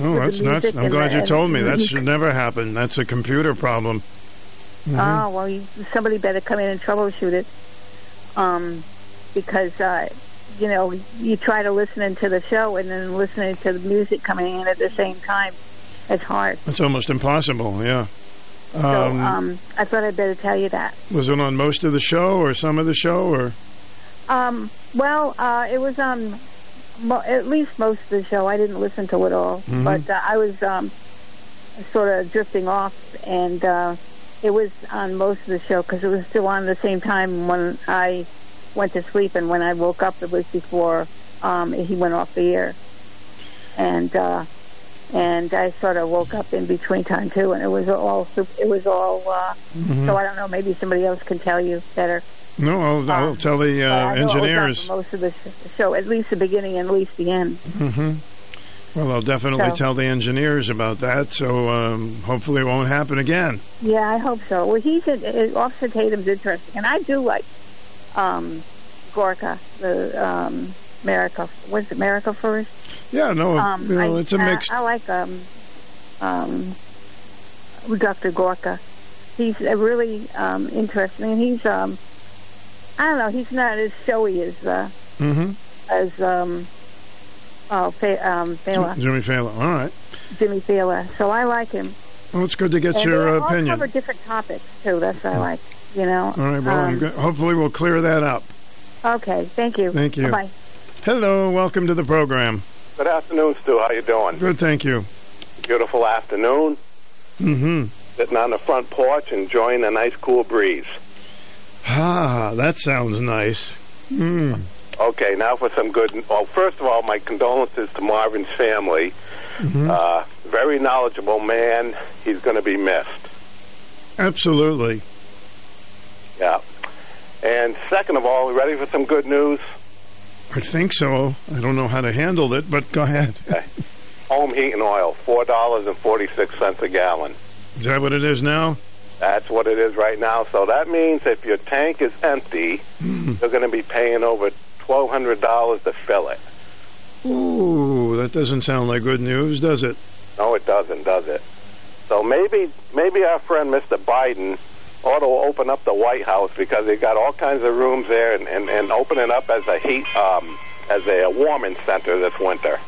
Speaker 7: Oh, that's nuts. I'm glad
Speaker 85: the,
Speaker 7: you told me. That should never happen. That's a computer problem. Mm-hmm.
Speaker 85: Oh, well, you, somebody better come in and troubleshoot it. Um, because, uh, you know, you try to listen into the show and then listening to the music coming in at the same time. It's hard.
Speaker 7: It's almost impossible, yeah.
Speaker 85: Um, so um, I thought I'd better tell you that.
Speaker 7: Was it on most of the show or some of the show or?
Speaker 85: Um, well, uh, it was on mo- at least most of the show. I didn't listen to it all,
Speaker 7: mm-hmm.
Speaker 85: but uh, I was um, sort of drifting off, and uh, it was on most of the show because it was still on the same time when I went to sleep, and when I woke up, it was before um, he went off the air, and uh, and I sort of woke up in between time too, and it was all it was all. Uh,
Speaker 7: Mhm.
Speaker 85: So I don't know. Maybe somebody else can tell you better.
Speaker 7: No, I'll, I'll
Speaker 85: Um,
Speaker 7: tell the uh,
Speaker 85: I know it was on
Speaker 7: engineers.
Speaker 85: most of the sh- show, at least the beginning and at least the end.
Speaker 7: hmm Well, I'll definitely
Speaker 85: So-
Speaker 7: tell the engineers about that. So um, hopefully it won't happen again.
Speaker 85: Yeah, I hope so. Well, he's in, uh, Officer Tatum's interesting, and I do like um, Gorka, the um, America. Was it America first?
Speaker 7: Yeah, no,
Speaker 85: Um,
Speaker 7: you know,
Speaker 85: I,
Speaker 7: it's a mix.
Speaker 85: I, like um, um, Dr. Gorka. He's really um, interesting. And he's, um, I don't know, he's not as showy as uh,
Speaker 7: hmm
Speaker 85: as um, oh, Fa- um, Fela,
Speaker 7: Jimmy Fallon. All right.
Speaker 85: Jimmy Fela. So I like him.
Speaker 7: Well, it's good to get
Speaker 85: and
Speaker 7: your
Speaker 85: all
Speaker 7: opinion.
Speaker 85: cover different topics too. That's what I like. You know.
Speaker 7: All right. Well,
Speaker 85: Um,
Speaker 7: hopefully we'll clear that up.
Speaker 85: Okay. Thank you.
Speaker 7: Thank you.
Speaker 85: Bye.
Speaker 7: Hello. Welcome to the program.
Speaker 104: Good afternoon, Stu. How you doing?
Speaker 7: Good. Thank you.
Speaker 104: Beautiful afternoon.
Speaker 7: hmm
Speaker 104: Sitting on the front porch, enjoying a nice cool breeze.
Speaker 7: Ah, that sounds nice. Mm.
Speaker 104: Okay, now for some good. Well, first of all, my condolences to Marvin's family.
Speaker 7: Mhm.
Speaker 104: Uh, very knowledgeable man. He's going to be missed.
Speaker 7: Absolutely.
Speaker 104: Yeah. And second of all, ready for some good news?
Speaker 7: I think so. I don't know how to handle it, but go ahead.
Speaker 104: Home heating oil, four dollars and forty six cents a gallon.
Speaker 7: Is that what it is now?
Speaker 104: That's what it is right now. So that means if your tank is empty,
Speaker 7: Hmm.
Speaker 104: you're going to be paying over twelve hundred dollars to fill it.
Speaker 7: Ooh, that doesn't sound like good news, does it?
Speaker 104: No, it doesn't, does it? So maybe maybe our friend Mr. Biden ought to open up the White House because they got all kinds of rooms there and, and, and open it up as a heat um, as a, warming center this winter.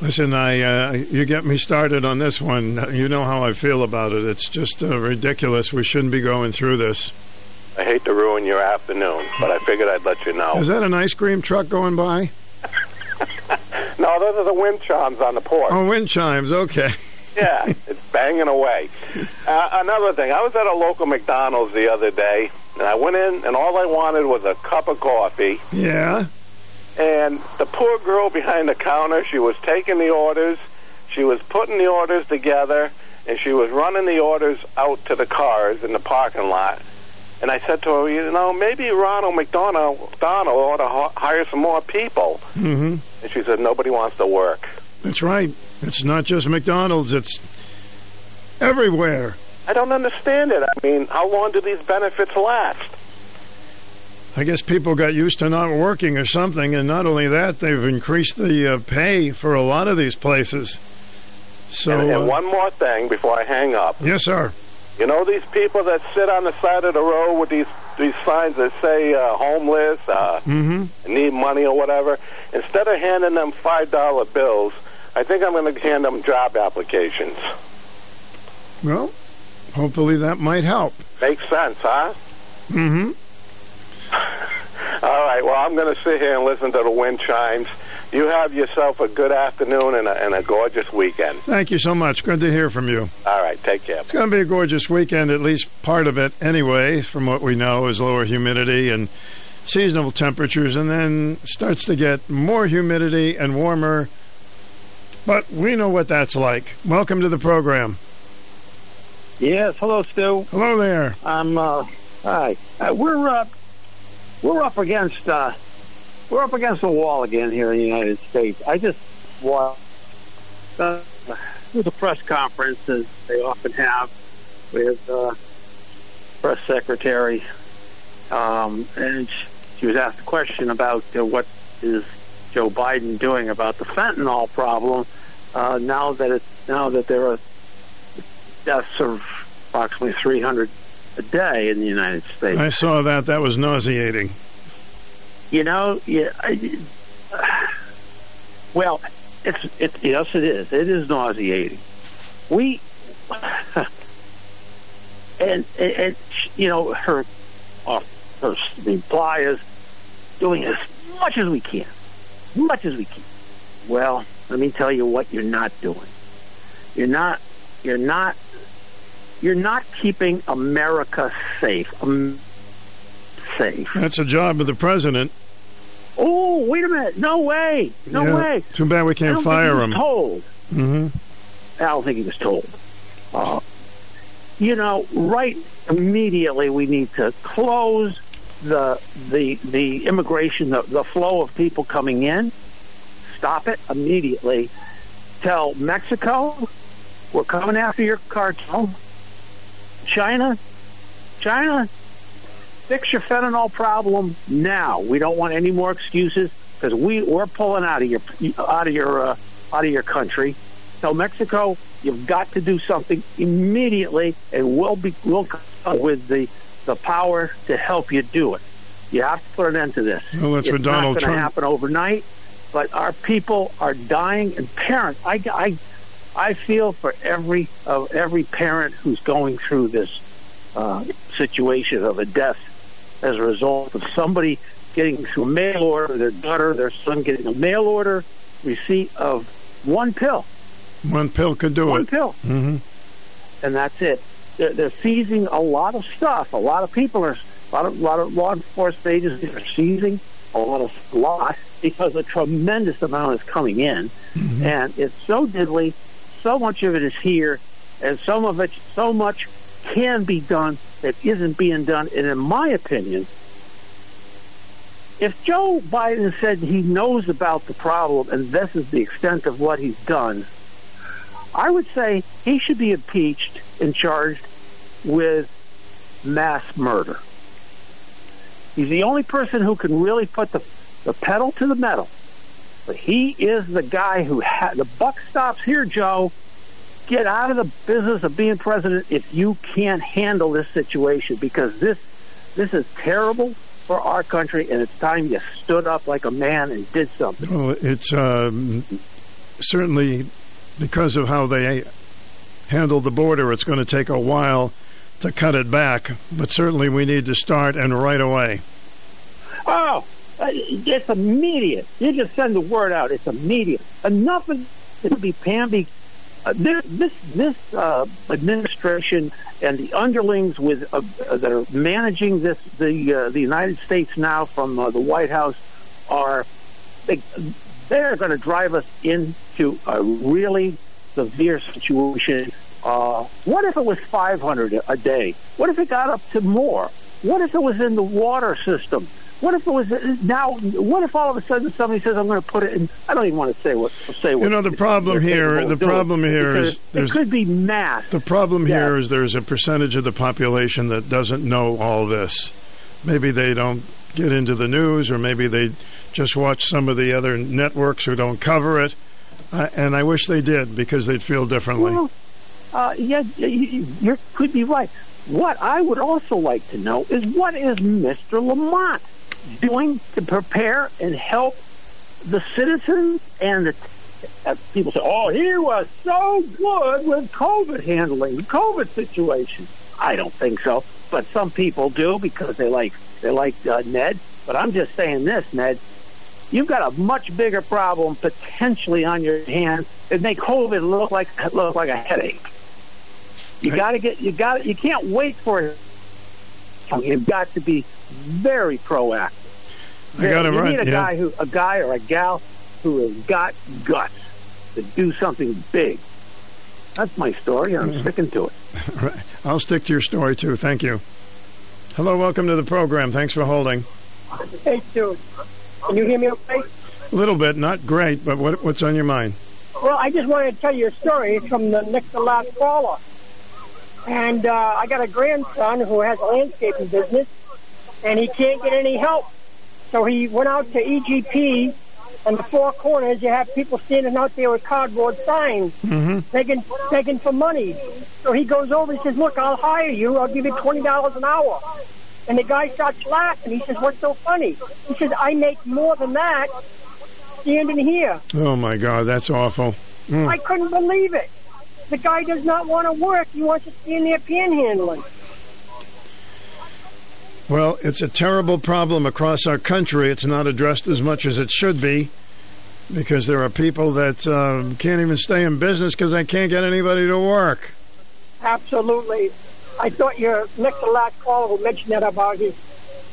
Speaker 7: Listen, I uh, you get me started on this one. You know how I feel about it. It's just uh, ridiculous. We shouldn't be going through this.
Speaker 104: I hate to ruin your afternoon, but I figured I'd let you know.
Speaker 7: Is that an ice cream truck going by?
Speaker 104: No, those are the wind chimes on the porch.
Speaker 7: Oh, wind chimes. Okay.
Speaker 104: yeah, it's banging away. Uh, another thing, I was at a local McDonald's the other day, and I went in, and all I wanted was a cup of coffee.
Speaker 7: Yeah.
Speaker 104: And the poor girl behind the counter, she was taking the orders, she was putting the orders together, and she was running the orders out to the cars in the parking lot. And I said to her, you know, maybe Ronald McDonald, McDonald ought to hire some more people.
Speaker 7: hmm
Speaker 104: And she said, nobody wants to work.
Speaker 7: That's right. It's not just McDonald's. It's everywhere.
Speaker 104: I don't understand it. I mean, how long do these benefits last?
Speaker 7: I guess people got used to not working or something, and not only that, they've increased the uh, pay for a lot of these places. So,
Speaker 104: and, and
Speaker 7: uh,
Speaker 104: one more thing before I hang up.
Speaker 7: yes, sir.
Speaker 104: You know these people that sit on the side of the road with these these signs that say uh, homeless, uh,
Speaker 7: Mm-hmm.
Speaker 104: need money or whatever. Instead of handing them five dollar bills, I think I'm going to hand them job applications.
Speaker 7: Well, hopefully that might help.
Speaker 104: Makes sense, huh?
Speaker 7: Mm-hmm.
Speaker 104: All right. Well, I'm going to sit here and listen to the wind chimes. You have yourself a good afternoon and a, and a gorgeous weekend.
Speaker 7: Thank you so much. Good to hear from you.
Speaker 104: All right. Take care.
Speaker 7: It's going to be a gorgeous weekend, at least part of it anyway, from what we know is lower humidity and seasonal temperatures, and then starts to get more humidity and warmer. But we know what that's like. Welcome to the program.
Speaker 91: Yes, hello, Stu.
Speaker 7: Hello there.
Speaker 91: I'm. Uh, hi. Uh, we're uh, we're up against uh, we're up against the wall again here in the United States. I just watched uh, a press conference as they often have with uh, press secretary, um, and she was asked a question about uh, what is Joe Biden doing about the fentanyl problem uh, now that it's now that there are deaths of approximately 300 a day in the United States.
Speaker 7: I saw that. That was nauseating.
Speaker 91: You know, yeah. I, well, it's it. Yes, it is. It is nauseating. We and and, and you know her uh, her reply is doing as much as we can, much as we can. Well, let me tell you what you're not doing. You're not. You're not. You're not keeping America safe. Um, safe.
Speaker 7: That's a job of the president.
Speaker 91: Oh, wait a minute! No way! No
Speaker 7: Yeah.
Speaker 91: way!
Speaker 7: Too bad we can't fire him.
Speaker 91: Told.
Speaker 7: Mm-hmm.
Speaker 91: I don't think he was told. Uh, you know, right immediately we need to close the the the immigration, the, the flow of people coming in. Stop it immediately. Tell Mexico we're coming after your cartel. China, China, fix your fentanyl problem now. We don't want any more excuses because we we're pulling out of your out of your uh, out of your country. Tell Mexico you've got to do something immediately, and we'll be we'll come with the the power to help you do it. You have to put an end to this.
Speaker 7: Well, that's
Speaker 91: it's
Speaker 7: what Donald
Speaker 91: not going to happen overnight, but our people are dying, and parents. I, I I feel for every uh, every parent who's going through this uh, situation of a death as a result of somebody getting through a mail order, their daughter, their son getting a mail order receipt of one pill,
Speaker 7: One pill could do
Speaker 91: one
Speaker 7: it.
Speaker 91: pill,
Speaker 7: Mm-hmm.
Speaker 91: and that's it. They're, they're seizing a lot of stuff. A lot of people are, a lot of, lot of law enforcement agencies are seizing a lot of lot because a tremendous amount is coming in, mm-hmm. and it's so diddly. So much of it is here, and some of it, so much can be done that isn't being done. And in my opinion, if Joe Biden said he knows about the problem and this is the extent of what he's done, I would say he should be impeached and charged with mass murder. He's the only person who can really put the, the pedal to the metal. But he is the guy who the buck stops here, Joe. Get out of the business of being president if you can't handle this situation because this this is terrible for our country and it's time you stood up like a man and did something.
Speaker 7: Well, it's um, certainly because of how they handled the border. It's going to take a while to cut it back, but certainly we need to start and right away.
Speaker 91: Oh, uh, it's immediate. You just send the word out. It's immediate. Enough it to be Pamby. Uh, this this, this uh, administration and the underlings with uh, that are managing this the uh, the United States now from uh, the White House are they, they're going to drive us into a really severe situation. Uh, what if it was 500 a day? What if it got up to more? What if it was in the water system? What if it was now? What if all of a sudden somebody says, "I'm going to put it in"? I don't even want to say what say. What
Speaker 7: You know, the problem here- the problem here is there's-
Speaker 91: it could be mass.
Speaker 7: The problem
Speaker 91: Yeah.
Speaker 7: here is there's a percentage of the population that doesn't know all this. Maybe they don't get into the news, or maybe they just watch some of the other networks who don't cover it. And I wish they did because they'd feel differently.
Speaker 91: Well, uh, yeah, you, you could be right. What I would also like to know is what is Mr. Lamont doing to prepare and help the citizens and the uh, people say, "Oh, he was so good with COVID handling, the COVID situation." I don't think so, but some people do because they like they like uh, Ned. But I'm just saying this, Ned. You've got a much bigger problem potentially on your hands and make COVID look like look like a headache. You got to get you got you can't wait for it. You've got to be very proactive.
Speaker 7: I got him
Speaker 91: you
Speaker 7: right,
Speaker 91: need a
Speaker 7: yeah.
Speaker 91: guy who a guy or a gal who has got guts to do something big. That's my story. I'm
Speaker 7: Mm-hmm.
Speaker 91: sticking to it.
Speaker 7: Right. I'll stick to your story too. Thank you. Hello, welcome to the program. Thanks for holding.
Speaker 105: Hey, dude. Can you hear me okay?
Speaker 7: A little bit, not great, but what, what's on your mind?
Speaker 105: Well, I just wanted to tell you a story from the next to last caller. And uh, I got a grandson who has a landscaping business, and he can't get any help. So he went out to EGP, and the four corners, you have people standing out there with cardboard signs,
Speaker 7: Mm-hmm.
Speaker 105: begging, begging for money. So he goes over, he says, look, I'll hire you. I'll give you $20 an hour. And the guy starts laughing. He says, what's so funny? He says, I make more than that standing here.
Speaker 7: Oh my God, that's awful. Mm.
Speaker 105: I couldn't believe it. The guy does not want to work. He wants to stand there panhandling.
Speaker 7: Well, it's a terrible problem across our country. It's not addressed as much as it should be because there are people that uh, can't even stay in business because they can't get anybody to work.
Speaker 105: Absolutely. I thought your next to last caller who mentioned that about his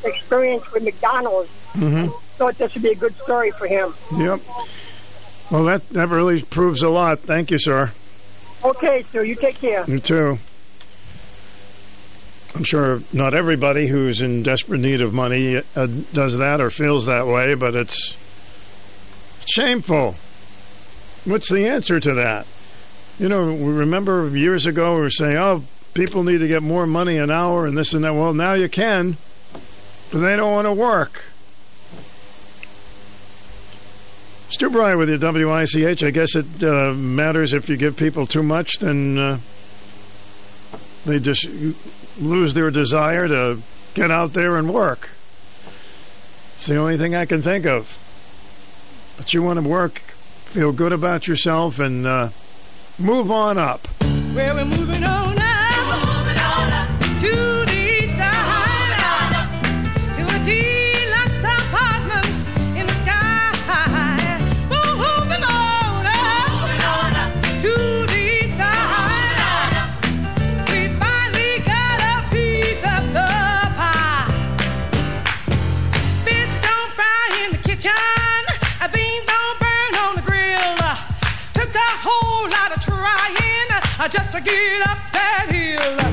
Speaker 105: experience with McDonald's.
Speaker 7: Mm-hmm.
Speaker 105: Thought this would be a good story for him.
Speaker 7: Yep. Well, that, that really proves a lot. Thank you, sir.
Speaker 105: Okay, so you take care.
Speaker 7: You too. I'm sure not everybody who's in desperate need of money uh, does that or feels that way, but it's shameful. What's the answer to that? You know, we remember years ago we were saying, oh, people need to get more money an hour and this and that. Well, now you can, but they don't want to work. Stu Bryer with your WICH. I guess it uh, matters if you give people too much, then uh, they just lose their desire to get out there and work. It's the only thing I can think of. But you want to work, feel good about yourself, and uh, move on up.
Speaker 106: Well, we're moving on just to get up that hill.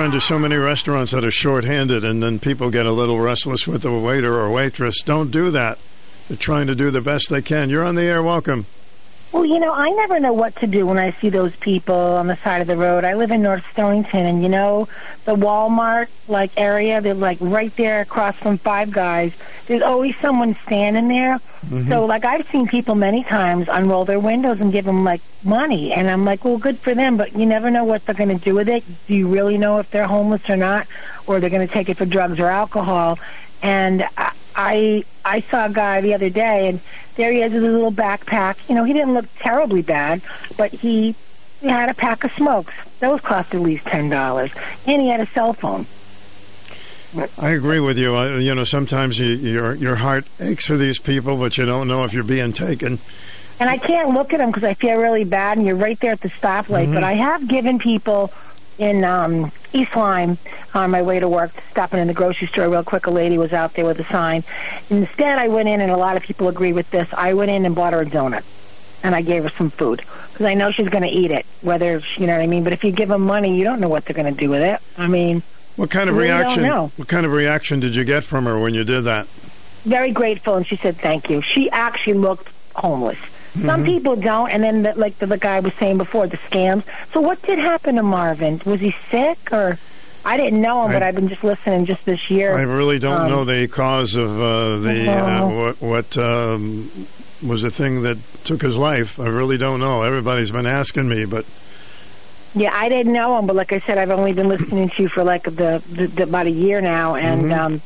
Speaker 7: Gone to so many restaurants that are shorthanded, and then people get a little restless with the waiter or waitress. Don't do that. They're trying to do the best they can. You're on the air. Welcome.
Speaker 107: Well, you know, I never know what to do when I see those people on the side of the road. I live in North Stonington, and you know, the Walmart like area, they're like right there across from Five Guys. There's always someone standing there. Mm-hmm. So, like, I've seen people many times unroll their windows and give them like money, and I'm like, well, good for them, but you never know what they're going to do with it. Do you really know if they're homeless or not, or they're going to take it for drugs or alcohol? And I, I I saw a guy the other day, and there he is with his little backpack. You know, he didn't look terribly bad, but he, he had a pack of smokes. Those cost at least ten dollars, and he had a cell phone.
Speaker 7: I agree with you. Uh, you know, sometimes you, your your heart aches for these people, but you don't know if you're being taken.
Speaker 107: And I can't look at him because I feel really bad, and you're right there at the stoplight.
Speaker 7: Mhm.
Speaker 107: But I have given people in um, East Lyme on my way to work, stopping in the grocery store real quick. A lady was out there with a sign. Instead, I went in, and a lot of people agree with this. I went in and bought her a donut, and I gave her some food because I know she's going to eat it. Whether you know what I mean. But if you give them money, you don't know what they're going to do with it. I mean,
Speaker 7: What kind of
Speaker 107: really
Speaker 7: reaction?
Speaker 107: Don't know.
Speaker 7: What kind of reaction did you get from her when you did that?
Speaker 107: very grateful and she said thank you she actually looked homeless some
Speaker 7: Mhm.
Speaker 107: people don't and then the, like the, the guy was saying before the scams so what did happen to marvin was he sick or i didn't know him but
Speaker 7: I-
Speaker 107: i've been just listening just this year
Speaker 7: I really don't
Speaker 107: Um,
Speaker 7: know the cause of uh, the uh, what what um, was the thing that took his life. I really don't know. Everybody's been asking me, but
Speaker 107: yeah i didn't know him but like i said i've only been listening to you for like the, the, the about a year now and
Speaker 7: Mhm.
Speaker 107: um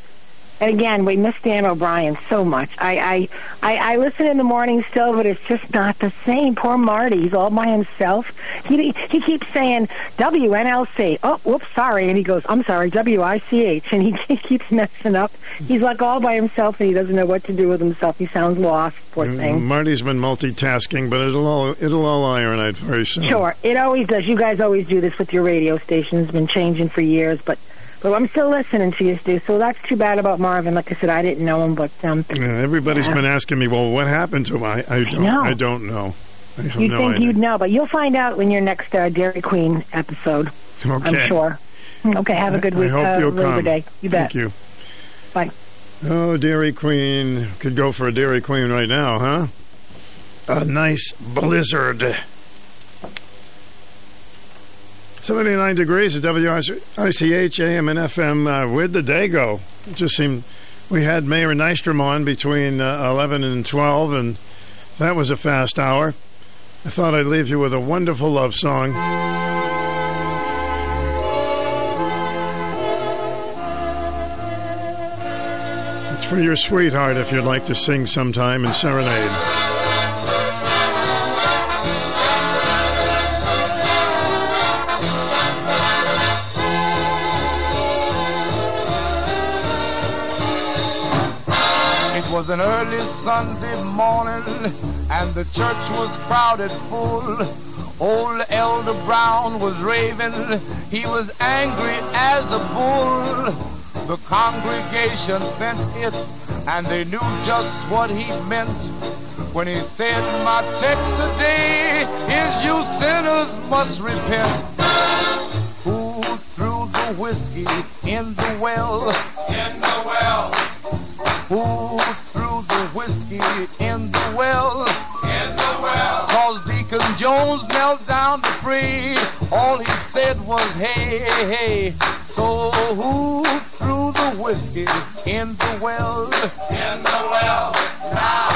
Speaker 107: and again, we miss Dan O'Brien so much. I, I, I, I listen in the morning still, but it's just not the same. Poor Marty, he's all by himself. He he keeps saying WNLC. Oh, whoops, sorry, and he goes, I'm sorry, WICH, and he, he keeps messing up. He's like all by himself, and he doesn't know what to do with himself. He sounds lost. Poor mm, thing.
Speaker 7: Marty's been multitasking, but it'll all it'll all iron out very soon.
Speaker 107: Sure, it always does. You guys always do this with your radio stations. It's been changing for years, but but I'm still listening to you, Stu. So that's too bad about Marvin. Like I said, I didn't know him, but um,
Speaker 7: Yeah, everybody's
Speaker 107: Yeah.
Speaker 7: been asking me, well, what happened to him? I, I don't
Speaker 107: know.
Speaker 7: I don't know. I have
Speaker 107: you'd
Speaker 7: no
Speaker 107: think
Speaker 7: idea.
Speaker 107: you'd know, but you'll find out in your next uh, Dairy Queen episode. I'm sure. Okay, have a good
Speaker 7: I
Speaker 107: week.
Speaker 7: hope
Speaker 107: uh,
Speaker 7: you'll
Speaker 107: Labor
Speaker 7: come.
Speaker 107: Day. You bet.
Speaker 7: Thank you.
Speaker 107: Bye.
Speaker 7: Oh, Dairy Queen. Could go for a Dairy Queen right now, huh? A nice blizzard. 79 degrees at WICH AM and FM. Uh, where'd the day go? It just seemed we had Mayor Nystrom on between uh, 11 and 12, and that was a fast hour. I thought I'd leave you with a wonderful love song. It's for your sweetheart if you'd like to sing sometime and serenade.
Speaker 108: Was an early Sunday morning, and the church was crowded full. Old Elder Brown was raving, he was angry as a bull. The congregation sensed it, and they knew just what he meant when he said, My text today is you sinners must repent. Who threw the whiskey in the well? In the well. Who threw the whiskey in the well? In the well. Cause Deacon Jones knelt down to pray. All he said was, hey, hey. So who threw the whiskey in the well? In the well. Now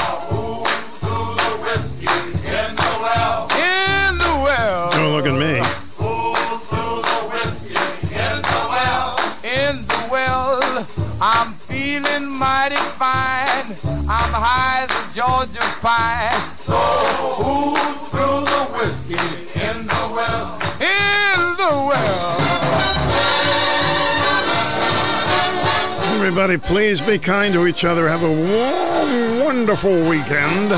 Speaker 108: feeling mighty fine. I'm high as a Georgia pine. So who threw the whiskey in the well? In the well.
Speaker 7: Everybody, please be kind to each other. Have a warm, wonderful weekend.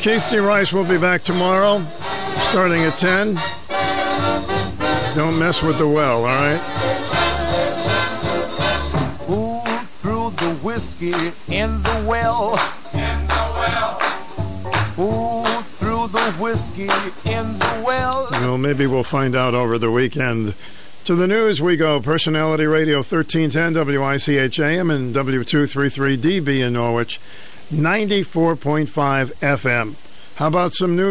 Speaker 7: Casey Rice will be back tomorrow, starting at 10. Don't mess with the well, all right?
Speaker 108: Who threw the whiskey in the well? In the well. Who threw the whiskey in the well?
Speaker 7: Well, maybe we'll find out over the weekend. To the news we go. Personality Radio 1310 WICHAM and W233DB in Norwich, 94.5 FM. How about some news?